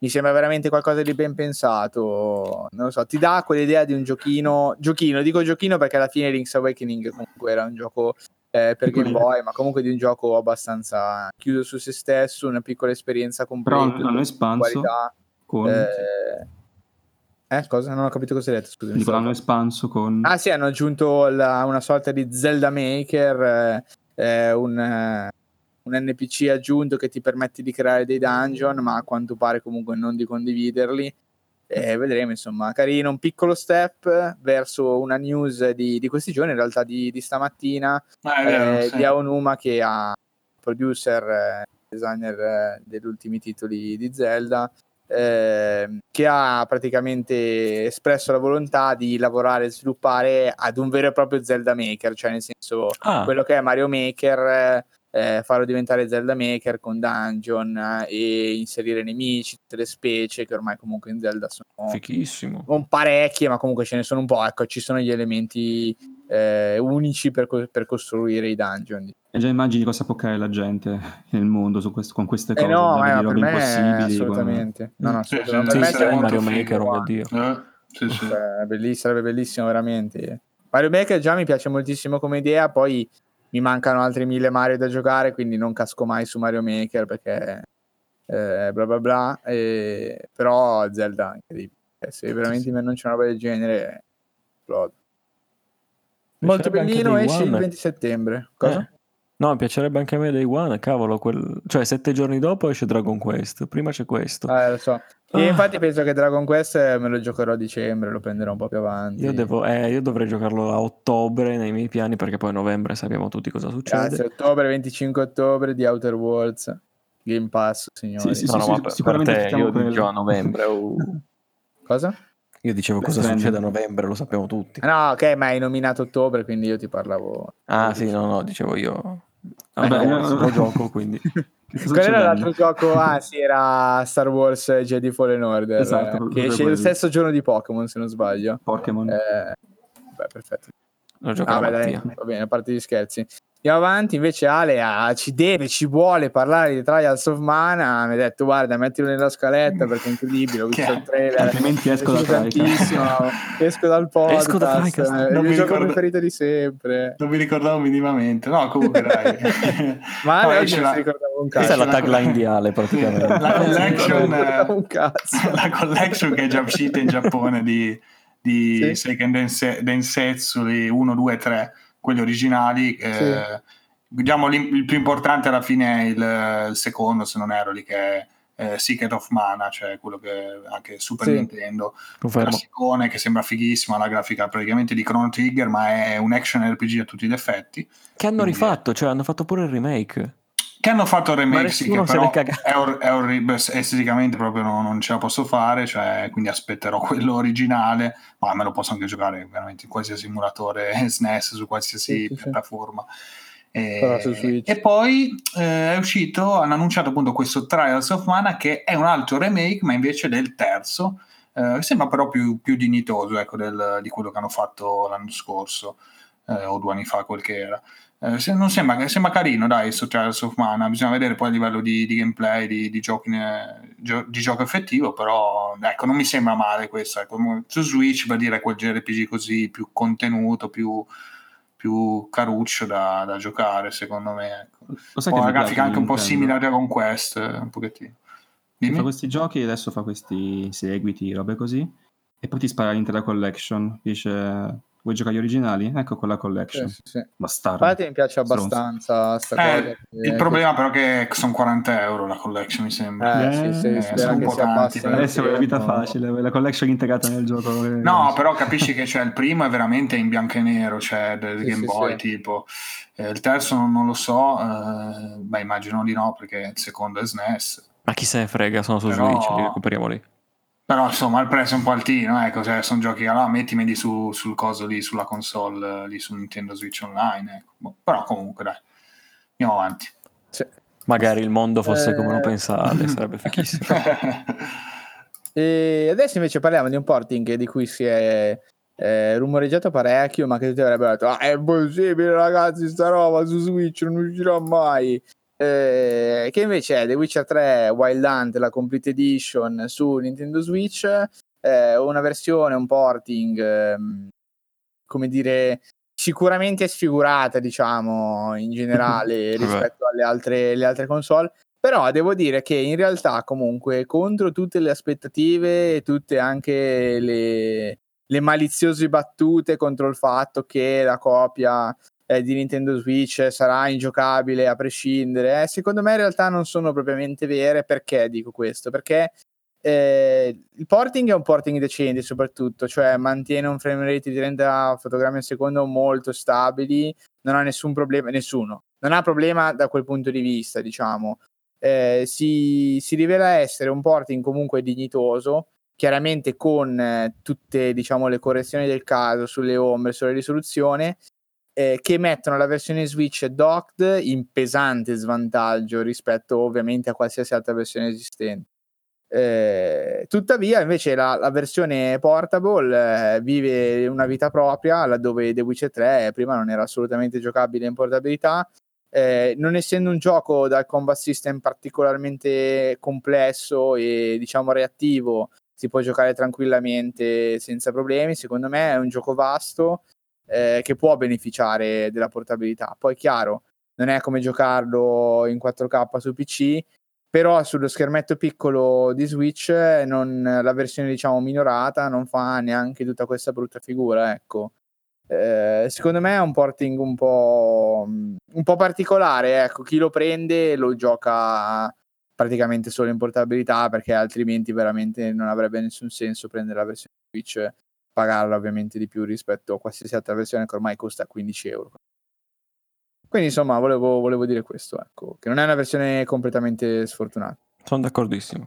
mi sembra veramente qualcosa di ben pensato. Non lo so, ti dà quell'idea di un giochino. Giochino, dico giochino perché alla fine Link's Awakening comunque era un gioco eh, per Game Boy, ma comunque di un gioco abbastanza chiuso su se stesso, una piccola esperienza completa. Però hanno espanso. Con... Eh, eh, cosa? Non ho capito cosa hai detto, scusa. Dico, l'hanno espanso con... Ah sì, hanno aggiunto la, una sorta di Zelda Maker, eh, eh un, eh, un, NPC aggiunto che ti permette di creare dei dungeon, ma a quanto pare comunque non di condividerli. E vedremo, insomma, carino, un piccolo step verso una news di, di questi giorni, in realtà di, di stamattina, ah, vero, eh, sì. di Aonuma che ha producer, eh, designer degli ultimi titoli di Zelda, eh, che ha praticamente espresso la volontà di lavorare e sviluppare ad un vero e proprio Zelda Maker, cioè nel senso Ah, quello che è Mario Maker, eh, farlo diventare Zelda Maker con dungeon eh, e inserire nemici, tutte le specie che ormai comunque in Zelda sono fichissimo. non parecchie, ma comunque ce ne sono un po'. Ecco, ci sono gli elementi eh, unici per, co- per costruire i dungeon. E già immagini cosa può creare la gente nel mondo su questo- con queste Eh cose, no, già ma vedi per me impossibili. assolutamente. No, no, Sì, assolutamente. sì, Per me sì, sarebbe molto Mario Maker, oh mio Dio. Eh, sì, sì. Cioè, belliss- sarebbe bellissimo veramente. Mario Maker già mi piace moltissimo come idea, poi mi mancano altri mille Mario da giocare, quindi non casco mai su Mario Maker perché eh, bla bla bla. e- però Zelda incredibile. Eh, Se veramente non c'è una roba del genere, esplodo. Molto bellino, esce il One. 20 settembre. Cosa? Eh. No, mi piacerebbe anche a me Day One, cavolo, quel... cioè sette giorni dopo esce Dragon Quest, prima c'è questo. Eh, lo so. E Ah. infatti penso che Dragon Quest me lo giocherò a dicembre, lo prenderò un po' più avanti. Io, devo, eh, io dovrei giocarlo a ottobre nei miei piani perché poi a novembre sappiamo tutti cosa succede. Grazie, ottobre, 25 ottobre di Outer Worlds. Game Pass, signori. Sì, sì, No, no, sì, ma sì, sicuramente te, io dicevo a novembre. oh. Cosa? Io dicevo Beh, cosa Stranding. succede a novembre, lo sappiamo tutti. Ah, No, ok, ma hai nominato ottobre, quindi io ti parlavo. Ah sì, no, no, dicevo io. Vabbè, Vabbè, io- lo gioco, quindi. Qual era l'altro gioco? Ah, sì, era Star Wars Jedi Fallen Order. Esatto, eh, che esce quello. lo stesso giorno di Pokémon, se non sbaglio. Pokémon. Eh, beh, perfetto. Lo gioco Ah, beh, dai, va bene, a parte gli scherzi. Andiamo avanti, invece Ale ah, ci deve, ci vuole parlare di Trials of Mana. Mi ha detto, guarda, mettilo nella scaletta perché è incredibile, ho visto Che- il trailer. Altrimenti esco da tantissimo, esco dal podcast. Esco da il Non mio mi gioco ricordo- preferito di sempre. Non mi ricordavo minimamente. No, comunque dai. Ma Ale oggi la- si ricordava un Questa è cazzo. la tagline di Ale praticamente. La collection, cazzo. la collection che è già uscita in Giappone di, di Sì. Seiken Dense- Densetsu, di 1, 2, 3, quelli originali. eh, diciamo l'im- il più importante alla fine è il, il secondo, se non ero lì, che è eh, Secret of Mana, cioè quello che anche Super Sì. Nintendo. Classicone che sembra fighissima, la grafica praticamente di Chrono Trigger, ma è un action RPG a tutti gli effetti. Che hanno Quindi- rifatto, cioè hanno fatto pure il remake. Che hanno fatto il Ma remake, sì, che però è, or- è orribile, esteticamente proprio non, non ce la posso fare, cioè, quindi aspetterò quello originale, ma me lo posso anche giocare veramente in qualsiasi emulatore SNES, su qualsiasi Sì, sì, sì. piattaforma. E, e poi eh, è uscito, hanno annunciato appunto questo Trials of Mana che è un altro remake, ma invece del terzo, eh, sembra però più, più dignitoso ecco, del- di quello che hanno fatto l'anno scorso eh, o due anni fa, quel che era. Eh, non sembra, sembra carino, dai, questo Trials of Mana. Bisogna vedere poi a livello di, di gameplay, di, di, giochi, eh, di gioco effettivo. Però, ecco, non mi sembra male questo. Ecco. Su Switch per dire quel JRPG così più contenuto, più, più caruccio da, da giocare, secondo me. Ecco. Poi la grafica piace anche un po' simile a Dragon Quest, eh, un pochettino. Che Dimmi. fa questi giochi e adesso fa questi seguiti, robe così. E poi ti spara l'intera collection. Dice, vuoi giocare gli originali? Ecco quella collection. Sì, sì, sì. Bastardo. Infatti mi piace abbastanza sta Eh, cosa. il problema però è che sono 40 euro la collection, mi sembra. Eh, sì, sì, Eh, spero sono un po' tanti, Adesso è una vita facile, la collection integrata nel gioco. eh, No, però capisci che cioè, il primo è veramente in bianco e nero, cioè del Sì, Game sì, Boy sì. tipo. Eh, il terzo non, non lo so, eh, beh immagino di no perché il secondo è SNES. Ma chi se ne frega, sono su Però- Switch, li recuperiamo lì. Però insomma il prezzo è un po' altino, ecco, cioè, sono giochi che allora mettimeli su, sul coso lì, sulla console, eh, lì su Nintendo Switch Online. Ecco. Boh, però comunque dai, andiamo avanti. Sì. Magari il mondo fosse come lo Eh. pensa Ale, sarebbe fichissimo. E adesso invece parliamo di un porting di cui si è eh, rumoreggiato parecchio, ma che tutti avrebbero detto: Ah, è impossibile, ragazzi, sta roba su Switch non uscirà mai. Eh, che invece è The Witcher 3 Wild Hunt, la Complete Edition su Nintendo Switch, eh, una versione, un porting, ehm, come dire, sicuramente sfigurata, diciamo, in generale rispetto alle altre, le altre console. Però devo dire che in realtà comunque contro tutte le aspettative e tutte anche le, le maliziose battute contro il fatto che la copia eh, di Nintendo Switch sarà ingiocabile a prescindere, eh, secondo me in realtà non sono propriamente vere. Perché dico questo? Perché eh, il porting è un porting decente soprattutto, cioè mantiene un frame rate di 30 fotogrammi al secondo molto stabili, non ha nessun problema, nessuno, non ha problema da quel punto di vista, diciamo. eh, si, si, rivela essere un porting comunque dignitoso, chiaramente con eh, tutte diciamo, le correzioni del caso sulle ombre, sulla risoluzione, eh, che mettono la versione Switch docked in pesante svantaggio rispetto ovviamente a qualsiasi altra versione esistente. Eh, tuttavia, invece, la, la versione portable eh, vive una vita propria, laddove The Witcher 3 prima non era assolutamente giocabile in portabilità. Eh, non essendo un gioco dal combat system particolarmente complesso e diciamo reattivo, si può giocare tranquillamente senza problemi. Secondo me è un gioco vasto eh, che può beneficiare della portabilità. Poi, chiaro, non è come giocarlo in 4K su PC, però sullo schermetto piccolo di Switch non, la versione diciamo minorata non fa neanche tutta questa brutta figura ecco. Eh, secondo me è un porting un po', un po' particolare ecco. Chi lo prende lo gioca praticamente solo in portabilità perché altrimenti veramente non avrebbe nessun senso prendere la versione Switch pagarla ovviamente di più rispetto a qualsiasi altra versione che ormai costa 15 euro quindi insomma volevo, volevo dire questo, ecco, che non è una versione completamente sfortunata. Sono d'accordissimo.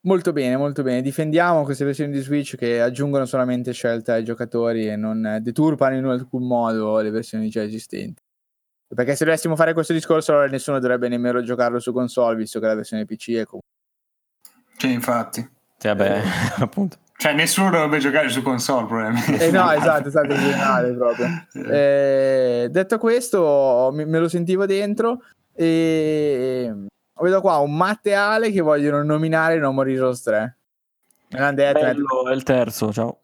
Molto bene, molto bene. Difendiamo queste versioni di Switch che aggiungono solamente scelta ai giocatori e non deturpano in alcun modo le versioni già esistenti. Perché se dovessimo fare questo discorso, allora nessuno dovrebbe nemmeno giocarlo su console, visto che la versione PC è comunque. Sì, infatti. Sì, vabbè, appunto. Cioè, nessuno dovrebbe giocare su console, probabilmente. Eh no, esatto, esatto, in generale proprio. Eh, detto questo, me lo sentivo dentro e vedo qua un Matte Ale che vogliono nominare No More Heroes 3. Me l'hanno detto. Bello, è il terzo, ciao.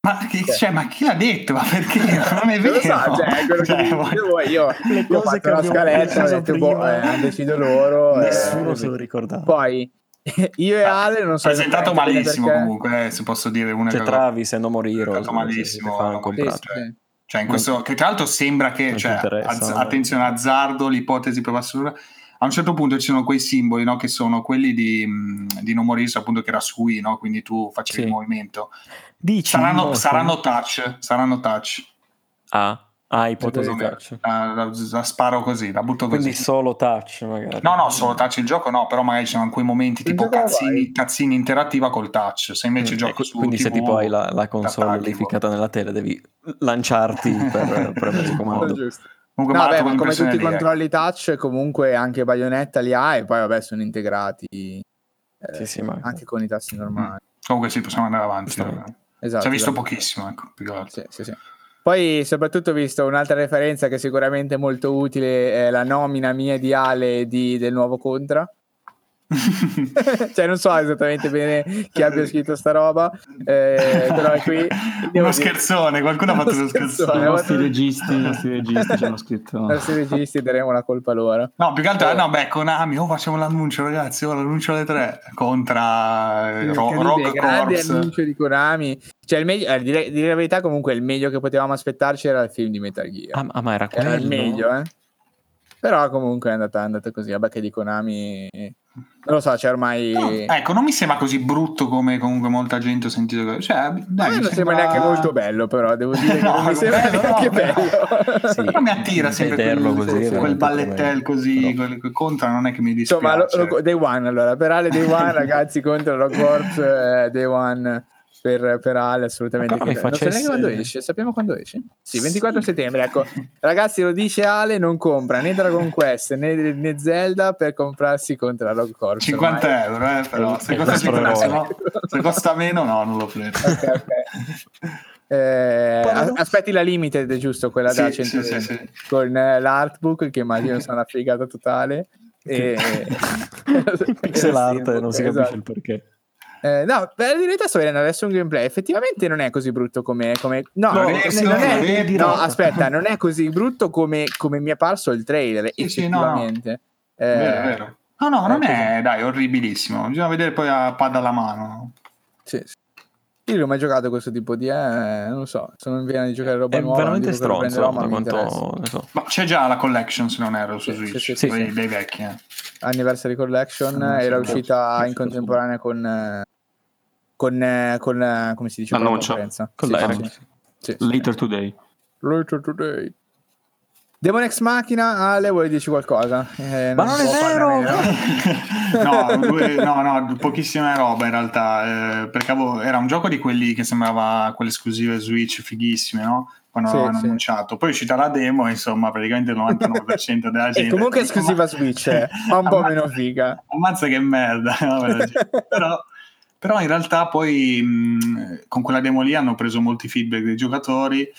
Ma, che, cioè, ma, chi l'ha detto? Ma perché? Non è vero. so, cioè, quello cioè, che voi, io, le cose che ho fatto la scaletta, ho detto, boh, eh, hanno deciso loro. Nessuno eh, se lo ricordava. Poi io e Ale non so presentato malissimo perché... comunque eh, se posso dire una cioè, cosa. Travi se non morire presentato malissimo. fa un contratto. sì, cioè in questo che tra l'altro sembra che cioè, az- attenzione azzardo l'ipotesi per assoluta a un certo punto ci sono quei simboli no, che sono quelli di, di non morire appunto che era su Wii no? quindi tu facevi sì. il movimento. Dici, saranno, no, saranno touch saranno touch. Ah Ah, ipotesi touch. La, la, la, sparo così, la butto così. Quindi solo touch magari. No, no, solo touch il gioco no, però magari ci sono quei momenti il tipo cazzini, cazzini, interattiva col touch. Se invece mm, gioco su Quindi TV, se tipo hai la, la console lì ficcata nella tele devi lanciarti per premere il comando. Comunque, no, beh, ma come tutti i controlli touch, comunque anche Bayonetta li ha e poi vabbè sono integrati eh, sì, sì, ma... anche con i tasti normali. Mm. Comunque sì, possiamo andare avanti. Esatto, si è visto esatto. pochissimo, ecco, sì, sì, sì. Poi soprattutto ho visto un'altra referenza che sicuramente è molto utile, è la nomina mia di Ale di, del nuovo Contra. cioè non so esattamente bene chi abbia scritto sta roba eh, però è qui. Uno scherzone qualcuno ha fatto uno scherzone. i nostri registi i nostri registi ci hanno scritto. I nostri registi daremo la colpa loro. No più che altro eh. no beh Konami oh facciamo l'annuncio ragazzi oh l'annuncio alle tre contra sì, Ro- Rogue grande Corps. annuncio di Konami. Cioè il meglio eh, dire, dire, la verità comunque il meglio che potevamo aspettarci era il film di Metal Gear. Ah, ma era quello era il meglio eh. Però comunque è andata, è andata così. Vabbè che di Konami non lo so, c'è ormai. No, ecco, non mi sembra così brutto come comunque molta gente ha sentito. Cioè, dai, non sembra... sembra neanche molto bello, però devo dire no, che non mi sembra bello, neanche no, bello. Sì, non mi attira sempre quel, così, quel ballettel così, quel, quel contra non è che mi dispiace. Insomma, lo, lo, Day One allora, per Ale Day One, ragazzi, contro Rock Corps, eh, Day One per, per Ale assolutamente. Che... Non so neanche quando esce, sappiamo quando esce? Sì, 24 sì. settembre, ecco. Ragazzi, lo dice Ale, non compra né Dragon Quest né, né Zelda per comprarsi contro la Rogue Corp. 50 ormai. euro, eh, però. Se costa, 50, no, se costa, meno, no, non lo prendo. Ok, ok. Eh, aspetti la limited, giusto? Quella sì, da 100 sì, sì, con eh, l'artbook che immagino sia una figata totale. E... Pixel art, non si capisce esatto. il perché. Eh, no, per in realtà sto vedendo adesso un gameplay. Effettivamente non è così brutto come. come... No, no, non è, non è, no, aspetta, non è così brutto come, come mi è parso il trailer. Sì, effettivamente. Sì, no, no. Eh, vero, vero. No, no, non è, dai, orribilissimo. Bisogna vedere poi a pad alla mano. Sì, sì. Io non ho mai giocato questo tipo di. Eh, non lo so. Sono in vena di giocare roba è nuova. È veramente stronzo. Ma, quanto... so. ma c'è già la collection, se non ero su sì, Switch. Sì, sì, sì, dei vecchi. Eh. Anniversary Collection era uscita in contemporanea con con, eh, con eh, come si dice l'annuncio con sì, sì, sì, Later today Later today Demon Ex Machina, Ale, vuoi dirci qualcosa? Eh, Ma non, non è vero! no, due, no, no, pochissima roba in realtà, eh, perché avevo, era un gioco di quelli che sembrava quelle esclusive Switch fighissime, no? Quando sì, l'hanno sì. annunciato. Poi è uscita la demo, insomma, praticamente il 99% della gente... e comunque è esclusiva Switch, eh, ma un po' meno figa. Ammazza che merda, però... Però in realtà poi mh, con quella demo lì hanno preso molti feedback dei giocatori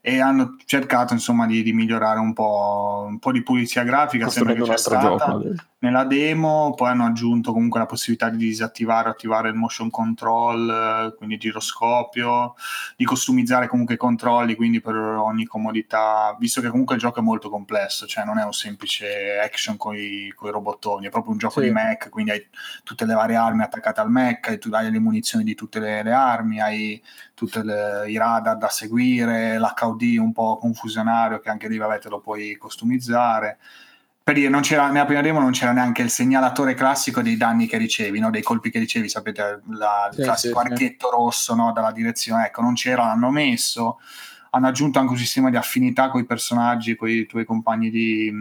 e hanno cercato insomma di, di migliorare un po', un po', di pulizia grafica sempre che c'è stata. gioco, nella demo poi hanno aggiunto comunque la possibilità di disattivare o attivare il motion control quindi giroscopio di customizzare comunque i controlli quindi per ogni comodità visto che comunque il gioco è molto complesso cioè non è un semplice action con i robottoni è proprio un gioco sì. di mech quindi hai tutte le varie armi attaccate al mech hai, hai le munizioni di tutte le, le armi hai tutti i radar da seguire, l'HUD un po' confusionario che anche lì vabbè, te lo puoi customizzare. Per dire, non c'era, nella prima demo non c'era neanche il segnalatore classico dei danni che ricevi, no? dei colpi che ricevi, sapete, la, il sì, classico sì, archetto sì. rosso no? dalla direzione, ecco, non c'era, l'hanno messo, hanno aggiunto anche un sistema di affinità con i personaggi, con i tuoi compagni di,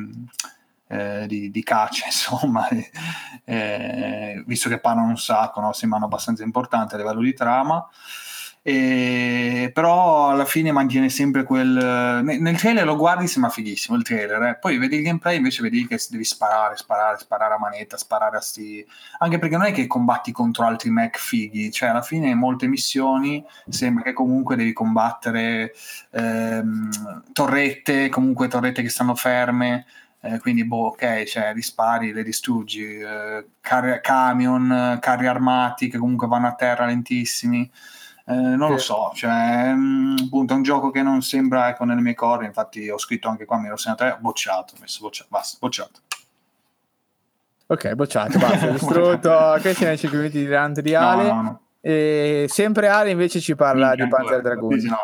eh, di, di, caccia, insomma, eh, visto che parlano un sacco, no? sembrano abbastanza importanti a livello di trama. E, però alla fine mantiene sempre quel nel trailer lo guardi sembra fighissimo il trailer eh. poi vedi il gameplay invece vedi che devi sparare sparare sparare a manetta sparare a sti anche perché non è che combatti contro altri mech fighi cioè alla fine molte missioni sembra che comunque devi combattere ehm, torrette comunque torrette che stanno ferme eh, quindi boh, ok, cioè rispari, le distruggi, eh, car- camion, carri armati che comunque vanno a terra lentissimi. Eh, non sì. lo so, cioè, mh, mm, appunto, è un gioco che non sembra ecco, nelle mie corde. Infatti, ho scritto anche qua, mi ero segnato, eh, bocciato, messo bocciato, basta, bocciato. Ok, bocciato, basta, distrutto. Questi sono i 5 minuti di rant di Ale. No, no, no. E sempre Ale invece ci parla Minchia, di Panzer Dragoon.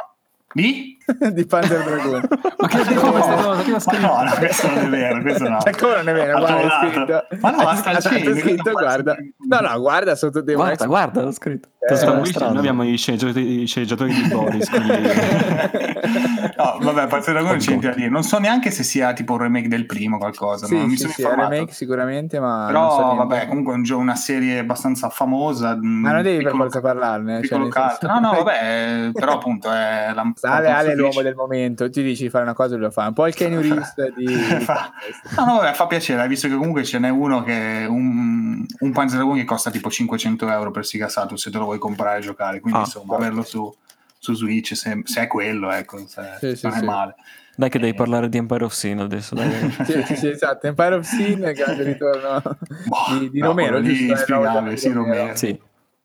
Di? di Panzer Dragoon. ma che dico questa cosa? Che scritto? No, no, questo non è vero, questo no. Cioè, come non è vero? Guarda, è scritto. Ma no, sta il scritto, guarda. No, no, guarda sotto dei Guarda, guarda, l'ho scritto. Eh, noi abbiamo i sceneggiatori, i sceneggiatori di Boris. Quindi... no, vabbè, Panzer Dragoon c'è da dire. Non so neanche se sia tipo un remake del primo qualcosa. Sì, non mi sì, sono sì, remake sicuramente, ma Però, so vabbè, comunque è un una serie abbastanza famosa. Mm, ma non devi piccolo, per forza parlarne. Cioè. No, no, vabbè, però appunto è la... Ale, Ale l'uomo del momento, ti dici di fare una cosa e lo fa. Un po' il Kenny Reeves di... no, no, vabbè, fa piacere, visto che comunque ce n'è uno che... Un, un Panzer Dragoon che costa tipo 500 euro per Sega Saturn se te lo vuoi comprare e giocare, quindi ah, insomma, averlo su, su Switch, se, se, è quello, ecco, se, sì, non sì, è sì. male. Dai che devi eh. parlare di Empire of Sin adesso. Dai. sì, sì, sì, esatto, Empire of Sin, grande ritorno boh, di, di no, Romero. Lì, spiegabile, sì, Romero. Sì.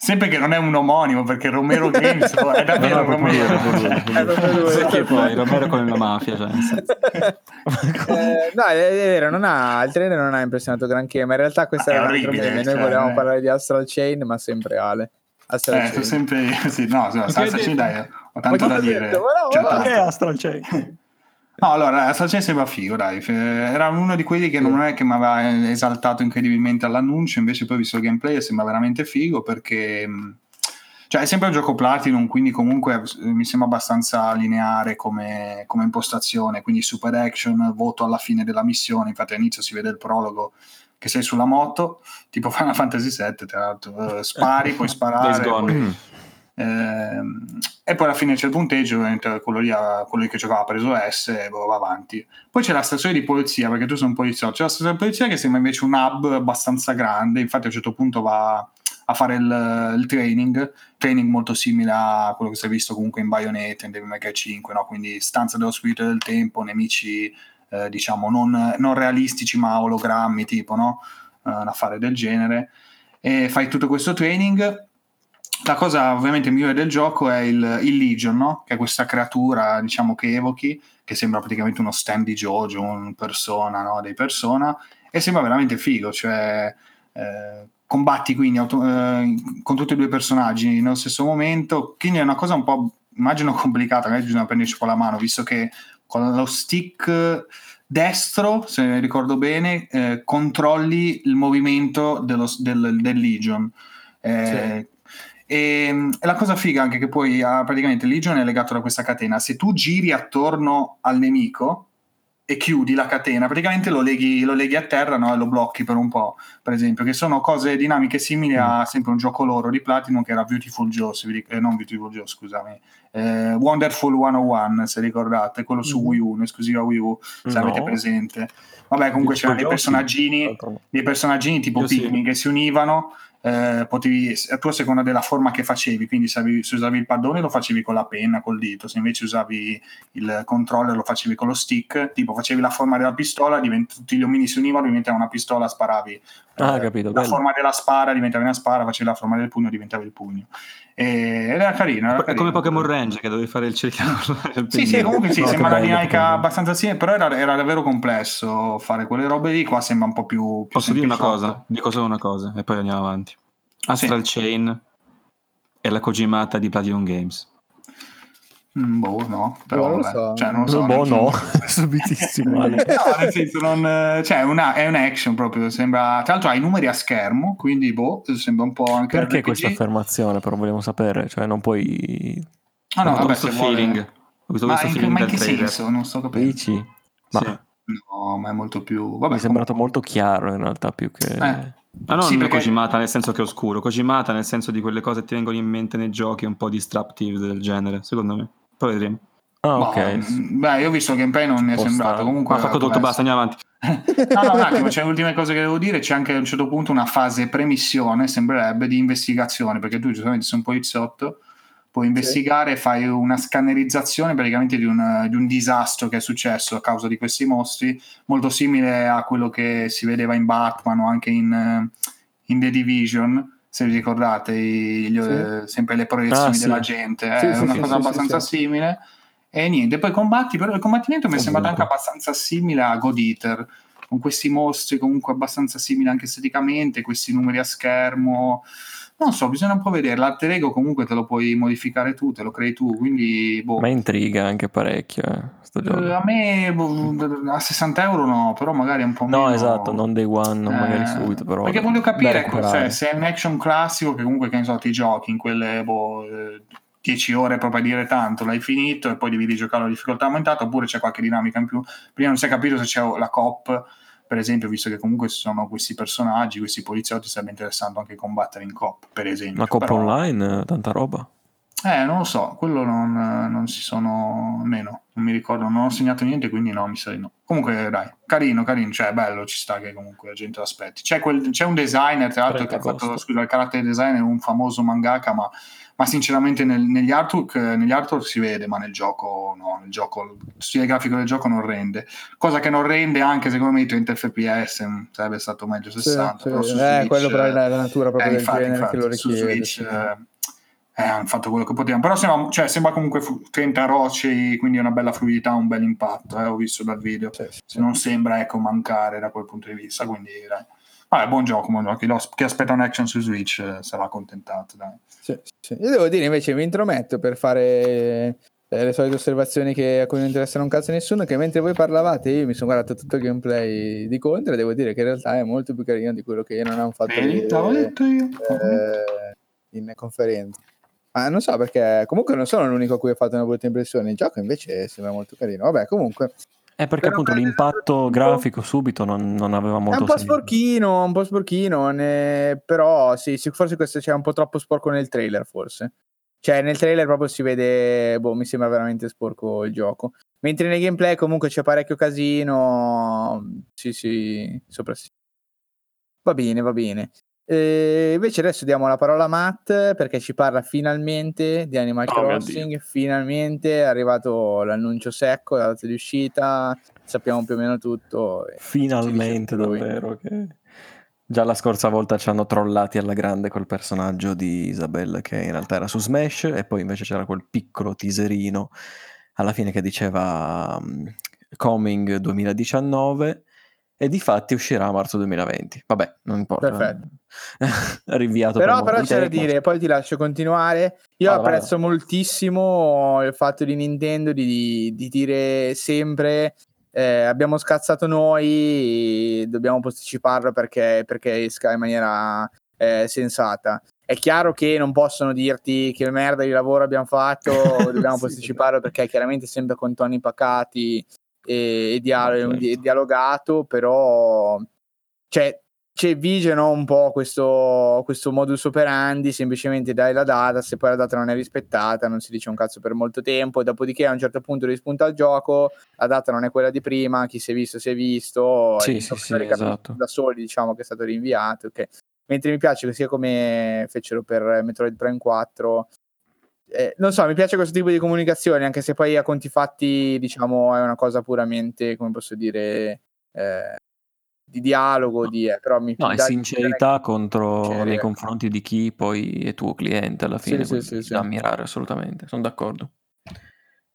Sempre che non è un omonimo, perché Romero Games è davvero no, Romero. Perché poi Romero con la mafia. Cioè, eh, no, è, vero, non ha, il trailer non ha impressionato granché, ma in realtà questo era orribile, problema. Noi cioè, volevamo eh. parlare di Astral Chain, ma sempre Ale. Astral eh, Chain. sempre, sì, no, Astral Chain dai, ho tanto da dire. Detto, ma no, ma che è Astral Chain? No, allora, Assassin's sembra figo, dai. Era uno di quelli che non è che mi aveva esaltato incredibilmente all'annuncio, invece poi ho visto il gameplay e sembra veramente figo perché... Cioè, è sempre un gioco Platinum, quindi comunque mi sembra abbastanza lineare come, come impostazione, quindi super action, voto alla fine della missione, infatti all'inizio si vede il prologo che sei sulla moto, tipo Final Fantasy VII, tra l'altro, uh, spari, puoi sparare, poi, e poi alla fine c'è il punteggio, quello lì, quello lì che giocava ha preso S e va avanti. Poi c'è la stazione di polizia, perché tu sei un poliziotto, c'è la stazione di polizia che sembra invece un hub abbastanza grande, infatti a un certo punto va a fare il, il training, training molto simile a quello che si è visto comunque in Bayonetta, in Devil May Cry 5, no? quindi stanza dello spirito del tempo, nemici eh, diciamo non, non, realistici ma ologrammi tipo, no? Uh, un affare del genere. E fai tutto questo training la cosa ovviamente migliore del gioco è il, il Legion, no? che è questa creatura diciamo che evochi, che sembra praticamente uno stand di Jojo, un persona no? dei persona, e sembra veramente figo, cioè eh, combatti quindi auto, eh, con tutti e due i personaggi nello stesso momento, quindi è una cosa un po' immagino complicata, magari bisogna prenderci con la mano, visto che con lo stick destro, se ricordo bene, eh, controlli il movimento dello, del, del Legion. Eh, sì e, e, la cosa figa anche che poi ha, praticamente Legion è legato da questa catena. Se tu giri attorno al nemico, e chiudi la catena, praticamente lo leghi, lo leghi a terra no? e lo blocchi per un po', per esempio, che sono cose dinamiche simili a mm. sempre un gioco loro di Platinum che era Beautiful Joe, eh, non Beautiful Joe, scusami, eh, Wonderful 101, se ricordate, quello su mm. Wii U, esclusiva Wii U, se no. avete presente. Vabbè, comunque c'erano dei personaggini, dei personaggini tipo Pikmin sì. che si univano eh, potevi, tu a seconda della forma che facevi, quindi se, avevi, se, usavi il pallone lo facevi con la penna, col dito, se invece usavi il controller lo facevi con lo stick, tipo facevi la forma della pistola, divent- tutti gli omini si univano, diventava una pistola, sparavi. Ah, eh, capito, la bello. forma della spara diventava una spara, facevi la forma del pugno, diventava il pugno. Ed era carino. Era carino. come Pokémon Range che dovevi fare il cerchio. sì, sì, comunque sì, no, sembra una dinamica abbastanza simile, però era, era, davvero complesso fare quelle robe lì. Qua sembra un po' più. più Posso dire una cosa? Dico solo una cosa e poi andiamo avanti. Astral sì. Chain è la Kojimata di Platinum Games. Mm, boh, no, però non lo so. Cioè, non so boh, no, subitissimo. no, nel senso, non, cioè, una, è un action proprio. Sembra, tra l'altro, ha i numeri a schermo, quindi boh, sembra un po' anche. Perché questa affermazione? Però vogliamo sapere, cioè, non puoi. Ah, no, vabbè, questo feeling. Vuole... Ma, in, ma in che trailer. senso? Non sto capendo. Dici? Ma... Sì. No, ma è molto più. Vabbè, Mi è sembrato molto chiaro in realtà più che. Eh. Ma non sì, perché... Kojimata nel senso che è oscuro, Kojimata nel senso di quelle cose che ti vengono in mente nei giochi un po' disruptive del genere, secondo me. Poi vedremo. Ah, ok. Boh, beh, io ho visto gameplay non mi è sembrato. Comunque, ha fatto tutto, basta, andiamo avanti. no, no, un attimo, c'è l'ultima cosa che devo dire. C'è anche a un certo punto una fase premissione, sembrerebbe, di investigazione, perché tu giustamente sei un poliziotto puoi investigare, sì. fai una scannerizzazione praticamente di un, di un, disastro che è successo a causa di questi mostri, molto simile a quello che si vedeva in Batman o anche in, in The Division, se vi ricordate, gli, sì. eh, sempre le proiezioni ah, della sì. gente, è una cosa abbastanza simile. E niente, poi combatti, però il combattimento mi è sembrato anche abbastanza simile a God Eater, con questi mostri comunque abbastanza simili anche esteticamente, questi numeri a schermo non so, bisogna un po' vedere. L'alter ego comunque te lo puoi modificare tu, te lo crei tu, quindi... Boh. Ma intriga anche parecchio, eh, uh, A me boh, a 60 euro no, però magari un po' no, meno... No, esatto, non day one, non eh, magari subito, però... Perché voglio capire cioè, se è un action classico che comunque, che ne so, ti giochi in quelle... Boh, 10 ore proprio a dire tanto, l'hai finito e poi devi rigiocare la difficoltà aumentata oppure c'è qualche dinamica in più. Prima non si è capito se c'è la COP per esempio, visto che comunque ci sono questi personaggi, questi poliziotti, sarebbe interessante anche combattere in COP, per esempio. Ma COP Però... online, tanta roba. Eh, non lo so, quello non, non, si sono meno, non mi ricordo, non ho segnato niente, quindi no, mi sa di no. Comunque, dai, carino, carino, cioè bello, ci sta che comunque la gente aspetti. C'è, quel, c'è un designer, tra l'altro, che ha fatto, scusa, il carattere designer, un famoso mangaka, ma ma sinceramente nel, negli, artwork, negli, artwork, si vede, ma nel gioco no, nel gioco, il stile grafico del gioco non rende. Cosa che non rende anche secondo me i 30 fps, mm, sarebbe stato meglio 60. Sì, però sì. eh, Switch, quello però è la, natura proprio eh, del infatti, genere infatti, che lo richiede. Su Switch, sì. eh, eh, hanno fatto quello che potevano, però sembra, cioè, sembra comunque 30 rocce, quindi una bella fluidità, un bel impatto, eh, ho visto dal video. Se non sembra ecco, mancare da quel punto di vista, quindi dai. Vabbè, buon gioco, buon gioco. Chi, lo, chi aspetta un action su Switch eh, sarà accontentato. Dai. Sì, sì. Io devo dire invece, mi intrometto per fare eh, le solite osservazioni che, a cui non interessano un cazzo a nessuno, che mentre voi parlavate io mi sono guardato tutto il gameplay di Contra e devo dire che in realtà è molto più carino di quello che io non ho fatto vedere, eh, in conferenza. Ma non so perché comunque non sono l'unico a cui ho fatto una brutta impressione, il gioco invece sembra molto carino. Vabbè, comunque è perché Però appunto l'impatto grafico subito non, non, aveva molto senso. È un po' senso. sporchino, un po' sporchino, ne... però sì, forse questo c'è un po' troppo sporco nel trailer, forse. Cioè nel trailer proprio si vede, boh, mi sembra veramente sporco il gioco. Mentre nel gameplay comunque c'è parecchio casino, sì sì, sopra sì. Va bene, va bene. E invece adesso diamo la parola a Matt perché ci parla finalmente di Animal oh, Crossing. Finalmente è arrivato l'annuncio secco, la data di uscita, sappiamo più o meno tutto. Finalmente, davvero. Che... Già la scorsa volta ci hanno trollati alla grande col personaggio di Isabelle che in realtà era su Smash e poi invece c'era quel piccolo teaserino alla fine che diceva um, Coming 2019 e di fatti uscirà a marzo 2020. Vabbè, non importa. Perfetto. Rinviato però, per però c'è da dire, poi ti lascio continuare. Io ah, apprezzo vada. moltissimo il fatto di Nintendo di, di dire sempre eh, abbiamo scazzato noi, dobbiamo posticiparlo perché, perché esca in maniera eh, sensata. È chiaro che non possono dirti che merda di lavoro abbiamo fatto, dobbiamo sì, posticiparlo perché chiaramente sempre con toni pacati e, e, dialo- certo. dialogato, però cioè, c'è vige no, un po' questo, questo, modus operandi, semplicemente dai la data, se poi la data non è rispettata non si dice un cazzo per molto tempo, dopodiché a un certo punto rispunta il gioco, la data non è quella di prima, chi si è visto si è visto, sì, sì, sì, esatto. da soli diciamo che è stato rinviato, okay. mentre mi piace che sia come fecero per Metroid Prime 4, eh, non so, mi piace questo tipo di comunicazione, anche se poi a conti fatti diciamo è una cosa puramente, come posso dire... Eh, di dialogo, di, eh, però mi No, è sincerità contro piacere. nei confronti di chi poi è tuo cliente alla fine, sì, sì, sì, da ammirare assolutamente, sono d'accordo.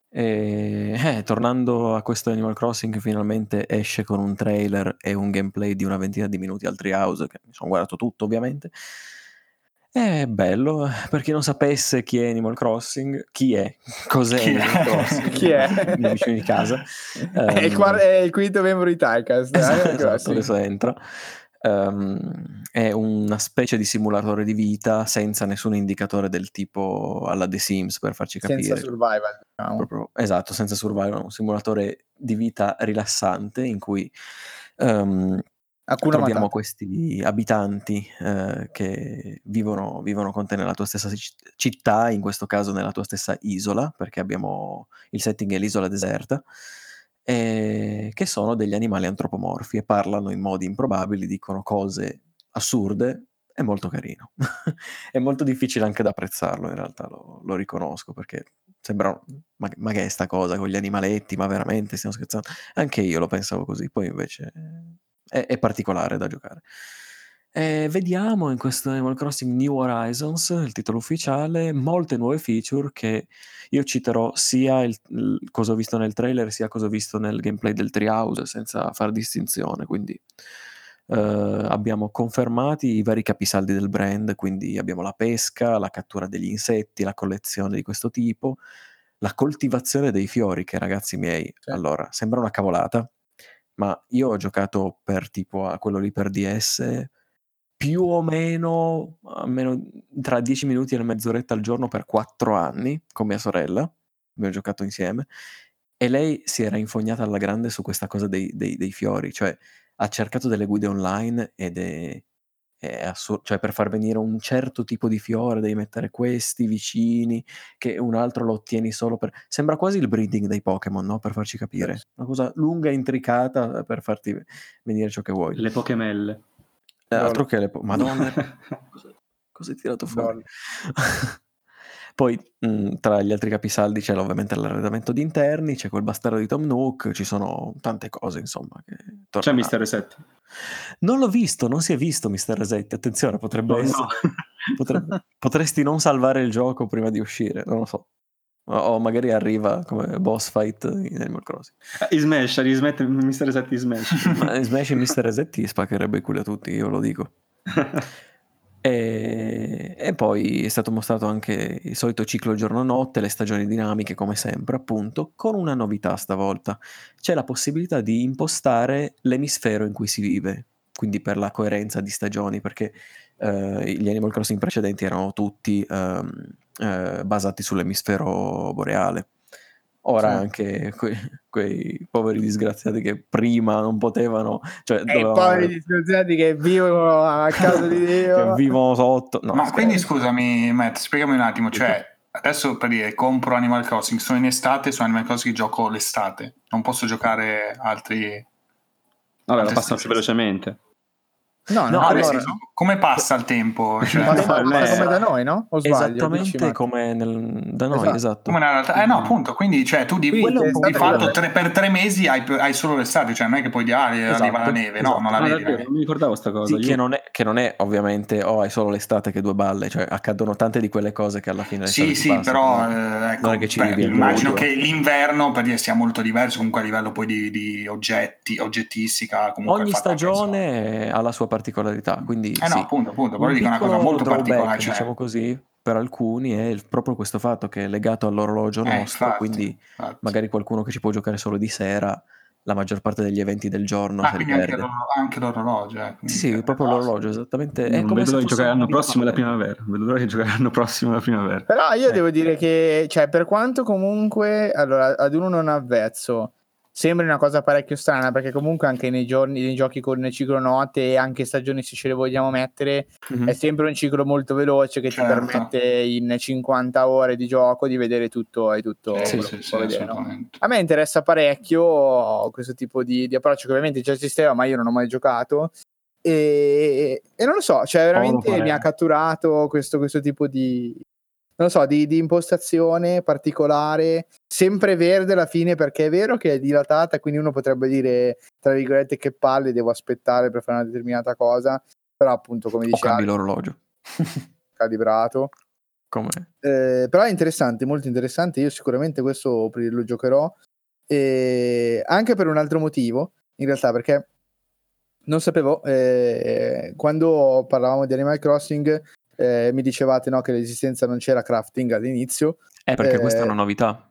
E, eh, tornando a questo Animal Crossing, finalmente esce con un trailer e un gameplay di una ventina di minuti al Treehouse, che mi sono guardato tutto ovviamente. È bello, per chi non sapesse chi è Animal Crossing, chi è? Cos'è chi Animal Crossing? chi è? I vicini di casa. È, il, quar- è il quinto membro di Tycast. Eh, esatto, esatto adesso entra. Um, è una specie di simulatore di vita senza nessun indicatore del tipo alla The Sims per farci capire. Senza survival. Diciamo. Proprio, esatto, senza survival, un simulatore di vita rilassante in cui um, Hakuna troviamo Matata. questi abitanti eh, che vivono, vivono, con te nella tua stessa città, in questo caso nella tua stessa isola, perché abbiamo il setting è l'isola deserta, e che sono degli animali antropomorfi e parlano in modi improbabili, dicono cose assurde, è molto carino. è molto difficile anche da apprezzarlo, in realtà lo, lo riconosco, perché sembra, ma, ma, che è sta cosa con gli animaletti, ma veramente stiamo scherzando? Anche io lo pensavo così, poi invece è, è particolare da giocare. E vediamo in questo Animal Crossing New Horizons, il titolo ufficiale, molte nuove feature che io citerò sia il, il, cosa ho visto nel trailer sia cosa ho visto nel gameplay del Treehouse senza fare distinzione. Quindi eh, abbiamo confermati i vari capisaldi del brand, quindi abbiamo la pesca, la cattura degli insetti, la collezione di questo tipo, la coltivazione dei fiori che ragazzi miei, sì. allora sembra una cavolata ma io ho giocato per tipo a quello lì per DS più o meno, almeno tra 10 minuti e mezz'oretta al giorno per 4 anni con mia sorella, abbiamo giocato insieme. E lei si era infognata alla grande su questa cosa dei, dei, dei fiori, cioè ha cercato delle guide online ed è assur- cioè per far venire un certo tipo di fiore devi mettere questi vicini, che un altro lo ottieni solo per... Sembra quasi il breeding dei Pokémon, no? Per farci capire. Una cosa lunga e intricata per farti venire ciò che vuoi. Le Pokémelle. Eh, altro che le... Po- Madonna, cosa, cosa hai tirato fuori? Poi mh, tra gli altri capisaldi c'è ovviamente l'arredamento di interni, c'è quel bastardo di Tom Nook, ci sono tante cose insomma. Che c'è Mister Reset? Non l'ho visto, non si è visto Mister Reset, attenzione, potrebbe oh, essere... No. potrebbe... potresti non salvare il gioco prima di uscire, non lo so. O magari arriva come boss fight in Animal Crossing. In Smash, rismette Mr. Reset in Smash. Ma Smash e Mr. Reset ti spaccherebbe i culi a tutti, io lo dico. E, e, poi è stato mostrato anche il solito ciclo giorno-notte, le stagioni dinamiche come sempre, appunto, con una novità stavolta. C'è la possibilità di impostare l'emisfero in cui si vive, quindi per la coerenza di stagioni, perché eh, gli Animal Crossing precedenti erano tutti ehm, eh, basati sull'emisfero boreale. Ora sì. anche que- quei poveri disgraziati che prima non potevano... Cioè, e i poveri disgraziati che vivono a casa di Dio. che vivono sotto... No, Ma quindi scusami Matt, spiegami un attimo, cioè adesso per dire compro Animal Crossing, sono in estate, su Animal Crossing gioco l'estate, non posso giocare altri... Vabbè, lo passa più velocemente. No, no, allora, come passa il tempo? Cioè, passa come da noi, no? O sbaglio, Esattamente come nel, da noi, esatto. esatto. Come realtà, eh no, appunto, quindi cioè, tu di, di fatto tre, per tre mesi hai, hai, solo l'estate, cioè non è che puoi dire ah, esatto, arriva la neve, esatto. no, non la vedi. Non mi ricordavo questa cosa. Sì, che, non è, che, non è, ovviamente, oh, hai solo l'estate che due balle, cioè accadono tante di quelle cose che alla fine... Sì, sì, passa, però eh, ecco, che beh, immagino che l'inverno per dire sia molto diverso comunque a livello poi di, di oggetti, oggettistica. Ogni stagione ha la sua particolarità, quindi quindi, eh no, sì. appunto, appunto, però dico una cosa molto particolare. Cioè... Diciamo così, per alcuni è proprio questo fatto che è legato all'orologio eh, nostro, infatti, quindi infatti. magari qualcuno che ci può giocare solo di sera, la maggior parte degli eventi del giorno ah, quindi anche, anche, l'orologio. Eh, sì, sì, proprio l'orologio, esattamente. È non vedo l'ora di giocare l'anno prossimo la primavera. Vedo l'ora di giocare l'anno prossimo la primavera. Però io eh. devo dire che, cioè, per quanto comunque, allora, ad uno non avvezzo, sembri una cosa parecchio strana perché comunque anche nei, giorni, nei giochi con ciclo note e anche stagioni se ce le vogliamo mettere mm-hmm. è sempre un ciclo molto veloce che certo. ti permette in 50 ore di gioco di vedere tutto e tutto sì, sì, sì, vedere, no? a me interessa parecchio questo tipo di, di, approccio che ovviamente già esisteva ma io non ho mai giocato e, e non lo so cioè veramente mi ha catturato questo, questo tipo di, non so, di, di, impostazione particolare, sempre verde alla fine perché è vero che è dilatata, quindi uno potrebbe dire, tra virgolette, che palle, devo aspettare per fare una determinata cosa, però appunto come dicevi... cambi l'orologio. calibrato. Come? Eh, però è interessante, molto interessante, io sicuramente questo lo giocherò, e anche per un altro motivo, in realtà perché non sapevo, eh, quando parlavamo di Animal Crossing eh, mi dicevate no, che l'esistenza non c'era crafting all'inizio. Eh, perché eh, questa è una novità.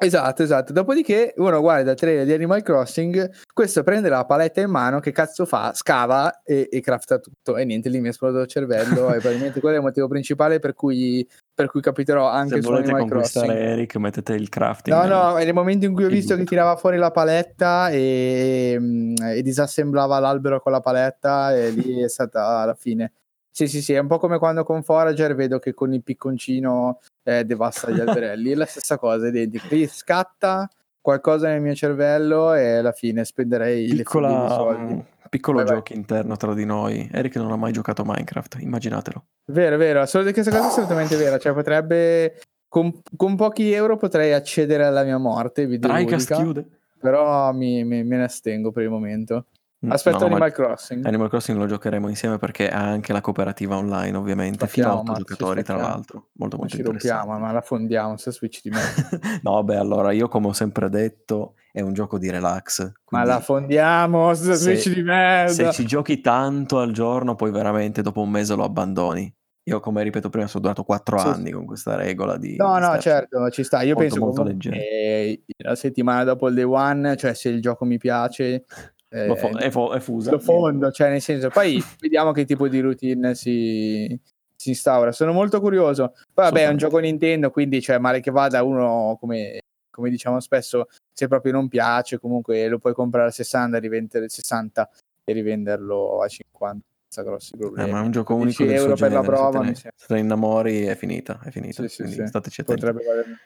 Esatto, esatto. Dopodiché uno guarda il trailer di Animal Crossing, questo prende la paletta in mano, che cazzo fa? Scava e, e crafta tutto. E niente, lì mi è esploso il cervello e probabilmente quello è il motivo principale per cui, per cui capiterò anche Se su Animal Crossing. Eric, mettete il crafting. No, no, è nel momento in cui ho visto che tirava fuori la paletta e, e disassemblava l'albero con la paletta e lì è stata la fine. Sì, sì, sì, è un po' come quando con Forager vedo che con il picconcino eh, devasta gli alberelli, è la stessa cosa, identica. Lì scatta qualcosa nel mio cervello e alla fine spenderei Piccola, le soldi. Piccolo vai, gioco vai. interno tra di noi. Eric non ha mai giocato Minecraft, immaginatelo. Vero, vero, solo questa cosa è assolutamente vera, cioè potrebbe con, con, pochi euro potrei accedere alla mia morte, Tricast chiude. Però mi, mi, me ne astengo per il momento. Mm, Aspetta no, Animal Crossing. Animal Crossing lo giocheremo insieme perché ha anche la cooperativa online, ovviamente, fino a 8 giocatori, tra l'altro. Molto, molto ci rompiamo, ma la fondiamo se Switch di me. no, beh, allora io come ho sempre detto, è un gioco di relax. Ma la fondiamo se Switch di merda. Se ci giochi tanto al giorno, poi veramente dopo un mese lo abbandoni. Io, come ripeto prima, sono durato 4 sì, anni con questa regola di... No, no, certo, ci sta. Io molto, penso molto che la settimana dopo il day one, cioè se il gioco mi piace eh, fo- è, fo- è, fusa. Lo fondo, cioè nel senso, poi vediamo che tipo di routine si, si instaura. Sono molto curioso. Poi vabbè, è un gioco Nintendo, quindi cioè, male che vada uno, come, come diciamo spesso, se proprio non piace, comunque lo puoi comprare a 60 e rivendere 60 e rivenderlo a 50 senza grossi problemi. Eh, ma è un gioco unico euro per la prova. Se te innamori è finita, è finita. Sì, sì, sì. Potrebbe valere.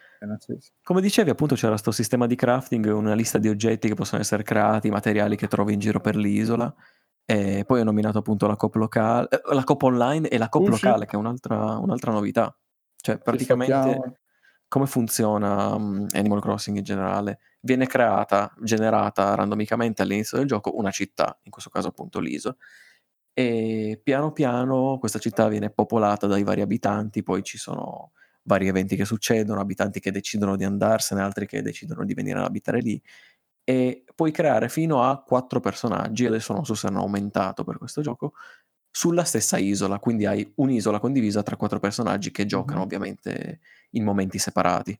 Come dicevi, appunto, c'era questo sistema di crafting, una lista di oggetti che possono essere creati, materiali che trovi in giro per l'isola. E poi ho nominato appunto la COP locale, eh, la COP online e la COP locale, che è un'altra, un'altra novità. Cioè, praticamente come funziona um, Animal Crossing in generale? Viene creata, generata randomicamente all'inizio del gioco una città, in questo caso appunto l'ISO, e piano piano questa città viene popolata dai vari abitanti, poi ci sono vari eventi che succedono, abitanti che decidono di andarsene, altri che decidono di venire ad abitare lì e puoi creare fino a quattro personaggi, adesso non so se hanno aumentato per questo gioco, sulla stessa isola, quindi hai un'isola condivisa tra quattro personaggi che giocano ovviamente in momenti separati.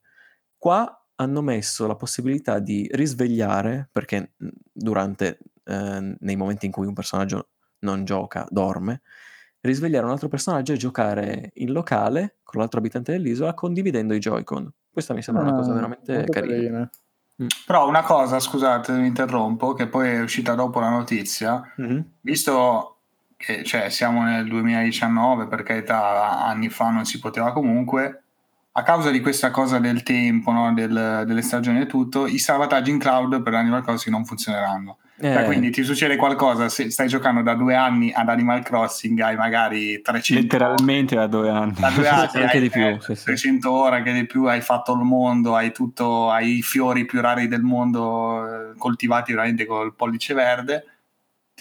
Qua hanno messo la possibilità di risvegliare, perché durante, eh, nei momenti in cui un personaggio non gioca, dorme, risvegliare un altro personaggio e giocare in locale con l'altro abitante dell'isola condividendo i Joy-Con. Questa mi sembra ah, una cosa ah, veramente carina. carina. Mm. Però una cosa, scusate, mi interrompo, che poi è uscita dopo la notizia, mm-hmm. visto che cioè, siamo nel 2019, per carità, anni fa non si poteva comunque, a causa di questa cosa del tempo, no, del, delle stagioni e tutto, i salvataggi in cloud per Animal Crossing non funzioneranno. Cioè, eh. quindi ti succede qualcosa, se stai giocando da due anni ad Animal Crossing, hai magari 300 Letteralmente da due anni. Da due anni anche di più. Eh, sì, 300 sì. ore, anche di più, hai fatto il mondo, hai, tutto, hai i fiori più rari del mondo eh, coltivati veramente col pollice verde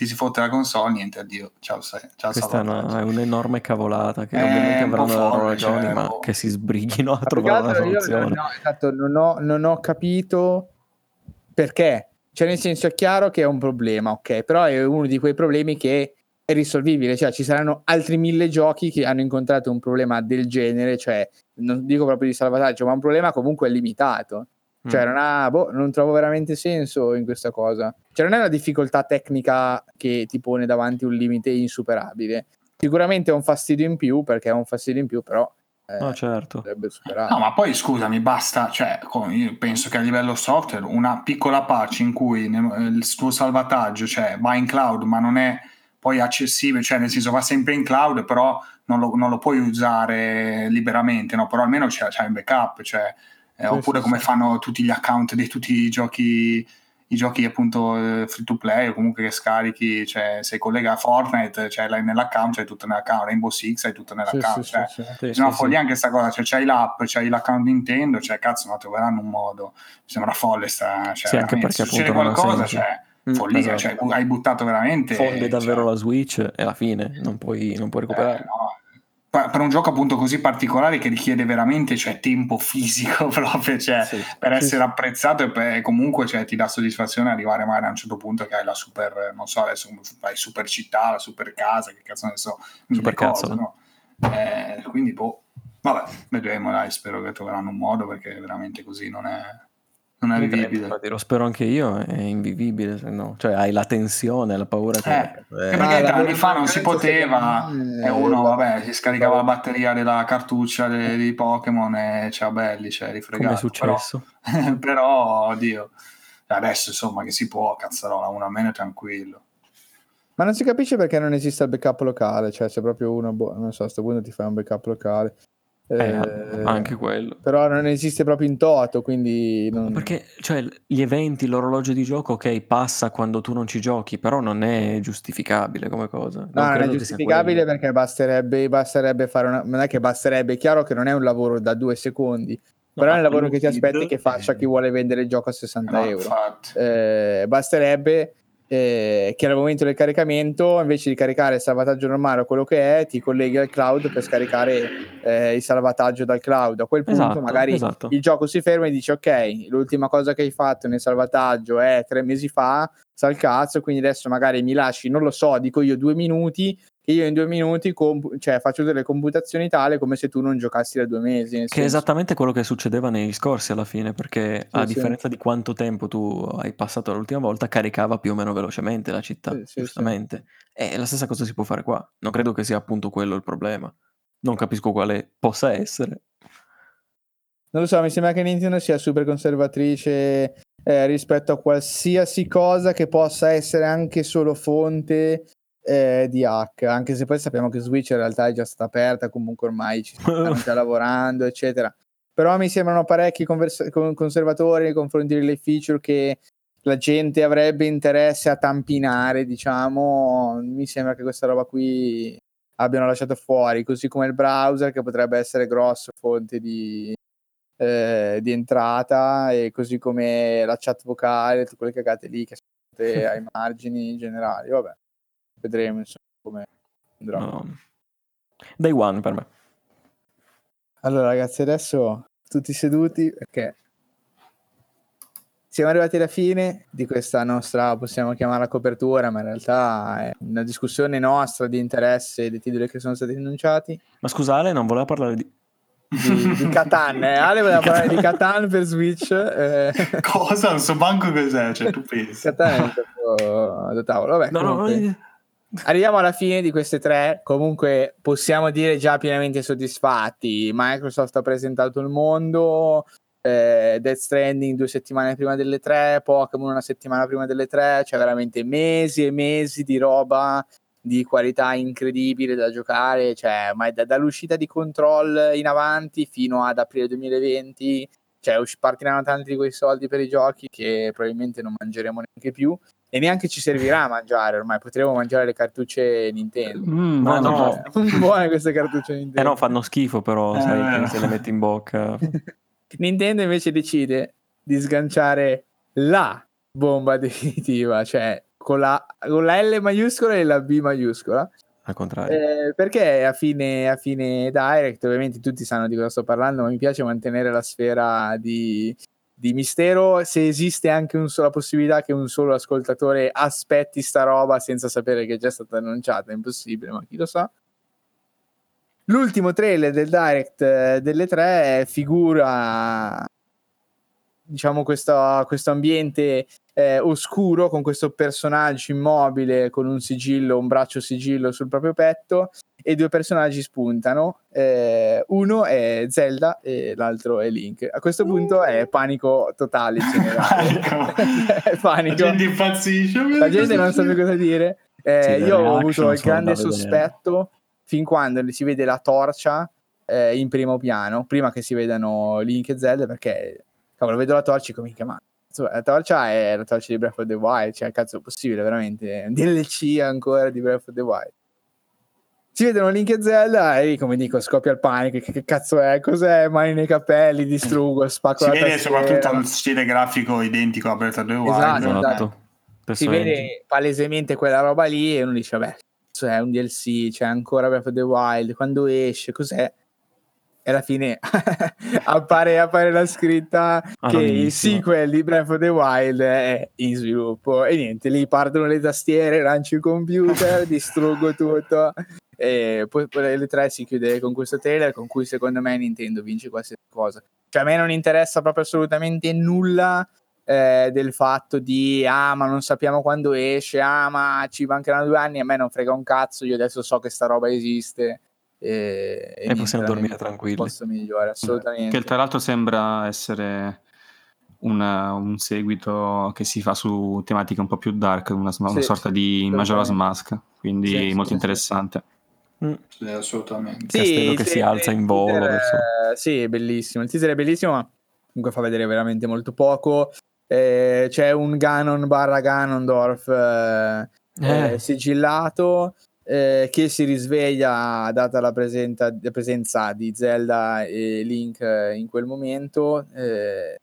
ti si fotte la console, niente, addio, ciao, ciao Questa è, una, è, un'enorme cavolata che è ovviamente avranno loro ragioni, cioè, ma oh. che si sbrighino a trovare una soluzione. No, esatto, non ho, non ho capito perché cioè, nel senso, è chiaro che è un problema, ok? Però è uno di quei problemi che è risolvibile. Cioè, ci saranno altri mille giochi che hanno incontrato un problema del genere, cioè, non dico proprio di salvataggio, ma un problema comunque limitato. Cioè, mm. non, ha, boh, non trovo veramente senso in questa cosa. Cioè, non è una difficoltà tecnica che ti pone davanti un limite insuperabile. Sicuramente è un fastidio in più, perché è un fastidio in più, però eh, no, certo. No, ma poi scusami, basta, cioè, io penso che a livello software una piccola patch in cui il tuo salvataggio cioè, va in cloud ma non è poi accessibile, cioè nel senso va sempre in cloud, però non lo, non lo puoi usare liberamente, no? però almeno c'è, c'è un backup, cioè, eh, sì, oppure sì, come fanno tutti gli account di tutti i giochi i giochi appunto eh, free to play o comunque che scarichi, cioè sei collega a Fortnite, cioè l'hai nell'account, c'hai tutto nell'account, Rainbow Six hai tutto nell'account, sì, cioè, sì, sì, sì, no, follia anche questa cosa, cioè c'hai l'app, c'hai l'account Nintendo, cioè cazzo, ma troveranno un modo, mi sembra folle sta, cioè, sì, anche perché succede qualcosa, cioè mm, follia, esatto. cioè, hai buttato veramente... Fonde davvero cioè, la Switch e alla fine non puoi, non puoi recuperare. Eh, no per un gioco appunto così particolare che richiede veramente cioè, tempo fisico proprio cioè, sì, per essere sì. apprezzato e per, comunque cioè, ti dà soddisfazione arrivare magari a un certo punto che hai la super non so adesso hai super città la super casa che cazzo ne so super cazzo cose, no? eh, quindi boh vabbè vedremo dai spero che troveranno un modo perché veramente così non è non è vivibile. Infatti, lo spero anche io, è invivibile, se no. Cioè hai la tensione, la paura che... Eh, eh, magari ah, anni fa non si poteva e uno, vabbè, si scaricava la batteria della cartuccia dei, dei Pokémon e c'era belli, cioè rifregato. Come è successo? Però, però, oddio, adesso insomma che si può, cazzarola, uno almeno è tranquillo. Ma non si capisce perché non esiste il backup locale, cioè se proprio uno, boh, non so, a questo punto ti fai un backup locale. Eh, eh, anche quello. Però non esiste proprio in toto, quindi... Non... Perché cioè, gli eventi, l'orologio di gioco, ok, passa quando tu non ci giochi, però non è giustificabile come cosa. Non, no, non è giustificabile perché basterebbe, basterebbe fare una... Non è che basterebbe, è chiaro che non è un lavoro da due secondi, no, però è un lavoro che ti aspetti che faccia chi vuole vendere il gioco a 60 no, euro. Eh, basterebbe eh, che al momento del caricamento, invece di caricare il salvataggio normale o quello che è, ti colleghi al cloud per scaricare eh, il salvataggio dal cloud. A quel punto, esatto, magari esatto. il gioco si ferma e dice: Ok, l'ultima cosa che hai fatto nel salvataggio è tre mesi fa, sa il cazzo, quindi adesso magari mi lasci, non lo so, dico io due minuti io in due minuti comp- cioè, faccio delle computazioni tale come se tu non giocassi da due mesi. Che senso. è esattamente quello che succedeva nei scorsi alla fine, perché sì, a sì. differenza di quanto tempo tu hai passato l'ultima volta, caricava più o meno velocemente la città, sì, giustamente. E la stessa cosa si può fare qua. Non credo che sia appunto quello il problema. Non capisco quale possa essere. Non lo so, mi sembra che Nintendo sia super conservatrice eh, rispetto a qualsiasi cosa che possa essere anche solo fonte eh, di hack, anche se poi sappiamo che Switch in realtà è già stata aperta, comunque ormai ci stanno già lavorando, eccetera. Però mi sembrano parecchi convers- conservatori nei confronti delle feature che la gente avrebbe interesse a tampinare, diciamo. Mi sembra che questa roba qui abbiano lasciato fuori, così come il browser che potrebbe essere grosso fonte di, eh, di entrata e così come la chat vocale, tutte quelle cagate lì che sono ai margini generali. Vabbè vedremo insomma come andrà. No. Day one per me. Allora ragazzi, adesso tutti seduti perché siamo arrivati alla fine di questa nostra, possiamo chiamarla copertura, ma in realtà è una discussione nostra di interesse dei titoli che sono stati annunciati. Ma scusa Ale, non voleva parlare di... Di, di Catan, eh? Ale voleva parlare di Catan per Switch. Eh. Cosa? Non so manco cos'è, cioè tu pensi. Catan è stato da tavolo, vabbè. No, comunque... no, Arriviamo alla fine di queste tre, comunque possiamo dire già pienamente soddisfatti. Microsoft ha presentato il mondo, eh, Death Stranding due settimane prima delle tre, Pokémon una settimana prima delle tre, cioè veramente mesi e mesi di roba di qualità incredibile da giocare, cioè, ma da, dall'uscita di Control in avanti fino ad aprile 2020, cioè partiranno tanti di quei soldi per i giochi che probabilmente non mangeremo neanche più e neanche ci servirà a mangiare ormai, potremo mangiare le cartucce Nintendo. Mm, ma no, no. buone queste cartucce Nintendo. Eh no, fanno schifo però, eh. sai, se le metti in bocca. Nintendo invece decide di sganciare la bomba definitiva, cioè con la, con la L maiuscola e la B maiuscola. Al contrario. Eh, perché a fine, a fine Direct, ovviamente tutti sanno di cosa sto parlando, ma mi piace mantenere la sfera di, di mistero se esiste anche un la possibilità che un solo ascoltatore aspetti sta roba senza sapere che è già stata annunciata, è impossibile, ma chi lo sa. L'ultimo trailer del direct eh, delle tre figura diciamo questo, questo ambiente eh, oscuro con questo personaggio immobile con un sigillo, un braccio sigillo sul proprio petto e due personaggi spuntano. Eh, uno è Zelda e l'altro è Link. A questo punto è panico totale generale. panico. La gente impazzisce. La gente non sa più cosa dire. Eh, Sì, io ho avuto il grande sospetto fin quando si vede la torcia eh, in primo piano, prima che si vedano Link e Zelda, perché cavolo, vedo la torcia e dico, minchia, ma insomma, la torcia è la torcia di Breath of the Wild, cioè cazzo è possibile veramente, un DLC ancora di Breath of the Wild. Si vedono Link e Zelda e come dico scoppia il panico, che, che cazzo è, cos'è, mani nei capelli, distruggo, spacco Si la vede tastiera. soprattutto il stile grafico identico a Breath of the Wild. Esatto, eh. Esatto. si vede palesemente quella roba lì e uno dice vabbè cazzo è un DLC c'è ancora Breath of the Wild quando esce cos'è e alla fine appare, appare la scritta che il sequel di Breath of the Wild è in sviluppo. E niente lì partono le tastiere lancio il computer distruggo tutto. E poi poi le tre si chiude con questo trailer con cui secondo me Nintendo vince qualsiasi cosa. Cioè a me non interessa proprio assolutamente nulla eh, del fatto di ah ma non sappiamo quando esce ah ma ci mancheranno due anni a me non frega un cazzo io adesso so che sta roba esiste e, E possiamo niente, dormire il tranquilli. posto migliore assolutamente Che tra l'altro sembra essere una- un seguito che si fa su tematiche un po' più dark, una, una Sì, sorta di Majora's Mask, quindi Sì, sì, molto sì, interessante. Mm. Sì, assolutamente. Castello che si alza in volo teaser, eh, sì, è bellissimo. Il teaser è bellissimo, ma comunque fa vedere veramente molto poco. Eh, c'è un Ganon barra Ganondorf eh, eh, Eh. sigillato eh, che si risveglia data la, presenta- la presenza di Zelda e Link eh, in quel momento. Eh,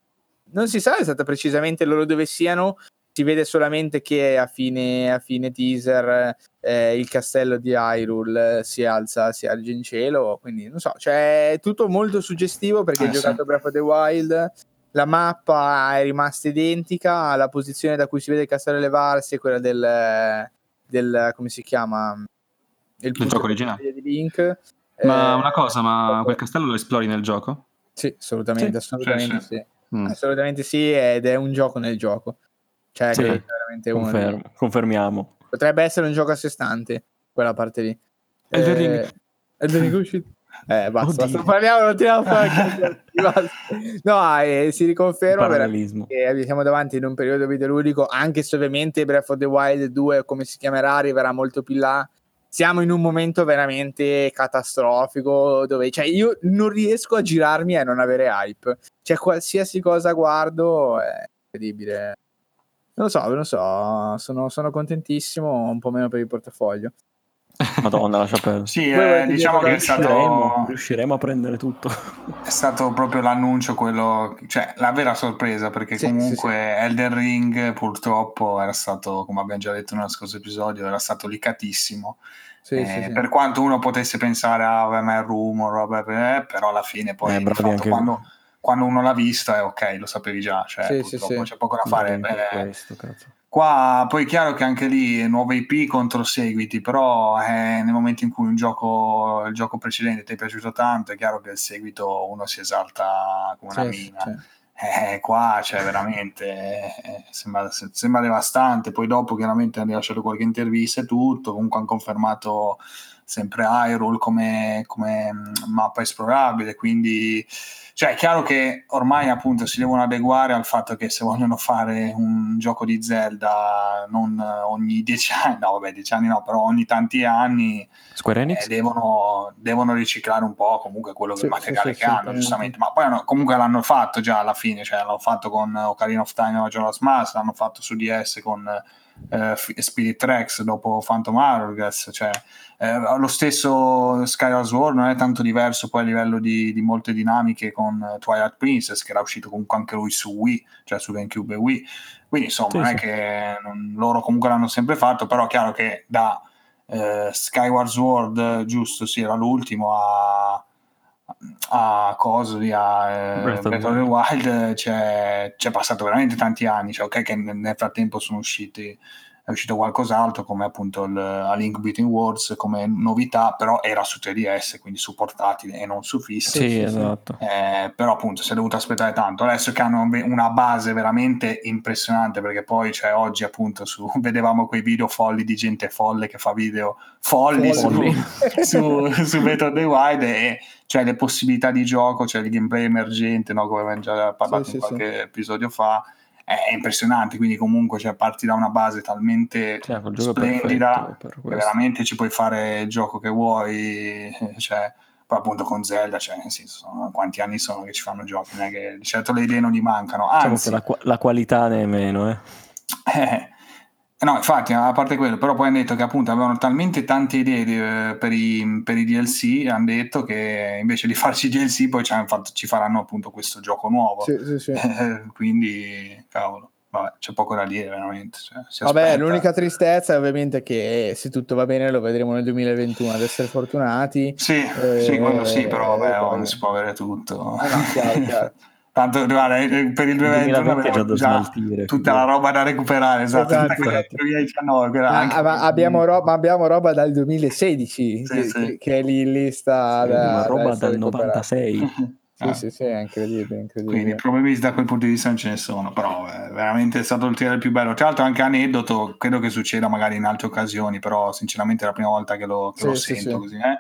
non si sa esattamente precisamente loro dove siano, si vede solamente che a fine, a fine teaser eh, il castello di Hyrule eh, si alza, si alza in cielo, quindi non so, cioè è tutto molto suggestivo perché Eh, ho giocato Breath of the Wild, la mappa è rimasta identica, la posizione da cui si vede il castello elevarsi è quella del, del come si chiama? Il punto gioco originale. di Link. Ma Eh, una cosa, ma quel castello lo esplori nel gioco? Sì, assolutamente, Sì, assolutamente sì, sì. Mm. Assolutamente sì, ed è un gioco nel gioco. Cioè, Sì, è veramente uno dei- Confermo, confermiamo. Potrebbe essere un gioco a sé stante, quella parte lì. Elden Ring. Elden Ring è uscito. Eh, basta, Oddio. basta, parliamo, non tiriamo fuori il. No, eh, si riconferma che siamo davanti in un periodo videoludico, anche se ovviamente Breath of the Wild 2, come si chiamerà, arriverà molto più in là. Siamo in un momento veramente catastrofico dove cioè, io non riesco a girarmi e non avere hype. Cioè, qualsiasi cosa guardo è incredibile. Non lo so, non lo so, sono, sono contentissimo, un po' meno per il portafoglio. Madonna, lascia perdere. Sì, eh, diciamo che è stato, Riusciremo, a prendere tutto. è stato proprio l'annuncio, quello, cioè la vera sorpresa, perché Sì, comunque sì, Elden Ring purtroppo era stato, come abbiamo già detto nello scorso episodio, era stato licatissimo. Sì, Eh, sì, sì. Per quanto uno potesse pensare, ah, vabbè, ma è il rumor, vabbè, eh, però alla fine poi Eh, fatto anche- quando, quando uno l'ha visto è ok, lo sapevi già, cioè Sì, sì, purtroppo sì. c'è poco da fare. Anche eh, questo, cazzo. Qua poi è chiaro che anche lì nuove IP contro seguiti, però eh, nel momento in cui un gioco, il gioco precedente ti è piaciuto tanto, è chiaro che il seguito uno si esalta come una Sì, mina. sì. Eh, qua cioè veramente eh, sembra, se- sembra devastante. Poi dopo chiaramente hanno rilasciato qualche intervista e tutto, comunque hanno confermato sempre Hyrule come, come mh, mappa esplorabile, quindi cioè è chiaro che ormai appunto si devono adeguare al fatto che se vogliono fare un gioco di Zelda non ogni dieci anni, no vabbè dieci anni no, però ogni tanti anni Square eh, Enix? devono, devono riciclare un po' comunque quello Sì, del materiale sì, che sì, hanno, giustamente. Ma poi hanno- comunque l'hanno fatto già alla fine, cioè l'hanno fatto con Ocarina of Time e Majora's Mask, l'hanno fatto su DS con eh, Spirit Tracks dopo Phantom Hourglass, cioè eh, lo stesso Skyward Sword non è tanto diverso poi a livello di, di molte dinamiche con Twilight Princess che era uscito comunque anche lui su Wii, cioè su GameCube e Wii. Quindi insomma Sì, non è sì. che non- loro comunque l'hanno sempre fatto, però è chiaro che da eh, Skyward Sword, giusto, sì, era l'ultimo a a cosa lì a eh, Breath of the Wild c'è, c'è passato veramente tanti anni cioè ok che nel frattempo sono usciti è uscito qualcos'altro come appunto il, A Link Between Worlds come novità, però era su 3DS, quindi su portatile e non su fisso. Sì, esatto. Eh, però appunto si è dovuto aspettare tanto. Adesso che hanno una base veramente impressionante, perché poi cioè, oggi appunto su, vedevamo quei video folli di gente folle che fa video folli, folli. su, su, of the Wild e cioè le possibilità di gioco, cioè il gameplay emergente, no? come abbiamo già parlato sì, in sì, qualche sì. episodio fa è impressionante, quindi comunque cioè, parti da una base talmente cioè, splendida che veramente ci puoi fare il gioco che vuoi, cioè, poi appunto con Zelda, cioè, nel senso, quanti anni sono che ci fanno giochi, non è che certo le idee non gli mancano, diciamo anzi... Diciamo la, la, qualità ne è meno, eh eh, no, infatti, a parte quello, però poi hanno detto che appunto avevano talmente tante idee di, eh, per, i, per, i, DLC, hanno detto che invece di farci i DLC poi ci, fatto, ci faranno appunto questo gioco nuovo. Sì, sì, sì. Eh, quindi, cavolo, vabbè, c'è poco da dire veramente. Cioè, vabbè, l'unica tristezza è ovviamente che se tutto va bene lo vedremo nel 2021, ad essere fortunati. Sì, eh, sì quello sì, però vabbè, oh, non si può avere tutto. Ah, no, chiaro, chiaro. Tanto guarda, eh, per il 2021 già già tutta la roba da recuperare, esatto, esatto, esatto. 2019, ah, ma abbiamo, roba, abbiamo, roba, dal 2016 sì, che, sì. che, è lì in lista. Sì, da, roba da dal 96. Sì, ah. sì, sì, è incredibile, incredibile. Quindi problemi da quel punto di vista non ce ne sono, però è veramente stato il trailer più bello. Tra l'altro anche aneddoto, credo che succeda magari in altre occasioni, però sinceramente è la prima volta che lo, che sì, lo sento così. Eh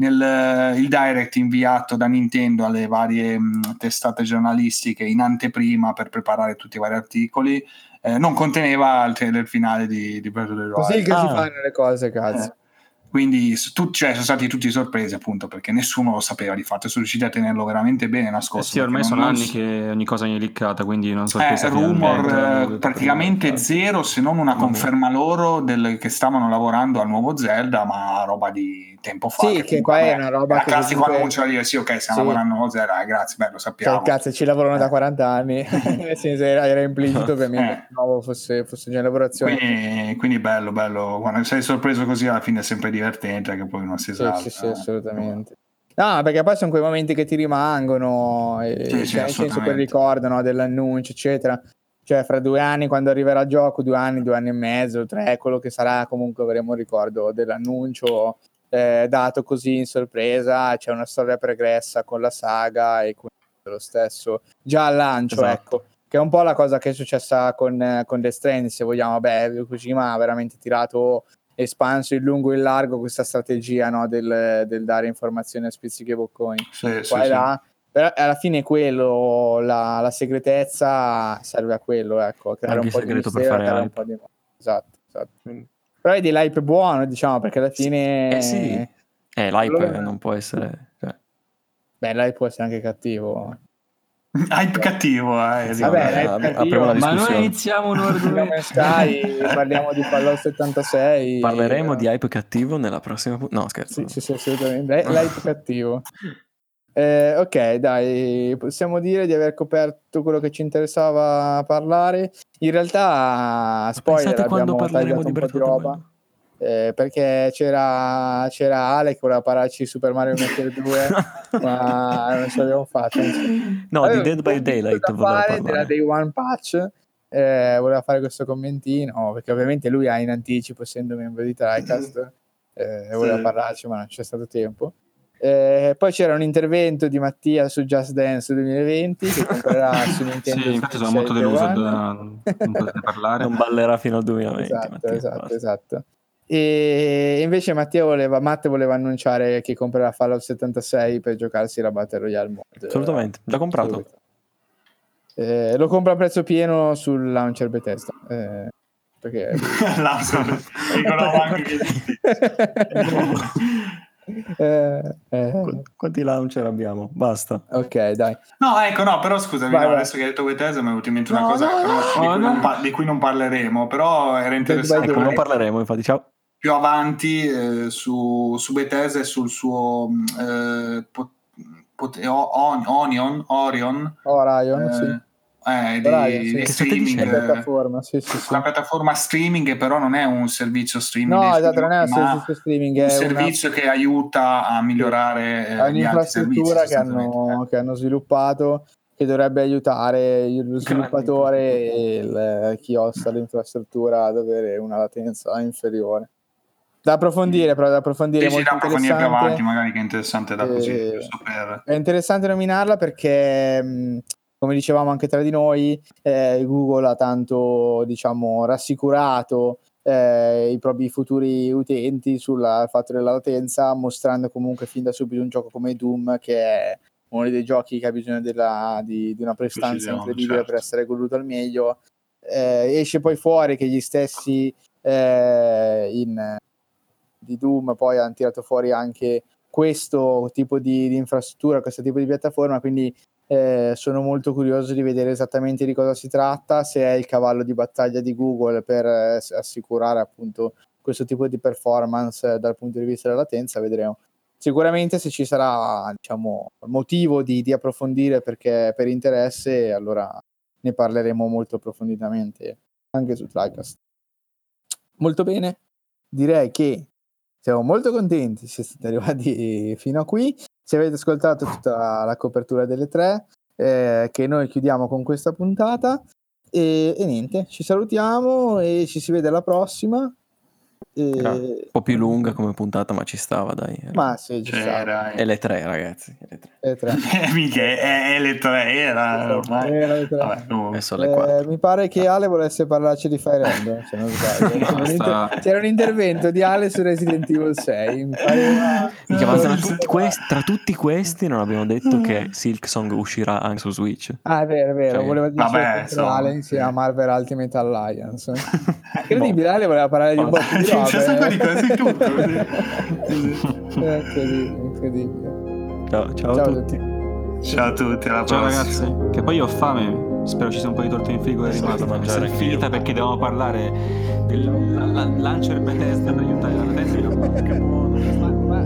nel eh, il direct inviato da Nintendo alle varie mh, testate giornalistiche in anteprima per preparare tutti i vari articoli eh, non conteneva il trailer finale di, di Breath of the Wild. Così che ah. si fanno le cose, cazzo. Eh. Quindi tu, cioè, sono stati tutti sorpresi appunto perché nessuno lo sapeva di fatto, sono riusciti a tenerlo veramente bene nascosto. Eh sì, ormai sono anni che ogni cosa viene liccata, quindi non so eh, rumor praticamente zero se non una conferma loro del, che stavano lavorando al nuovo Zelda, ma roba di tempo fa. Sì, che, che qua è una roba che... classico comunque... annuncio da dire sì, ok, stiamo sì. lavorando a eh, grazie, bello, sappiamo. Cioè, cazzo, ci lavorano da 40 anni, nel senso era, era implicito per me eh. nuovo fosse, fosse già in lavorazione. Quindi, quindi bello, bello, quando sei sorpreso così alla fine è sempre divertente, che poi non si sa. Sì, sì, sì, assolutamente. No, perché poi sono quei momenti che ti rimangono, e, sì, sì, nel senso che ricordano dell'annuncio, eccetera. Cioè, fra due anni, quando arriverà il gioco, due anni, due anni e mezzo, tre, quello che sarà, comunque avremo il ricordo dell'annuncio eh, dato così in sorpresa. C'è una storia pregressa con la saga e quindi lo stesso già al lancio, esatto. ecco che è un po' la cosa che è successa con, con The Stranding, se vogliamo, beh, Kojima ha veramente tirato espanso in lungo e in largo questa strategia no, del, del, dare informazioni a spizzichi e bocconi. Sì, sì, sì. Però alla fine quello, la, la, segretezza serve a quello, ecco, creare Anche un po' di mistero, per fare un po' di... Esatto, esatto. Però vedi l'hype buono, diciamo, perché alla fine... Eh sì, eh, l'hype allora... non può essere... Cioè... Beh, l'hype può essere anche cattivo. Hype cattivo, eh. Vabbè, hype cattivo. Ma noi iniziamo un argomento. Sky, parliamo di Fallout 76. Parleremo di hype cattivo nella prossima. No, scherzo. Sì, sì, sì assolutamente. L'hype cattivo. Eh, ok, dai, possiamo dire di aver coperto quello che ci interessava parlare. In realtà, spoiler, abbiamo tagliato un po' di roba. Eh, perché c'era, c'era Ale che voleva parlarci di Super Mario Maker 2 ma non ce l'abbiamo fatto no di Dead by Daylight voleva fare della Day One Patch eh, voleva fare questo commentino perché ovviamente lui ha in anticipo essendo membro di TriCast eh, voleva sì. parlarci ma non c'è stato tempo eh, poi c'era un intervento di Mattia su Just Dance 2020 che comprerà su Nintendo sì, infatti sono molto deluso da non potete parlare non ballerà fino al 2020 esatto, Mattia, esatto, esatto. E invece Mattia voleva, Matte voleva annunciare che comprerà Fallout 76 per giocarsi la Battle Royale Mode. Assolutamente, già comprato. Eh, lo compra a prezzo pieno sul launcher Bethesda. Eh, perché... eh, eh. Quanti launcher abbiamo? Basta. Ok, dai. No, ecco, no, però scusami, no, adesso che hai detto Bethesda mi è venuta in mente una no, cosa no, no, di, cui pa- di, cui non parleremo, però era interessante. Ecco, non parleremo, infatti, ciao più avanti eh, su, su Bethesda e sul suo eh, pot, pot, on, Onion, Orion, Orion eh, sì. Eh, di, sì. di streaming, la piattaforma, sì, sì, sì. la piattaforma streaming che però non è un servizio streaming, no, esatto, non è un servizio streaming, è un servizio una... che aiuta a migliorare è un'infrastruttura che hanno, che hanno sviluppato che dovrebbe aiutare lo sviluppatore e il, chi osta l'infrastruttura ad avere una latenza inferiore. Da approfondire, però da approfondire Sì, molto da approfondire più interessante. avanti, magari che è interessante da così, Eh, per... È interessante nominarla perché, mh, come dicevamo anche tra di noi, eh, Google ha tanto diciamo, rassicurato eh, i propri futuri utenti sul fatto della latenza, mostrando comunque fin da subito un gioco come Doom che è uno dei giochi che ha bisogno della- di, di una prestanza incredibile certo. per essere goduto al meglio. Eh, esce poi fuori che gli stessi eh, in, di Doom poi hanno tirato fuori anche questo tipo di, di infrastruttura, questo tipo di piattaforma, quindi eh, sono molto curioso di vedere esattamente di cosa si tratta, se è il cavallo di battaglia di Google per eh, assicurare appunto questo tipo di performance eh, dal punto di vista della latenza, vedremo. Sicuramente se ci sarà diciamo, motivo di, di approfondire perché per interesse, allora ne parleremo molto approfonditamente anche su Tricast. Molto bene, direi che siamo molto contenti siete arrivati fino a qui. Se avete ascoltato tutta la copertura delle tre, eh, che noi chiudiamo con questa puntata. E, e niente, ci salutiamo e ci si vede alla prossima. E- Un po' più lunga come puntata, ma ci stava, dai. Ma sì, ci sta. C'era... E le tre, ragazzi. e le tre. Le tre. Eh, mica, è, è le tre, era ormai. Era le tre. Vabbè. Adesso alle Eh, mi pare che Ale volesse parlarci di Fire Emblem, se non sbaglio. C'era, un Basta. inter- c'era un intervento di Ale su Resident Evil 6. Mi pareva... Minchia, ma tra tutti, questi, tra tutti questi non abbiamo detto che Silk Song uscirà anche su Switch. Ah, è vero, è vero. Sì. Voleva dire Vabbè, insomma. Ale insieme a Marvel Ultimate Alliance. Incredibile, Ale voleva parlare di un botto di C'è un sacco di cose in tutto. È incredibile, incredibile. Ciao, ciao, Ciao a tutti. tutti. Ciao a tutti, alla Ciao prossima. ragazzi, che poi ho fame. Spero ci sia un po' di torto in frigo Sì, rimasto. da mangiare È finita perché dobbiamo parlare del la- la- launcher Bethesda per aiutare la Bethesda. Che buono. Ma, ma